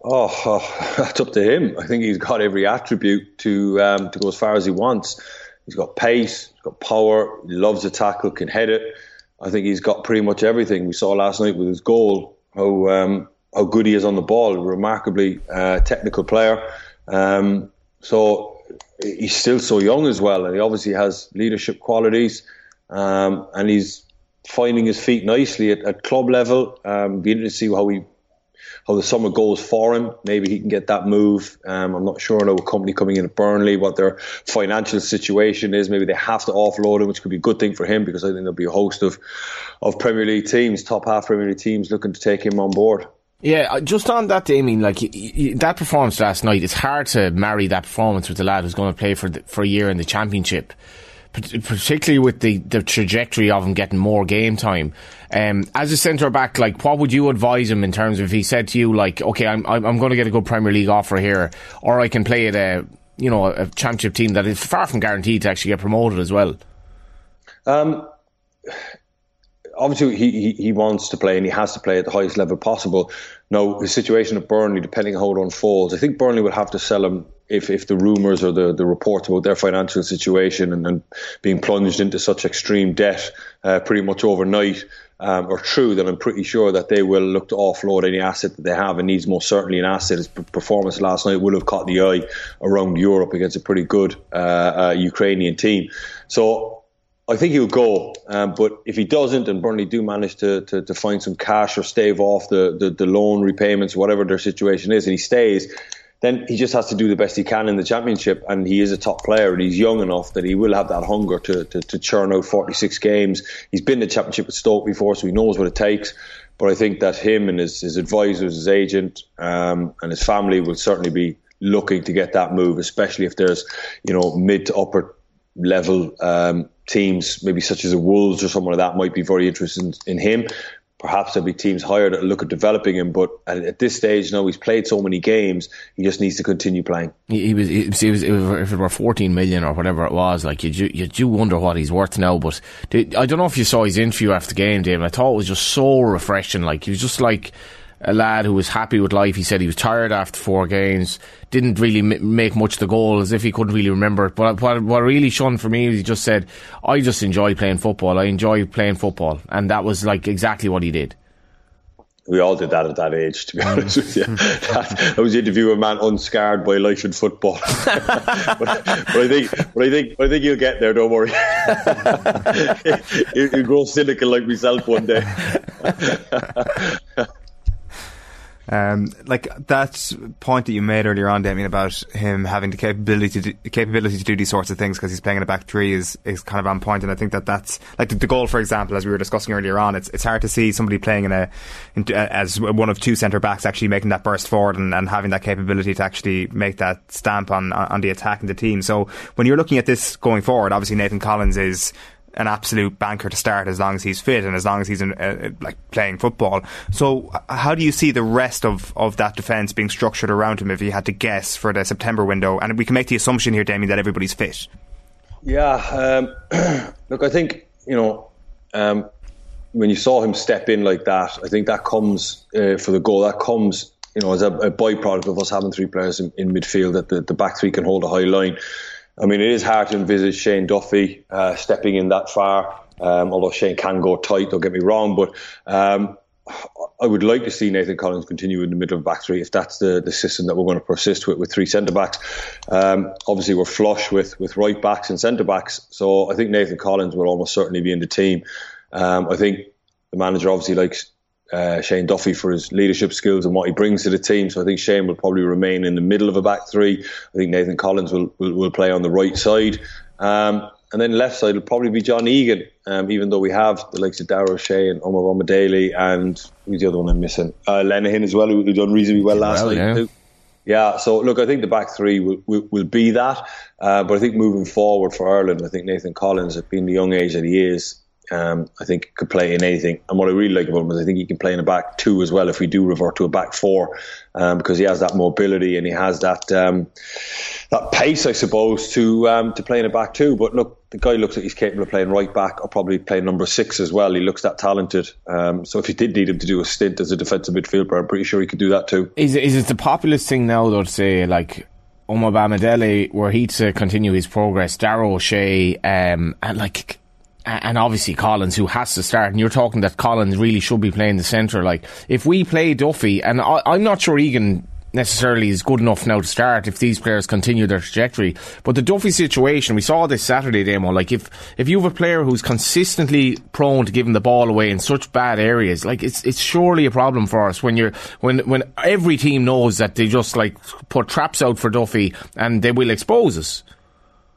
Oh, oh, that's up to him. I think he's got every attribute to um, to go as far as he wants. He's got pace, he's got power, he loves to tackle, can head it. I think he's got pretty much everything. We saw last night with his goal how um, how good he is on the ball. Remarkably uh, technical player. Um, so he's still so young as well, and he obviously has leadership qualities. Um, and he's finding his feet nicely at, at club level. Um, be interested to see how he how the summer goes for him. Maybe he can get that move. Um, I'm not sure. I know a company coming in at Burnley, what their financial situation is. Maybe they have to offload him, which could be a good thing for him because I think there'll be a host of of Premier League teams, top half Premier League teams, looking to take him on board. Yeah, just on that, Damien, like that performance last night, it's hard to marry that performance with the lad who's going to play for the, for a year in the Championship particularly with the, the trajectory of him getting more game time. Um, as a centre back, like what would you advise him in terms of if he said to you, like, okay, I'm I'm, going to get a good Premier League offer here, or I can play at a you know a championship team that is far from guaranteed to actually get promoted as well. Um, obviously he, he, he wants to play and he has to play at the highest level possible. Now the situation at Burnley, depending on how it unfolds, I think Burnley would have to sell him if, if the rumours or the, the reports about their financial situation and, and being plunged into such extreme debt uh, pretty much overnight um, are true, then I'm pretty sure that they will look to offload any asset that they have and needs most certainly an asset. His performance last night will have caught the eye around Europe against a pretty good uh, uh, Ukrainian team. So I think he'll go, um, but if he doesn't, and Burnley do manage to, to, to find some cash or stave off the, the, the loan repayments, whatever their situation is, and he stays, then he just has to do the best he can in the championship. And he is a top player, and he's young enough that he will have that hunger to, to, to churn out 46 games. He's been in the championship with Stoke before, so he knows what it takes. But I think that him and his, his advisors, his agent, um, and his family will certainly be looking to get that move, especially if there's you know mid to upper level um, teams, maybe such as the Wolves or someone like that, might be very interested in, in him perhaps there'll be teams hired that look at developing him. But at, at this stage, know, he's played so many games, he just needs to continue playing. He, he was, he was, was, if it were 14 million or whatever it was, like you, you do wonder what he's worth now. But I don't know if you saw his interview after the game, Dave. I thought it was just so refreshing. Like he was just like a lad who was happy with life. He said he was tired after four games, didn't really m- make much of the goal, as if he couldn't really remember it. But what, what really shone for me was he just said, I just enjoy playing football. I enjoy playing football. And that was like exactly what he did. We all did that at that age, to be honest with you. Mm. I was interviewing a man unscarred by life in football. but, but, I think, but I think, but I think you'll get there. Don't worry. you'll grow cynical like myself one day. Um, like that point that you made earlier on, Damien, about him having the capability to do, capability to do these sorts of things because he's playing in a back three is, is kind of on point, and I think that that's like the, the, goal, for example, as we were discussing earlier on. It's it's hard to see somebody playing in a in, uh, as one of two centre backs actually making that burst forward and, and having that capability to actually make that stamp on on the attack in the team. So when you're looking at this going forward, obviously Nathan Collins is an absolute banker to start as long as he's fit and as long as he's in, uh, like playing football. So, how do you see the rest of, of that defence being structured around him if you had to guess for the September window? And we can make the assumption here, Damien, that everybody's fit. Yeah, um, look, I think you know um, when you saw him step in like that, I think that comes uh, for the goal. That comes you know as a, a byproduct of us having three players in, in midfield that the, the back three can hold a high line. I mean, it is hard to envisage Shane Duffy uh, stepping in that far. Um, although Shane can go tight, don't get me wrong, but um, I would like to see Nathan Collins continue in the middle of back three if that's the, the system that we're going to persist with with three centre backs. Um, obviously, we're flush with with right backs and centre backs, so I think Nathan Collins will almost certainly be in the team. Um, I think the manager obviously likes uh, Shane Duffy for his leadership skills and what he brings to the team. So I think Shane will probably remain in the middle of a back three. I think Nathan Collins will will, will play on the right side. Um, and then left side will probably be John Egan, um, even though we have the likes of Dara O'Shea and Omobamidele and who's the other one I'm missing? Uh, Lenihan as well, who, who done reasonably well last well, night. Yeah. yeah. so look, I think the back three will, will, will be that. Uh, but I think moving forward for Ireland, I think Nathan Collins, at being the young age that he is, um, I think could play in anything. And what I really like about him is I think he can play in a back two as well if we do revert to a back four, um, because he has that mobility and he has that um, that pace, I suppose, to um, to play in a back two. But look, the guy looks like he's capable of playing right back or probably playing number six as well. He looks that talented. Um, so if you did need him to do a stint as a defensive midfielder, I'm pretty sure he could do that too. Is is it the populist thing now though to say like? Omobamidele, were he to continue his progress, Dara O'Shea, um, and like and obviously Collins, who has to start. And you're talking that Collins really should be playing the centre. Like if we play Duffy, and I, am not sure Egan necessarily is good enough now to start if these players continue their trajectory. But the Duffy situation, we saw this Saturday demo. Like if if you have a player who's consistently prone to giving the ball away in such bad areas, like it's it's surely a problem for us when you're when when every team knows that they just like put traps out for Duffy and they will expose us.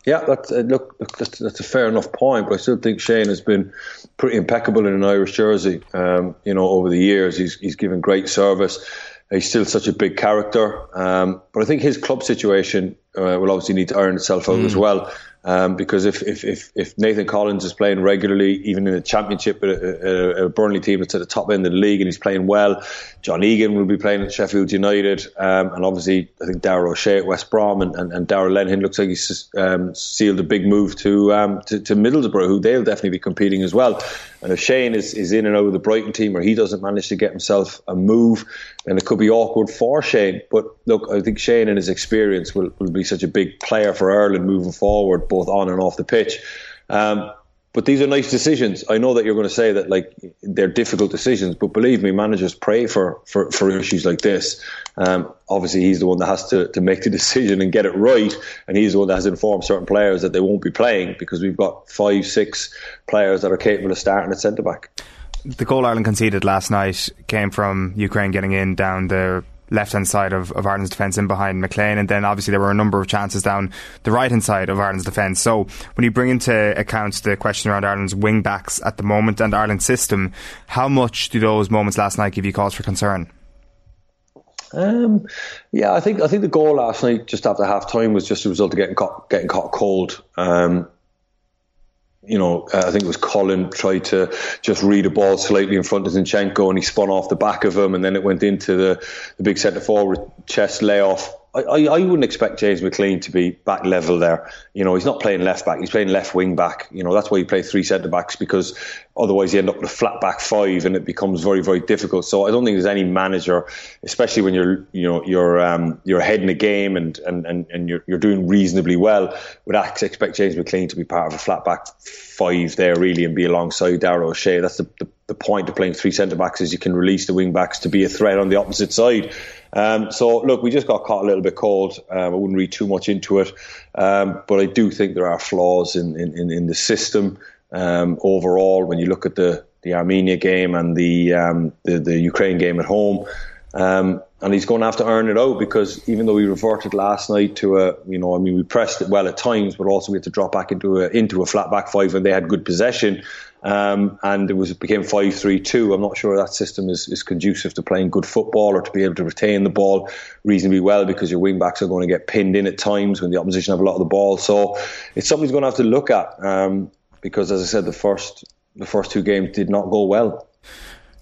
Yeah, that's, uh, look, that's, that's, a fair enough point, but I still think Shane has been pretty impeccable in an Irish jersey. Um, you know, over the years, he's he's given great service. He's still such a big character, um, but I think his club situation uh, will obviously need to iron itself out mm. as well. Um, because if, if, if, if, Nathan Collins is playing regularly, even in the championship, a, a, a, Burnley team that's at the top end of the league and he's playing well, John Egan will be playing at Sheffield United, um, and obviously I think Dara O'Shea at West Brom and, and, and Darragh Lenihan looks like he's um, sealed a big move to, um, to, to Middlesbrough, who they'll definitely be competing as well. And if Shane is, is in and out of the Brighton team, or he doesn't manage to get himself a move, then it could be awkward for Shane. But look, I think Shane and his experience will, will be such a big player for Ireland moving forward, both on and off the pitch. Um, but these are nice decisions. I know that you're going to say that like they're difficult decisions, but believe me, managers pray for for, for issues like this. Um, obviously, he's the one that has to, to make the decision and get it right, and he's the one that has informed certain players that they won't be playing because we've got five, six players that are capable of starting at centre back. The goal Ireland conceded last night came from Ukraine getting in down the left hand side of, of Ireland's defence in behind McLean. And then obviously there were a number of chances down the right hand side of Ireland's defence. So when you bring into account the question around Ireland's wing backs at the moment and Ireland's system, how much do those moments last night give you cause for concern? Um, yeah, I think I think the goal last night, just after half time, was just a result of getting caught getting caught cold. Um, you know, uh, I think it was Colin tried to just read a ball slightly in front of Zinchenko and he spun off the back of him and then it went into the, the big centre forward chest layoff I, I, wouldn't expect James McLean to be back level there. You know, he's not playing left back; he's playing left wing back. You know, that's why you play three centre backs because otherwise you end up with a flat back five, and it becomes very, very difficult. So I don't think there's any manager, especially when you're, you know, you're um, you're ahead in the game and and, and, and you're, you're doing reasonably well, would expect James McLean to be part of a flat back five there really and be alongside Dara O'Shea. That's the, the, the point of playing three centre backs is you can release the wing backs to be a threat on the opposite side. Um, so look, we just got caught a little bit cold. Um, I wouldn't read too much into it, um, but I do think there are flaws in in, in the system um, overall. When you look at the the Armenia game and the um, the, the, Ukraine game at home. Um, and he's going to have to earn it out because even though we reverted last night to a, you know, I mean, we pressed it well at times, but also we had to drop back into a into a flat back five and they had good possession. Um, and it was it became five three two. I'm not sure that system is, is conducive to playing good football or to be able to retain the ball reasonably well because your wing backs are going to get pinned in at times when the opposition have a lot of the ball. So it's something he's going to have to look at um, because, as I said, the first the first two games did not go well.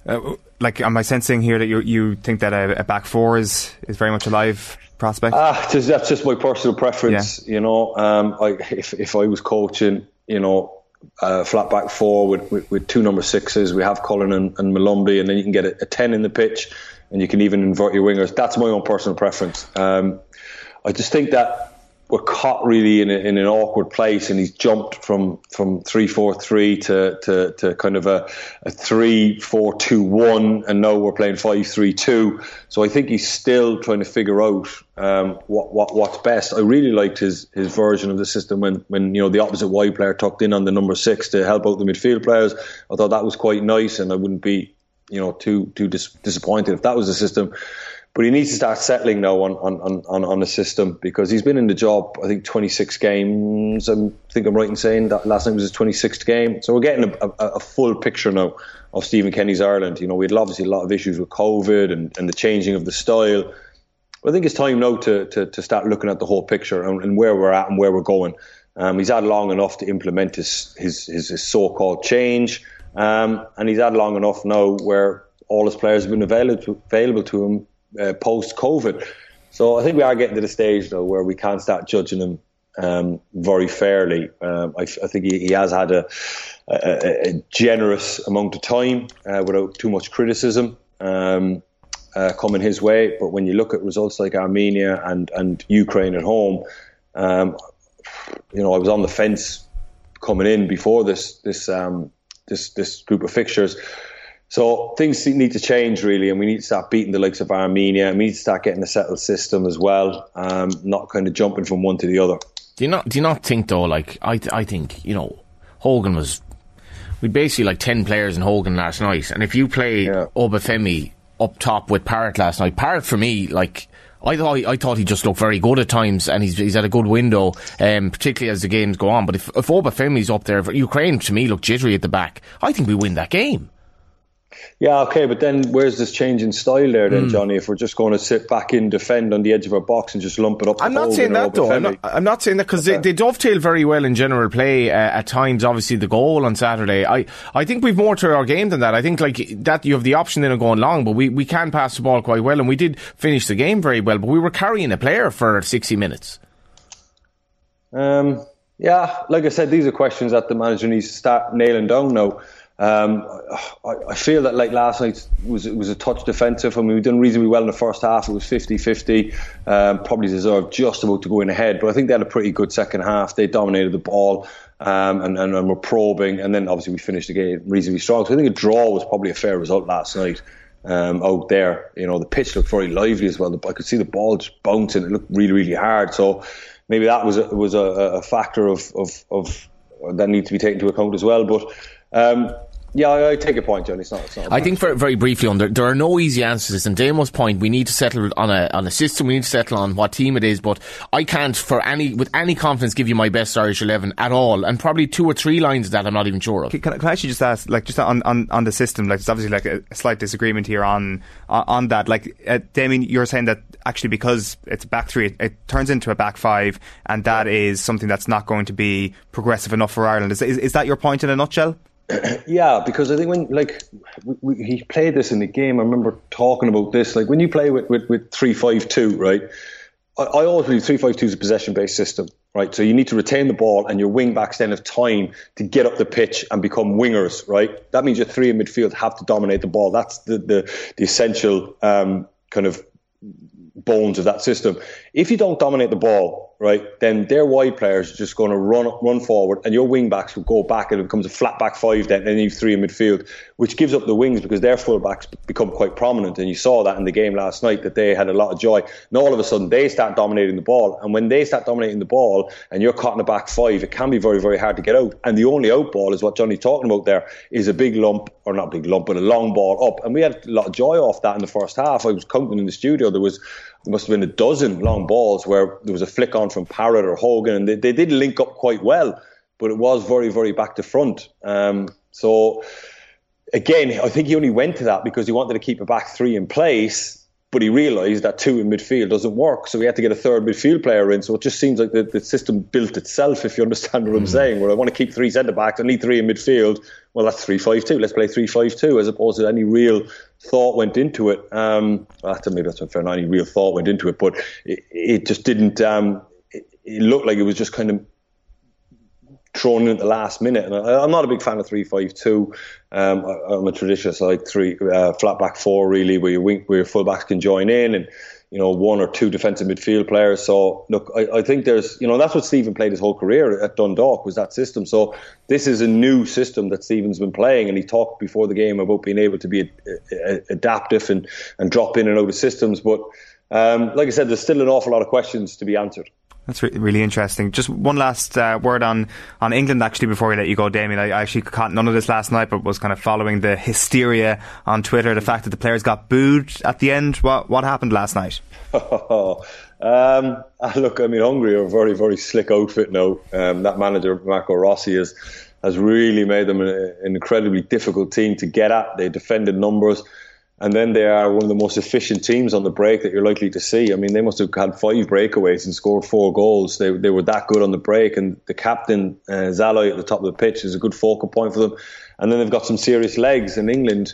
Uh, like, am I sensing here that you you think that a, a back four is is very much a live prospect? Ah, just, that's just my personal preference. Yeah. You know, um, I, if if I was coaching, you know, uh, flat back four with, with, with, two number sixes. We have Cullen and, and Molumby, and then you can get a, a, 10 in the pitch, and you can even invert your wingers. That's my own personal preference. Um, I just think that we're caught really in, a, in an awkward place, and he's jumped from from three four three to, to, to kind of a, a three four two one, and now we're playing five three two. So I think he's still trying to figure out um, what, what what's best. I really liked his his version of the system when when you know the opposite wide player tucked in on the number six to help out the midfield players. I thought that was quite nice, and I wouldn't be you know too too dis- disappointed if that was the system. But he needs to start settling now on on, on, on a system because he's been in the job, I think, 26 games. I think I'm right in saying that last night was his 26th game. So we're getting a, a, a full picture now of Stephen Kenny's Ireland. You know, we had obviously a lot of issues with COVID and, and the changing of the style. But I think it's time now to, to, to start looking at the whole picture and, and where we're at and where we're going. Um, he's had long enough to implement his, his, his, his so-called change. Um, and he's had long enough now where all his players have been available to, available to him uh, post COVID. So I think we are getting to the stage though where we can start judging him um, very fairly. Um, I, I, think he, he has had a, a, a, generous amount of time uh, without too much criticism um, uh, coming his way. But when you look at results like Armenia and, and Ukraine at home, um, you know, I was on the fence coming in before this this um, this this group of fixtures. So things need to change really, and we need to start beating the likes of Armenia. And we need to start getting a settled system as well, um, not kind of jumping from one to the other. Do you not? Do you not think though? Like I, I think you know, Hogan was. We basically like ten players in Hogan last night, and if you play yeah. Obafemi up top with Parrott last night, Parrott for me like. I thought I thought he just looked very good at times, and he's he's had a good window, um, particularly as the games go on. But if if Obafemi's up there, Ukraine to me looked jittery at the back. I think we win that game. Yeah, okay, but then where's this change in style there, then, mm. Johnny? If we're just going to sit back in, defend on the edge of our box, and just lump it up. I'm not saying that though. I'm not, I'm not, saying that because okay. they, they, dovetail very well in general play uh, at times. Obviously, the goal on Saturday. I I think we've more to our game than that. I think like that you have the option then of going long, but we we can pass the ball quite well, and we did finish the game very well. But we were carrying a player for 60 minutes. Um. Yeah, like I said, these are questions that the manager needs to start nailing down now. Um, I, I, feel that like last night was was a touch defensive. I mean, we done reasonably well in the first half. It was 50-50. Um, probably deserved just about to go in ahead, but I think they had a pretty good second half. They dominated the ball um, and, and, and were probing, and then obviously we finished the game reasonably strong. So I think a draw was probably a fair result last night. Um, out there, you know, the pitch looked very lively as well. I could see the ball just bouncing. It looked really, really hard. So maybe that was a, was a, a factor of, of, of that needs to be taken into account as well. But um, Yeah, I, I, take your point, John. It's not. It's not I think very, very briefly on there, there are no easy answers. And Damo's point, we need to settle on a on a system. We need to settle on what team it is. But I can't, for any with any confidence, give you my best Irish eleven at all. And probably two or three lines that I'm not even sure of. Can, can I actually just ask, like, just on, on, on the system? Like, there's obviously like a, a slight disagreement here on on, on that. Like, uh, Damien, you're saying that actually because it's back three, it, it, turns into a back five, and that is something that's not going to be progressive enough for Ireland. Is, is, is that your point in a nutshell? Yeah, because I think when like we, we, he played this in the game, I remember talking about this. Like when you play with with, with three five two, right? I, I always believe three five two is a possession based system, right? So you need to retain the ball, and your wing backs then have time to get up the pitch and become wingers, right? That means your three in midfield have to dominate the ball. That's the the, the essential um, kind of bones of that system. If you don't dominate the ball, right, then their wide players are just going to run run forward, and your wing backs will go back, and it becomes a flat back five. Then, and you three in midfield, which gives up the wings because their fullbacks become quite prominent, and you saw that in the game last night that they had a lot of joy. And all of a sudden, they start dominating the ball, and when they start dominating the ball, and you're caught in a back five, it can be very very hard to get out. And the only out ball is what Johnny's talking about. There is a big lump, or not big lump, but a long ball up, and we had a lot of joy off that in the first half. I was counting in the studio. There was there must have been a dozen long balls where there was a flick on from Parrott or Hogan, and they, they did link up quite well, but it was very, very back to front. Um, so, again, I think he only went to that because he wanted to keep a back three in place, but he realised that two in midfield doesn't work, so he had to get a third midfield player in. So it just seems like the, the system built itself, if you understand what. I'm saying, where I want to keep three centre backs, I need three in midfield. Well, that's three five two. Let's play three five two, as opposed to any real thought went into it. Um, well, that's maybe that's unfair. Not any real thought went into it, but it, it just didn't. Um, it, it, looked like it was just kind of thrown in at the last minute. And I, am not a big fan of three five two. Um, I, am a traditionalist. I like three uh, flat back four really, where your wing, where your fullbacks can join in and you know, one or two defensive midfield players. So look, I, I, think there's, you know, that's what Stephen played his whole career at Dundalk was that system. So this is a new system that Stephen's been playing, and he talked before the game about being able to be a, a, adaptive and and drop in and out of systems. But um, like I said, there's still an awful lot of questions to be answered. That's re- really interesting. Just one last uh, word on, on England, actually, before we let you go, Damien. I, I actually caught none of this last night, but was kind of following the hysteria on Twitter, the fact that the players got booed at the end. What, what happened last night? um, look, I mean, Hungary are a very, very slick outfit now. Um, that manager, Marco Rossi, has, has really made them an incredibly difficult team to get at. They defended numbers. And then they are one of the most efficient teams on the break that you're likely to see. I mean, they must have had five breakaways and scored four goals. They, they were that good on the break. And the captain, uh, Szalai, at the top of the pitch is a good focal point for them. And then they've got some serious legs in England.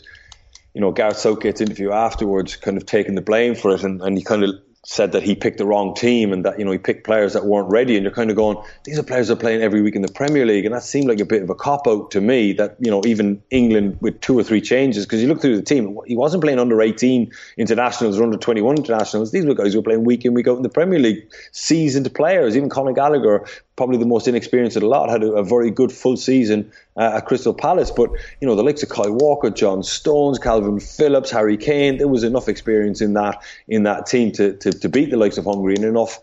You know, Gareth Southgate's interview afterwards kind of taking the blame for it. And, and he kind of said that he picked the wrong team and that you know he picked players that weren't ready. And you're kind of going these are players that are playing every week in the Premier League. And that seemed like a bit of a cop out to me that you know even England with two or three changes because you look through the team he wasn't playing under 18 internationals or under 21 internationals. These were guys who were playing week in week out in the Premier League. Seasoned players even Conor Gallagher probably the most inexperienced of the lot, had a, a very good full season uh, at Crystal Palace. But, you know, the likes of Kyle Walker, John Stones, Kalvin Phillips, Harry Kane, there was enough experience in that in that team to, to, to beat the likes of Hungary and enough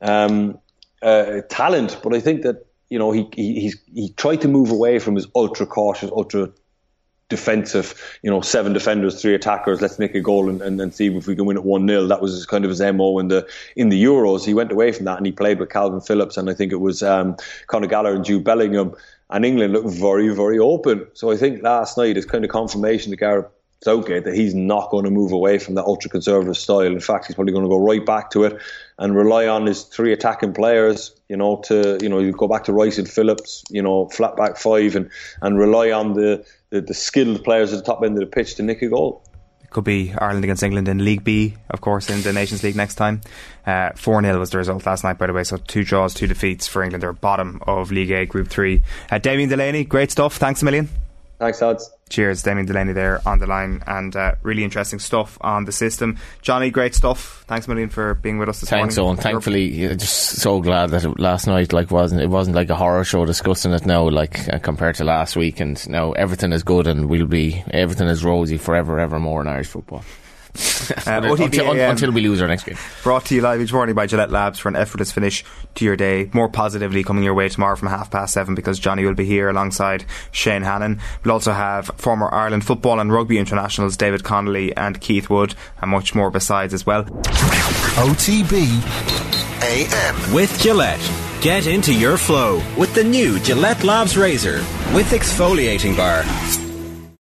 um, uh, talent. But I think that, you know, he, he, he tried to move away from his ultra cautious, ultra defensive, you know, seven defenders, three attackers. Let's make a goal and, and, see if we can win it one 0 That was kind of his mo in the in the Euros. He went away from that and he played with Kalvin Phillips and I think it was um, Conor Gallagher and Jude Bellingham. And England looked very, very open. So I think last night is kind of confirmation to Gareth Southgate that he's not going to move away from that ultra conservative style. In fact, he's probably going to go right back to it and rely on his three attacking players. You know, to you know, you go back to Rice and Phillips. You know, flat back five, and and rely on the the, the skilled players at the top end of the pitch to nick a goal. It could be Ireland against England in League B, of course, in the Nations League next time. Uh, 4 uh, 0 was the result last night, by the way. So two draws, two defeats for England. They're bottom of League A, Group 3. Uh, Damien Delaney, great stuff. Thanks a million. Thanks, Odds. Cheers, Damien Delaney there on the line, and uh, really interesting stuff on the system. Johnny, great stuff. Thanks a million for being with us this Thanks, morning. Thanks, Owen. Thankfully, just so glad that it, last night like wasn't it wasn't like a horror show discussing it now, like uh, compared to last week, and now everything is good, and we'll be everything is rosy forever, ever more in Irish football. Uh, until, OTB un- AM. until we lose our next game. Brought to you live each morning by Gillette Labs for an effortless finish to your day. More positively coming your way tomorrow from half past seven because Johnny will be here alongside Shane Hannon. We'll also have former Ireland football and rugby internationals David Connolly and Keith Wood and much more besides as well. OTB AM. With Gillette. Get into your flow with the new Gillette Labs Razor with exfoliating bar.